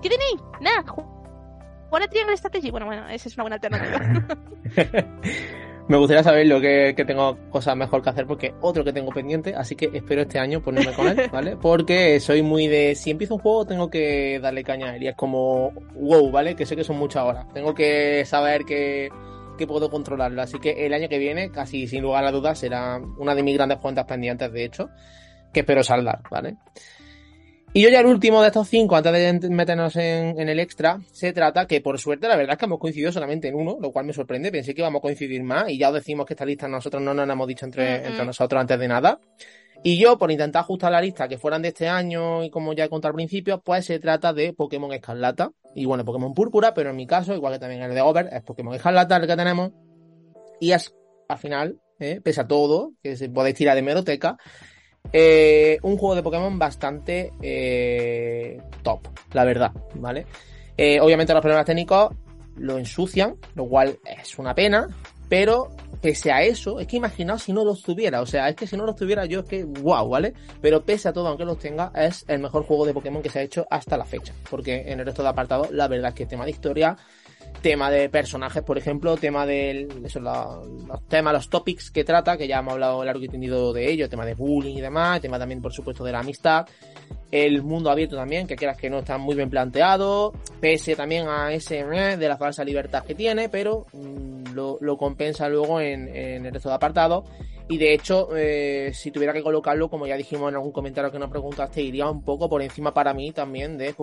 ¿Qué tenéis? Nada. Jugar a Triangle Strategy. Bueno, bueno, esa es una buena alternativa. me gustaría saber lo que, tengo cosas mejor que hacer porque otro que tengo pendiente, así que espero este año ponerme con él, ¿vale? Porque soy muy de si empiezo un juego tengo que darle caña a él y es como wow, ¿vale? Que sé que son muchas horas. Tengo que saber que, que puedo controlarlo, así que el año que viene, casi sin lugar a dudas, será una de mis grandes cuentas pendientes, de hecho, que espero saldar, ¿vale? Y yo ya el último de estos cinco, antes de meternos en, el extra, se trata que por suerte la verdad es que hemos coincidido solamente en uno, lo cual me sorprende, pensé que íbamos a coincidir más y ya os decimos que esta lista nosotros no nos hemos dicho entre, entre nosotros antes de nada. Y yo, por intentar ajustar la lista que fueran de este año y como ya he contado al principio, pues se trata de Pokémon Escarlata y bueno, Pokémon Púrpura, pero en mi caso, igual que también el de Over, es Pokémon Escarlata el que tenemos y es al final, ¿eh? pese a todo, que se podéis tirar de meroteca, Eh, un juego de Pokémon bastante eh, top, la verdad, ¿vale? Eh, obviamente los problemas técnicos lo ensucian, lo cual es una pena, pero pese a eso, es que imaginaos si no los tuviera, o sea, es que si no los tuviera yo es que wow, ¿vale? Pero pese a todo, aunque los tenga, es el mejor juego de Pokémon que se ha hecho hasta la fecha, porque en el resto de apartados la verdad es que el tema de historia tema de personajes, por ejemplo, tema de los temas, los topics que trata, que ya hemos hablado largo y tendido de ello, tema de bullying y demás, tema también, por supuesto, de la amistad, el mundo abierto también, que quieras que no está muy bien planteado, pese también a ese eh, de la falsa libertad que tiene, pero mm, lo, compensa luego en, en el resto de apartados y de hecho, eh, si tuviera que colocarlo, como ya dijimos en algún comentario que nos preguntaste, iría un poco por encima para mí también de,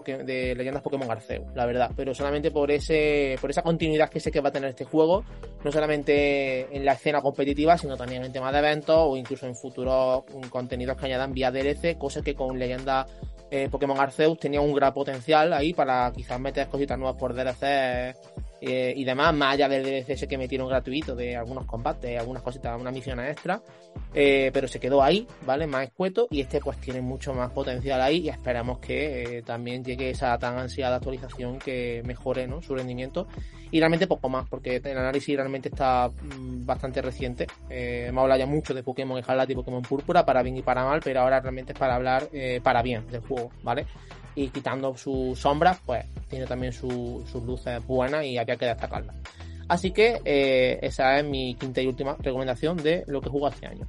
Leyendas Pokémon Arceus, la verdad. Pero solamente por ese por esa continuidad que sé que va a tener este juego, no solamente en la escena competitiva, sino también en temas de eventos o incluso en futuros contenidos que añadan vía DLC, cosas que con Leyendas eh, Pokémon Arceus tenía un gran potencial ahí para quizás meter cositas nuevas por DLC eh, y demás, más allá del DLC que metieron gratuito de algunos combates, algunas cositas, algunas misiones extra, eh, pero se quedó ahí, ¿vale? Más escueto y este pues tiene mucho más potencial ahí y esperamos que eh, también llegue esa tan ansiada actualización que mejore ¿no? su rendimiento y realmente poco más, porque el análisis realmente está mm, bastante reciente. hemos hablado ya mucho de Pokémon Escarlata y Pokémon Púrpura, para bien y para mal, pero ahora realmente es para hablar para bien del juego, ¿vale? Y quitando sus sombras, pues tiene también sus luces buenas y había que destacarlas. Así que eh, esa es mi quinta y última recomendación de lo que juego este año.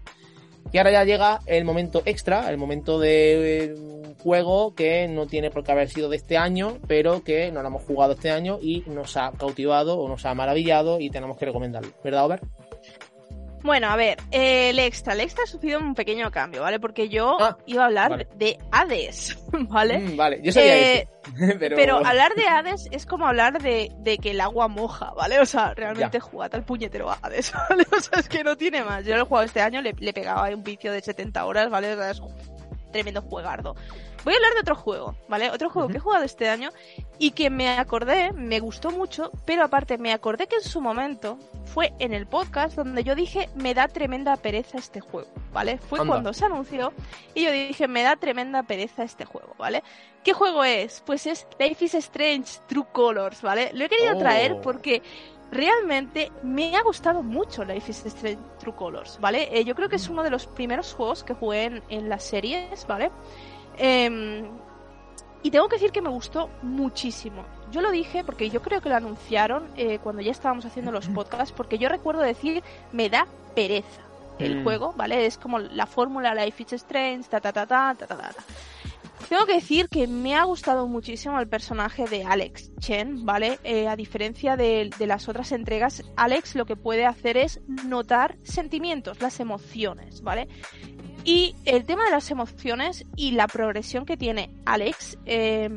Y ahora ya llega el momento extra, el momento de un juego que no tiene por qué haber sido de este año, pero que no lo hemos jugado este año y nos ha cautivado o nos ha maravillado y tenemos que recomendarlo. ¿Verdad, Over? Bueno, a ver, eh, el extra. El extra ha sufrido un pequeño cambio, ¿vale? Porque yo ah, iba a hablar de Hades, ¿vale? Mm, vale, yo sabía eh, pero... hablar de Hades es como hablar de, que el agua moja, ¿vale? O sea, realmente jugad al puñetero Hades, ¿vale? O sea, es que no tiene más. Yo lo he jugado este año, le, le pegaba un vicio de 70 horas, ¿vale? O sea, es un tremendo juegardo. Voy a hablar de otro juego, ¿vale? Otro juego que he jugado este año y que me acordé, me gustó mucho, pero aparte me acordé que en su momento fue en el podcast donde yo dije, me da tremenda pereza este juego, ¿vale? Fue cuando se anunció y yo dije, me da tremenda pereza este juego, ¿vale? ¿Qué juego es? Pues es Life is Strange True Colors, ¿vale? Lo he querido traer oh. porque realmente me ha gustado mucho Life is Strange True Colors, ¿vale? Eh, yo creo que es uno de los primeros juegos que jugué en, en las series, ¿vale? Em, y tengo que decir que me gustó muchísimo. Yo lo dije porque yo creo que lo anunciaron eh, cuando ya estábamos haciendo los podcasts, porque yo recuerdo decir, me da pereza el mm. juego, ¿vale? Es como la fórmula Life is Strange, ta ta ta ta ta ta ta. Tengo que decir que me ha gustado muchísimo el personaje de Alex Chen, ¿vale? Eh, a diferencia de, de, las otras entregas, Alex lo que puede hacer es notar sentimientos, las emociones, ¿vale? Y el tema de las emociones y la progresión que tiene Alex, eh,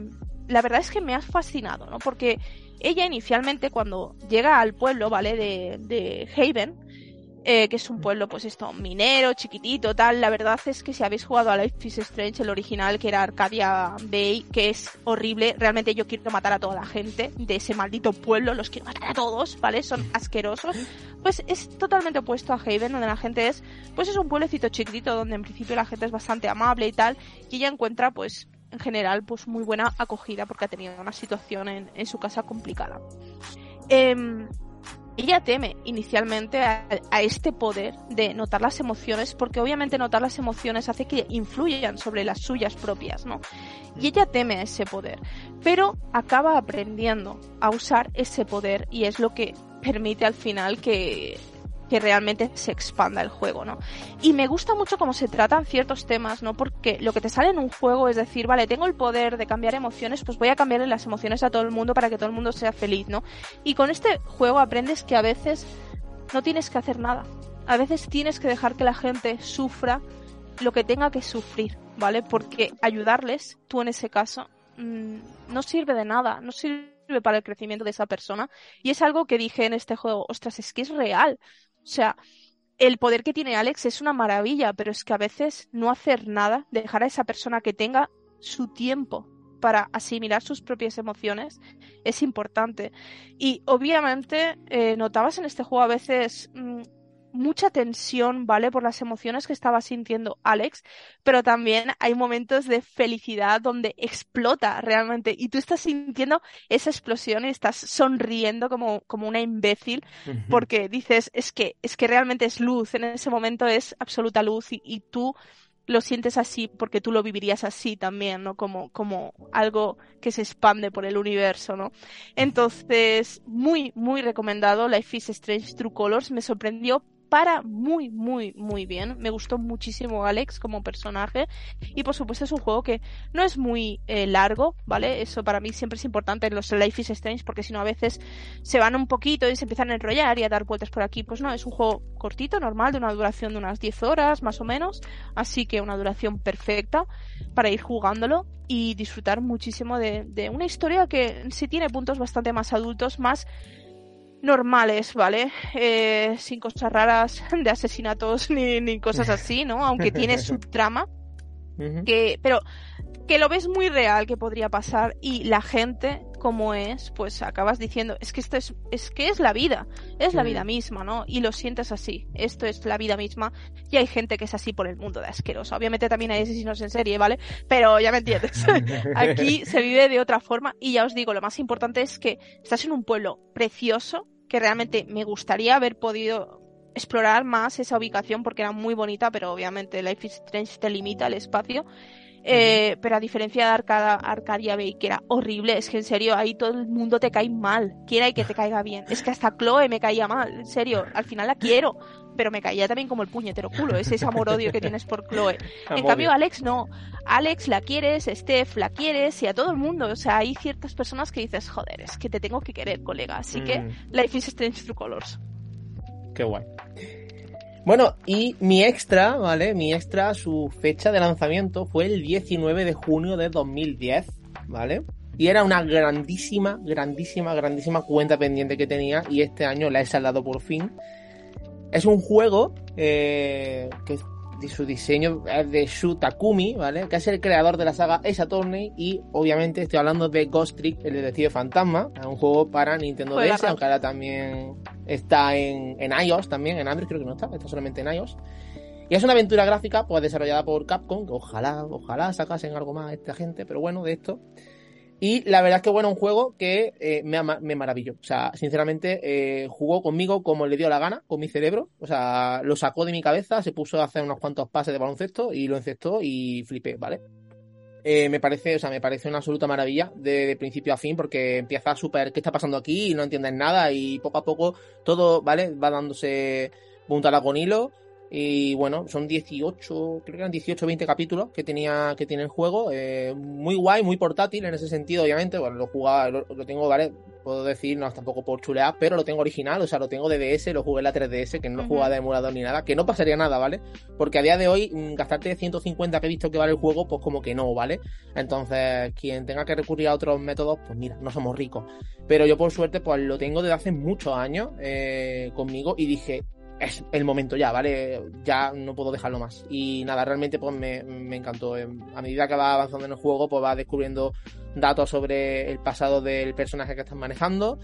la verdad es que me ha fascinado, ¿no? Porque ella inicialmente cuando llega al pueblo, ¿vale? De, de Haven, eh, que es un pueblo, pues esto, minero, chiquitito, tal. La verdad es que si habéis jugado a Life is Strange, el original, que era Arcadia Bay, que es horrible, realmente yo quiero matar a toda la gente de ese maldito pueblo, los quiero matar a todos, ¿vale? Son asquerosos. Pues es totalmente opuesto a Haven, donde la gente es, pues es un pueblecito chiquitito, donde en principio la gente es bastante amable y tal, y ella encuentra, pues, en general, pues muy buena acogida porque ha tenido una situación en, en su casa complicada. Eh, ella teme inicialmente a, este poder de notar las emociones, porque obviamente notar las emociones hace que influyan sobre las suyas propias, ¿no? Y ella teme a ese poder, pero acaba aprendiendo a usar ese poder y es lo que permite al final que que realmente se expanda el juego, ¿no? Y me gusta mucho cómo se tratan ciertos temas, ¿no? Porque lo que te sale en un juego es decir, vale, tengo el poder de cambiar emociones, pues voy a cambiarle las emociones a todo el mundo para que todo el mundo sea feliz, ¿no? Y con este juego aprendes que a veces no tienes que hacer nada. A veces tienes que dejar que la gente sufra lo que tenga que sufrir, ¿vale? Porque ayudarles, tú en ese caso, mm, no sirve de nada, no sirve para el crecimiento de esa persona. Y es algo que dije en este juego, ostras, es que es real. O sea, el poder que tiene Alex es una maravilla, pero es que a veces no hacer nada, dejar a esa persona que tenga su tiempo para asimilar sus propias emociones es importante. Y obviamente eh, notabas en este juego a veces mm, mucha tensión, ¿vale? Por las emociones que estaba sintiendo Alex, pero también hay momentos de felicidad donde explota realmente y tú estás sintiendo esa explosión y estás sonriendo como, como una imbécil porque dices, es que, es que realmente es luz, en ese momento es absoluta luz y, y tú lo sientes así porque tú lo vivirías así también, ¿no? Como, como algo que se expande por el universo, ¿no? Entonces, muy, muy recomendado Life is Strange True Colors. Me sorprendió para muy, muy, muy bien. Me gustó muchísimo Alex como personaje. Y por supuesto es un juego que no es muy eh, largo, ¿vale? Eso para mí siempre es importante en los Life is Strange porque si no a veces se van un poquito y se empiezan a enrollar y a dar vueltas por aquí. Pues no, es un juego cortito, normal, de una duración de unas 10 horas más o menos. Así que una duración perfecta para ir jugándolo y disfrutar muchísimo de, de una historia que sí tiene puntos bastante más adultos, más normales, ¿vale? Eh, sin cosas raras de asesinatos ni, ni cosas así, ¿no? Aunque tiene su trama. Que, pero que lo ves muy real que podría pasar y la gente como es, pues acabas diciendo, es que esto es, es que es la vida, es la vida misma, ¿no? Y lo sientes así, esto es la vida misma y hay gente que es así por el mundo de asqueroso. Obviamente también hay asesinos en serie, ¿vale? Pero ya me entiendes. Aquí se vive de otra forma y ya os digo, lo más importante es que estás en un pueblo precioso, que realmente me gustaría haber podido explorar más esa ubicación porque era muy bonita, pero obviamente Life is Strange te limita el espacio. Eh, pero a diferencia de Arcada, Arcadia Bay, que era horrible, es que en serio, ahí todo el mundo te cae mal. Quiera y que te caiga bien. Es que hasta Chloe me caía mal, en serio. Al final la quiero, pero me caía también como el puñetero culo. Es ese amor-odio que tienes por Chloe. En cambio, Alex no. Alex la quieres, Steph la quieres y a todo el mundo. O sea, hay ciertas personas que dices, joder, es que te tengo que querer, colega. Así que mm. Life is Strange True Colors. Qué guay. Bueno, y mi extra, ¿vale? Mi extra, su fecha de lanzamiento fue el 19 de junio de 2010, ¿vale? Y era una grandísima, grandísima, grandísima cuenta pendiente que tenía y este año la he saldado por fin. Es un juego eh, que su diseño es de Shu Takumi, ¿vale? Que es el creador de la saga Ace Attorney y obviamente estoy hablando de Ghost Trick, el detective fantasma, es un juego para Nintendo DS, aunque ahora también está en, en iOS también, en Android creo que no está, está solamente en iOS. Y es una aventura gráfica pues desarrollada por Capcom, que ojalá, ojalá sacasen algo más a esta gente, pero bueno, de esto. Y la verdad es que, bueno, un juego que eh, me, me, maravilló. O sea, sinceramente, eh, jugó conmigo como le dio la gana, con mi cerebro. O sea, lo sacó de mi cabeza, se puso a hacer unos cuantos pases de baloncesto y lo encestó y flipé, ¿vale? Eh, me parece, o sea, me parece una absoluta maravilla de, principio a fin porque empieza súper, ¿qué está pasando aquí? Y no entiendes nada y poco a poco todo, ¿vale? Va dándose puntada con hilo y bueno, son 18, creo que eran 18 o 20 capítulos que tenía que tiene el juego. Eh, muy guay, muy portátil en ese sentido, obviamente. Bueno, lo jugaba, lo, tengo, ¿vale? Puedo decir, no, tampoco por chulear, pero lo tengo original, o sea, lo tengo de DS, lo jugué en la 3DS, que no jugaba de emulador ni nada, que no pasaría nada, ¿vale? Porque a día de hoy, mm, gastarte 150 que he visto que vale el juego, pues como que no, ¿vale? Entonces, quien tenga que recurrir a otros métodos, pues mira, no somos ricos. Pero yo por suerte, pues lo tengo desde hace muchos años eh, conmigo y dije, es el momento ya, ¿vale? Ya no puedo dejarlo más. Y nada, realmente pues me, encantó. Eh, a medida que va avanzando en el juego, pues vas descubriendo datos sobre el pasado del personaje que estás manejando.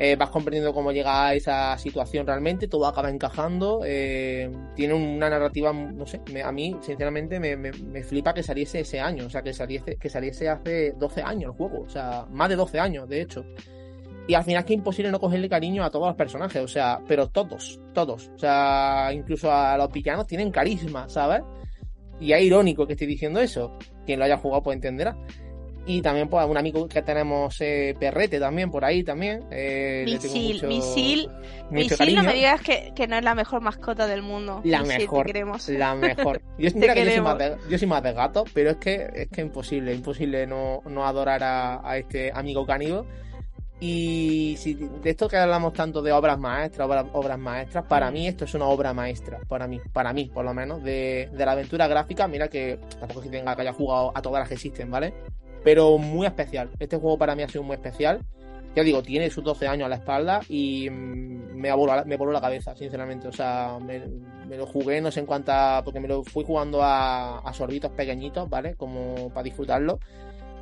Eh, vas comprendiendo cómo llega a esa situación realmente, todo acaba encajando. Eh, tiene una narrativa, no sé, a mí, sinceramente, me, me, flipa que saliese ese año, o sea, que saliese, que saliese hace 12 años el juego, o sea, más de 12 años, de hecho. Y al final es que es imposible no cogerle cariño a todos los personajes, o sea, pero todos, todos. O sea, incluso a los villanos tienen carisma, ¿sabes? Y es irónico que estoy diciendo eso. Quien lo haya jugado pues entenderá. Y también pues un amigo que tenemos eh, Perrete también por ahí también. Eh, misil, misil, misil no me digas que, no es la mejor mascota del mundo. La mejor. La mejor. Yo, mira que yo, soy más de, yo soy más de gato, pero es que es que imposible, imposible no, no adorar a, a este amigo caníbal y si de esto que hablamos tanto de obras maestras, obras, maestras, para mí esto es una obra maestra, para mí, para mí por lo menos, de, la aventura gráfica. Mira que tampoco si tenga que haya jugado a todas las que existen, ¿vale? Pero muy especial. Este juego para mí ha sido muy especial. Ya digo, tiene sus 12 años a la espalda y mm, me voló, me voló la cabeza, sinceramente. O sea, me, lo jugué, no sé en cuánta. Porque me lo fui jugando a, a sorbitos pequeñitos, ¿vale? Como para disfrutarlo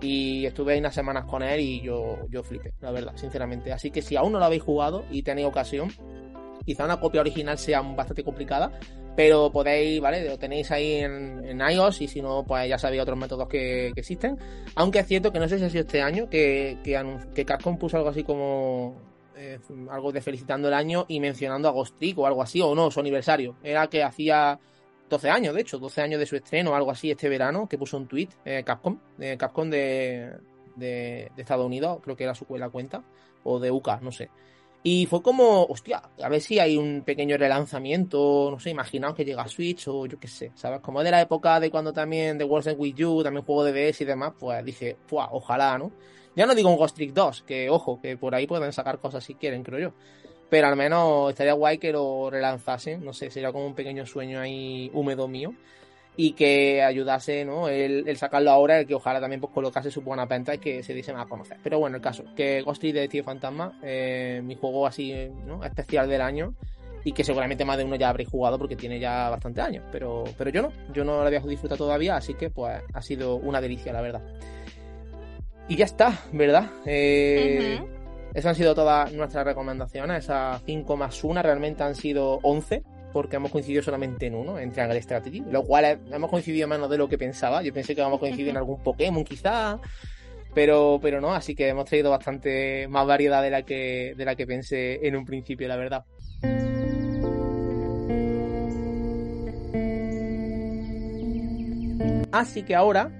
y estuve unas semanas con él y yo, yo flipé, la verdad, sinceramente. Así que si aún no lo habéis jugado y tenéis ocasión, Quizá una copia original sea bastante complicada, pero podéis, ¿vale? Lo tenéis ahí en, en iOS y si no, pues ya sabéis otros métodos que, existen. Aunque es cierto que no sé si ha sido este año que, que, que Capcom puso algo así como eh, algo de felicitando el año y mencionando a Ghost o algo así, o no, su aniversario. Era que hacía 12 años, de hecho, 12 años de su estreno o algo así este verano, que puso un tweet, eh, Capcom, eh, Capcom de, de, Estados Unidos, creo que era su la cuenta, o de UK, no sé. Y fue como, hostia, a ver si hay un pequeño relanzamiento, no sé, imaginaos que llega a Switch o yo qué sé, ¿sabes? Como de la época de cuando también The World With You, también juego de DS y demás, pues dije, ¡fuah! Ojalá, ¿no? Ya no digo un Ghost Trick 2, que ojo, que por ahí pueden sacar cosas si quieren, creo yo. Pero al menos estaría guay que lo relanzasen, no sé, sería como un pequeño sueño ahí húmedo mío y que ayudase, ¿no? El, sacarlo ahora, el que ojalá también pues, colocase su buena venta y que se diese más a conocer. Pero bueno, el caso, que Ghost de Tío Fantasma, eh, mi juego así, ¿no? Especial del año y que seguramente más de uno ya habréis jugado porque tiene ya bastante años, pero, pero yo no, yo no lo había disfrutado todavía, así que pues ha sido una delicia, la verdad. Y ya está, ¿verdad? Eh, Esas han sido todas nuestras recomendaciones, esas 5 más 1 realmente han sido 11 porque hemos coincidido solamente en uno, en Triangle Strategy, lo cual hemos coincidido menos de lo que pensaba. Yo pensé que íbamos a coincidir en algún Pokémon quizá, pero, pero no, así que hemos traído bastante más variedad de la que, de la que pensé en un principio, la verdad. Así que ahora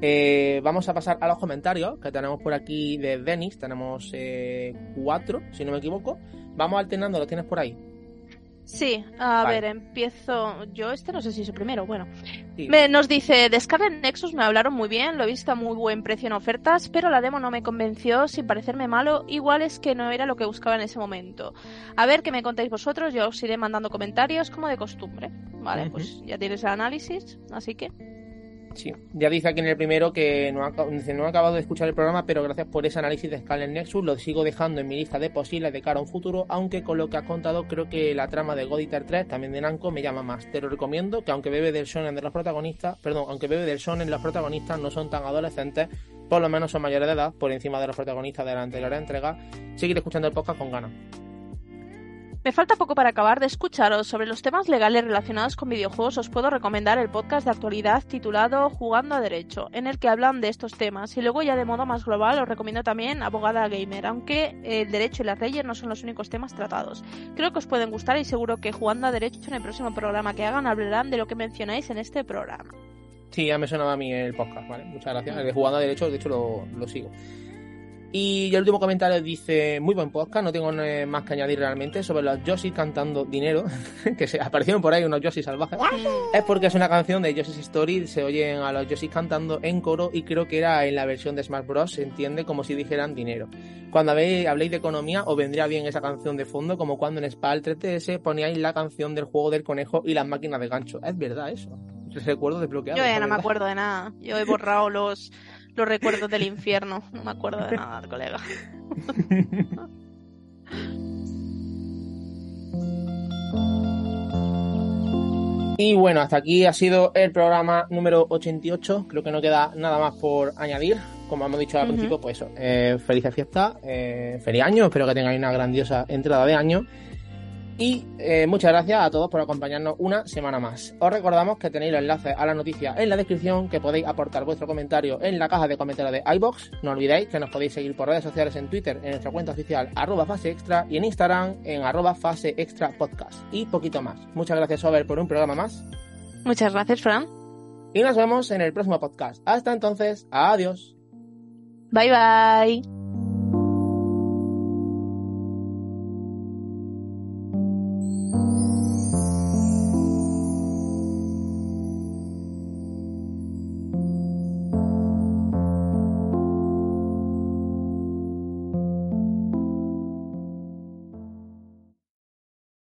eh, vamos a pasar a los comentarios que tenemos por aquí de Denis. Tenemos eh, cuatro, si no me equivoco. Vamos alternando, ¿lo tienes por ahí? Sí, a ver, empiezo yo. Este no sé si es el primero. Bueno, me, nos dice: De Scarlet Nexus me hablaron muy bien, lo he visto a muy buen precio en ofertas, pero la demo no me convenció sin parecerme malo. Igual es que no era lo que buscaba en ese momento. A ver qué me contáis vosotros, yo os iré mandando comentarios como de costumbre. Vale, pues ya tienes el análisis, así que. Sí, ya dice aquí en el primero que no ha, no ha acabado de escuchar el programa, pero gracias por ese análisis de Scarlet Nexus lo sigo dejando en mi lista de posibles de cara a un futuro, aunque con lo que has contado creo que la trama de God 3, también de Namco, me llama más. Te lo recomiendo que aunque bebe del shonen de los protagonistas, perdón, aunque bebe del shonen los protagonistas no son tan adolescentes, por lo menos son mayores de edad, por encima de los protagonistas de la anterior entrega, seguir escuchando el podcast con ganas. Me falta poco para acabar de escucharos sobre los temas legales relacionados con videojuegos. Os puedo recomendar el podcast de actualidad titulado Jugando a Derecho, en el que hablan de estos temas. Y luego ya de modo más global os recomiendo también Abogada Gamer, aunque el derecho y las leyes no son los únicos temas tratados. Creo que os pueden gustar y seguro que Jugando a Derecho en el próximo programa que hagan hablarán de lo que mencionáis en este programa. Sí, ya me sonaba a mí el podcast, ¿vale? Muchas gracias. El de Jugando a Derecho, de hecho, lo, lo sigo. Y el último comentario dice, muy buen podcast, no tengo más que añadir realmente sobre los Yoshi cantando dinero, que se aparecieron por ahí unos Yoshi salvajes. es porque es una canción de Yoshi's Story, se oyen a los Yoshi cantando en coro y creo que era en la versión de Smash Bros. se entiende como si dijeran dinero. Cuando habléis de economía os vendría bien esa canción de fondo, como cuando en Spal 3DS poníais la canción del juego del conejo y las máquinas de gancho. Es verdad eso. Recuerdo desbloqueado. Yo ya no me acuerdo de nada. Yo he borrado los los recuerdos del infierno. No me acuerdo de nada, colega. Y bueno, hasta aquí ha sido el programa número 88. Creo que no queda nada más por añadir. Como hemos dicho al principio, pues eso. Eh, felices fiestas, eh, feliz año. Espero que tengáis una grandiosa entrada de año. Y eh, muchas gracias a todos por acompañarnos una semana más. Os recordamos que tenéis los enlaces a la noticia en la descripción, que podéis aportar vuestro comentario en la caja de comentarios de iBox. No olvidéis que nos podéis seguir por redes sociales en Twitter, en nuestra cuenta oficial arroba fase extra y en Instagram en arroba fase extra podcast. Y poquito más. Muchas gracias, Over, por un programa más. Muchas gracias, Fran. Y nos vemos en el próximo podcast. Hasta entonces, adiós. Bye bye.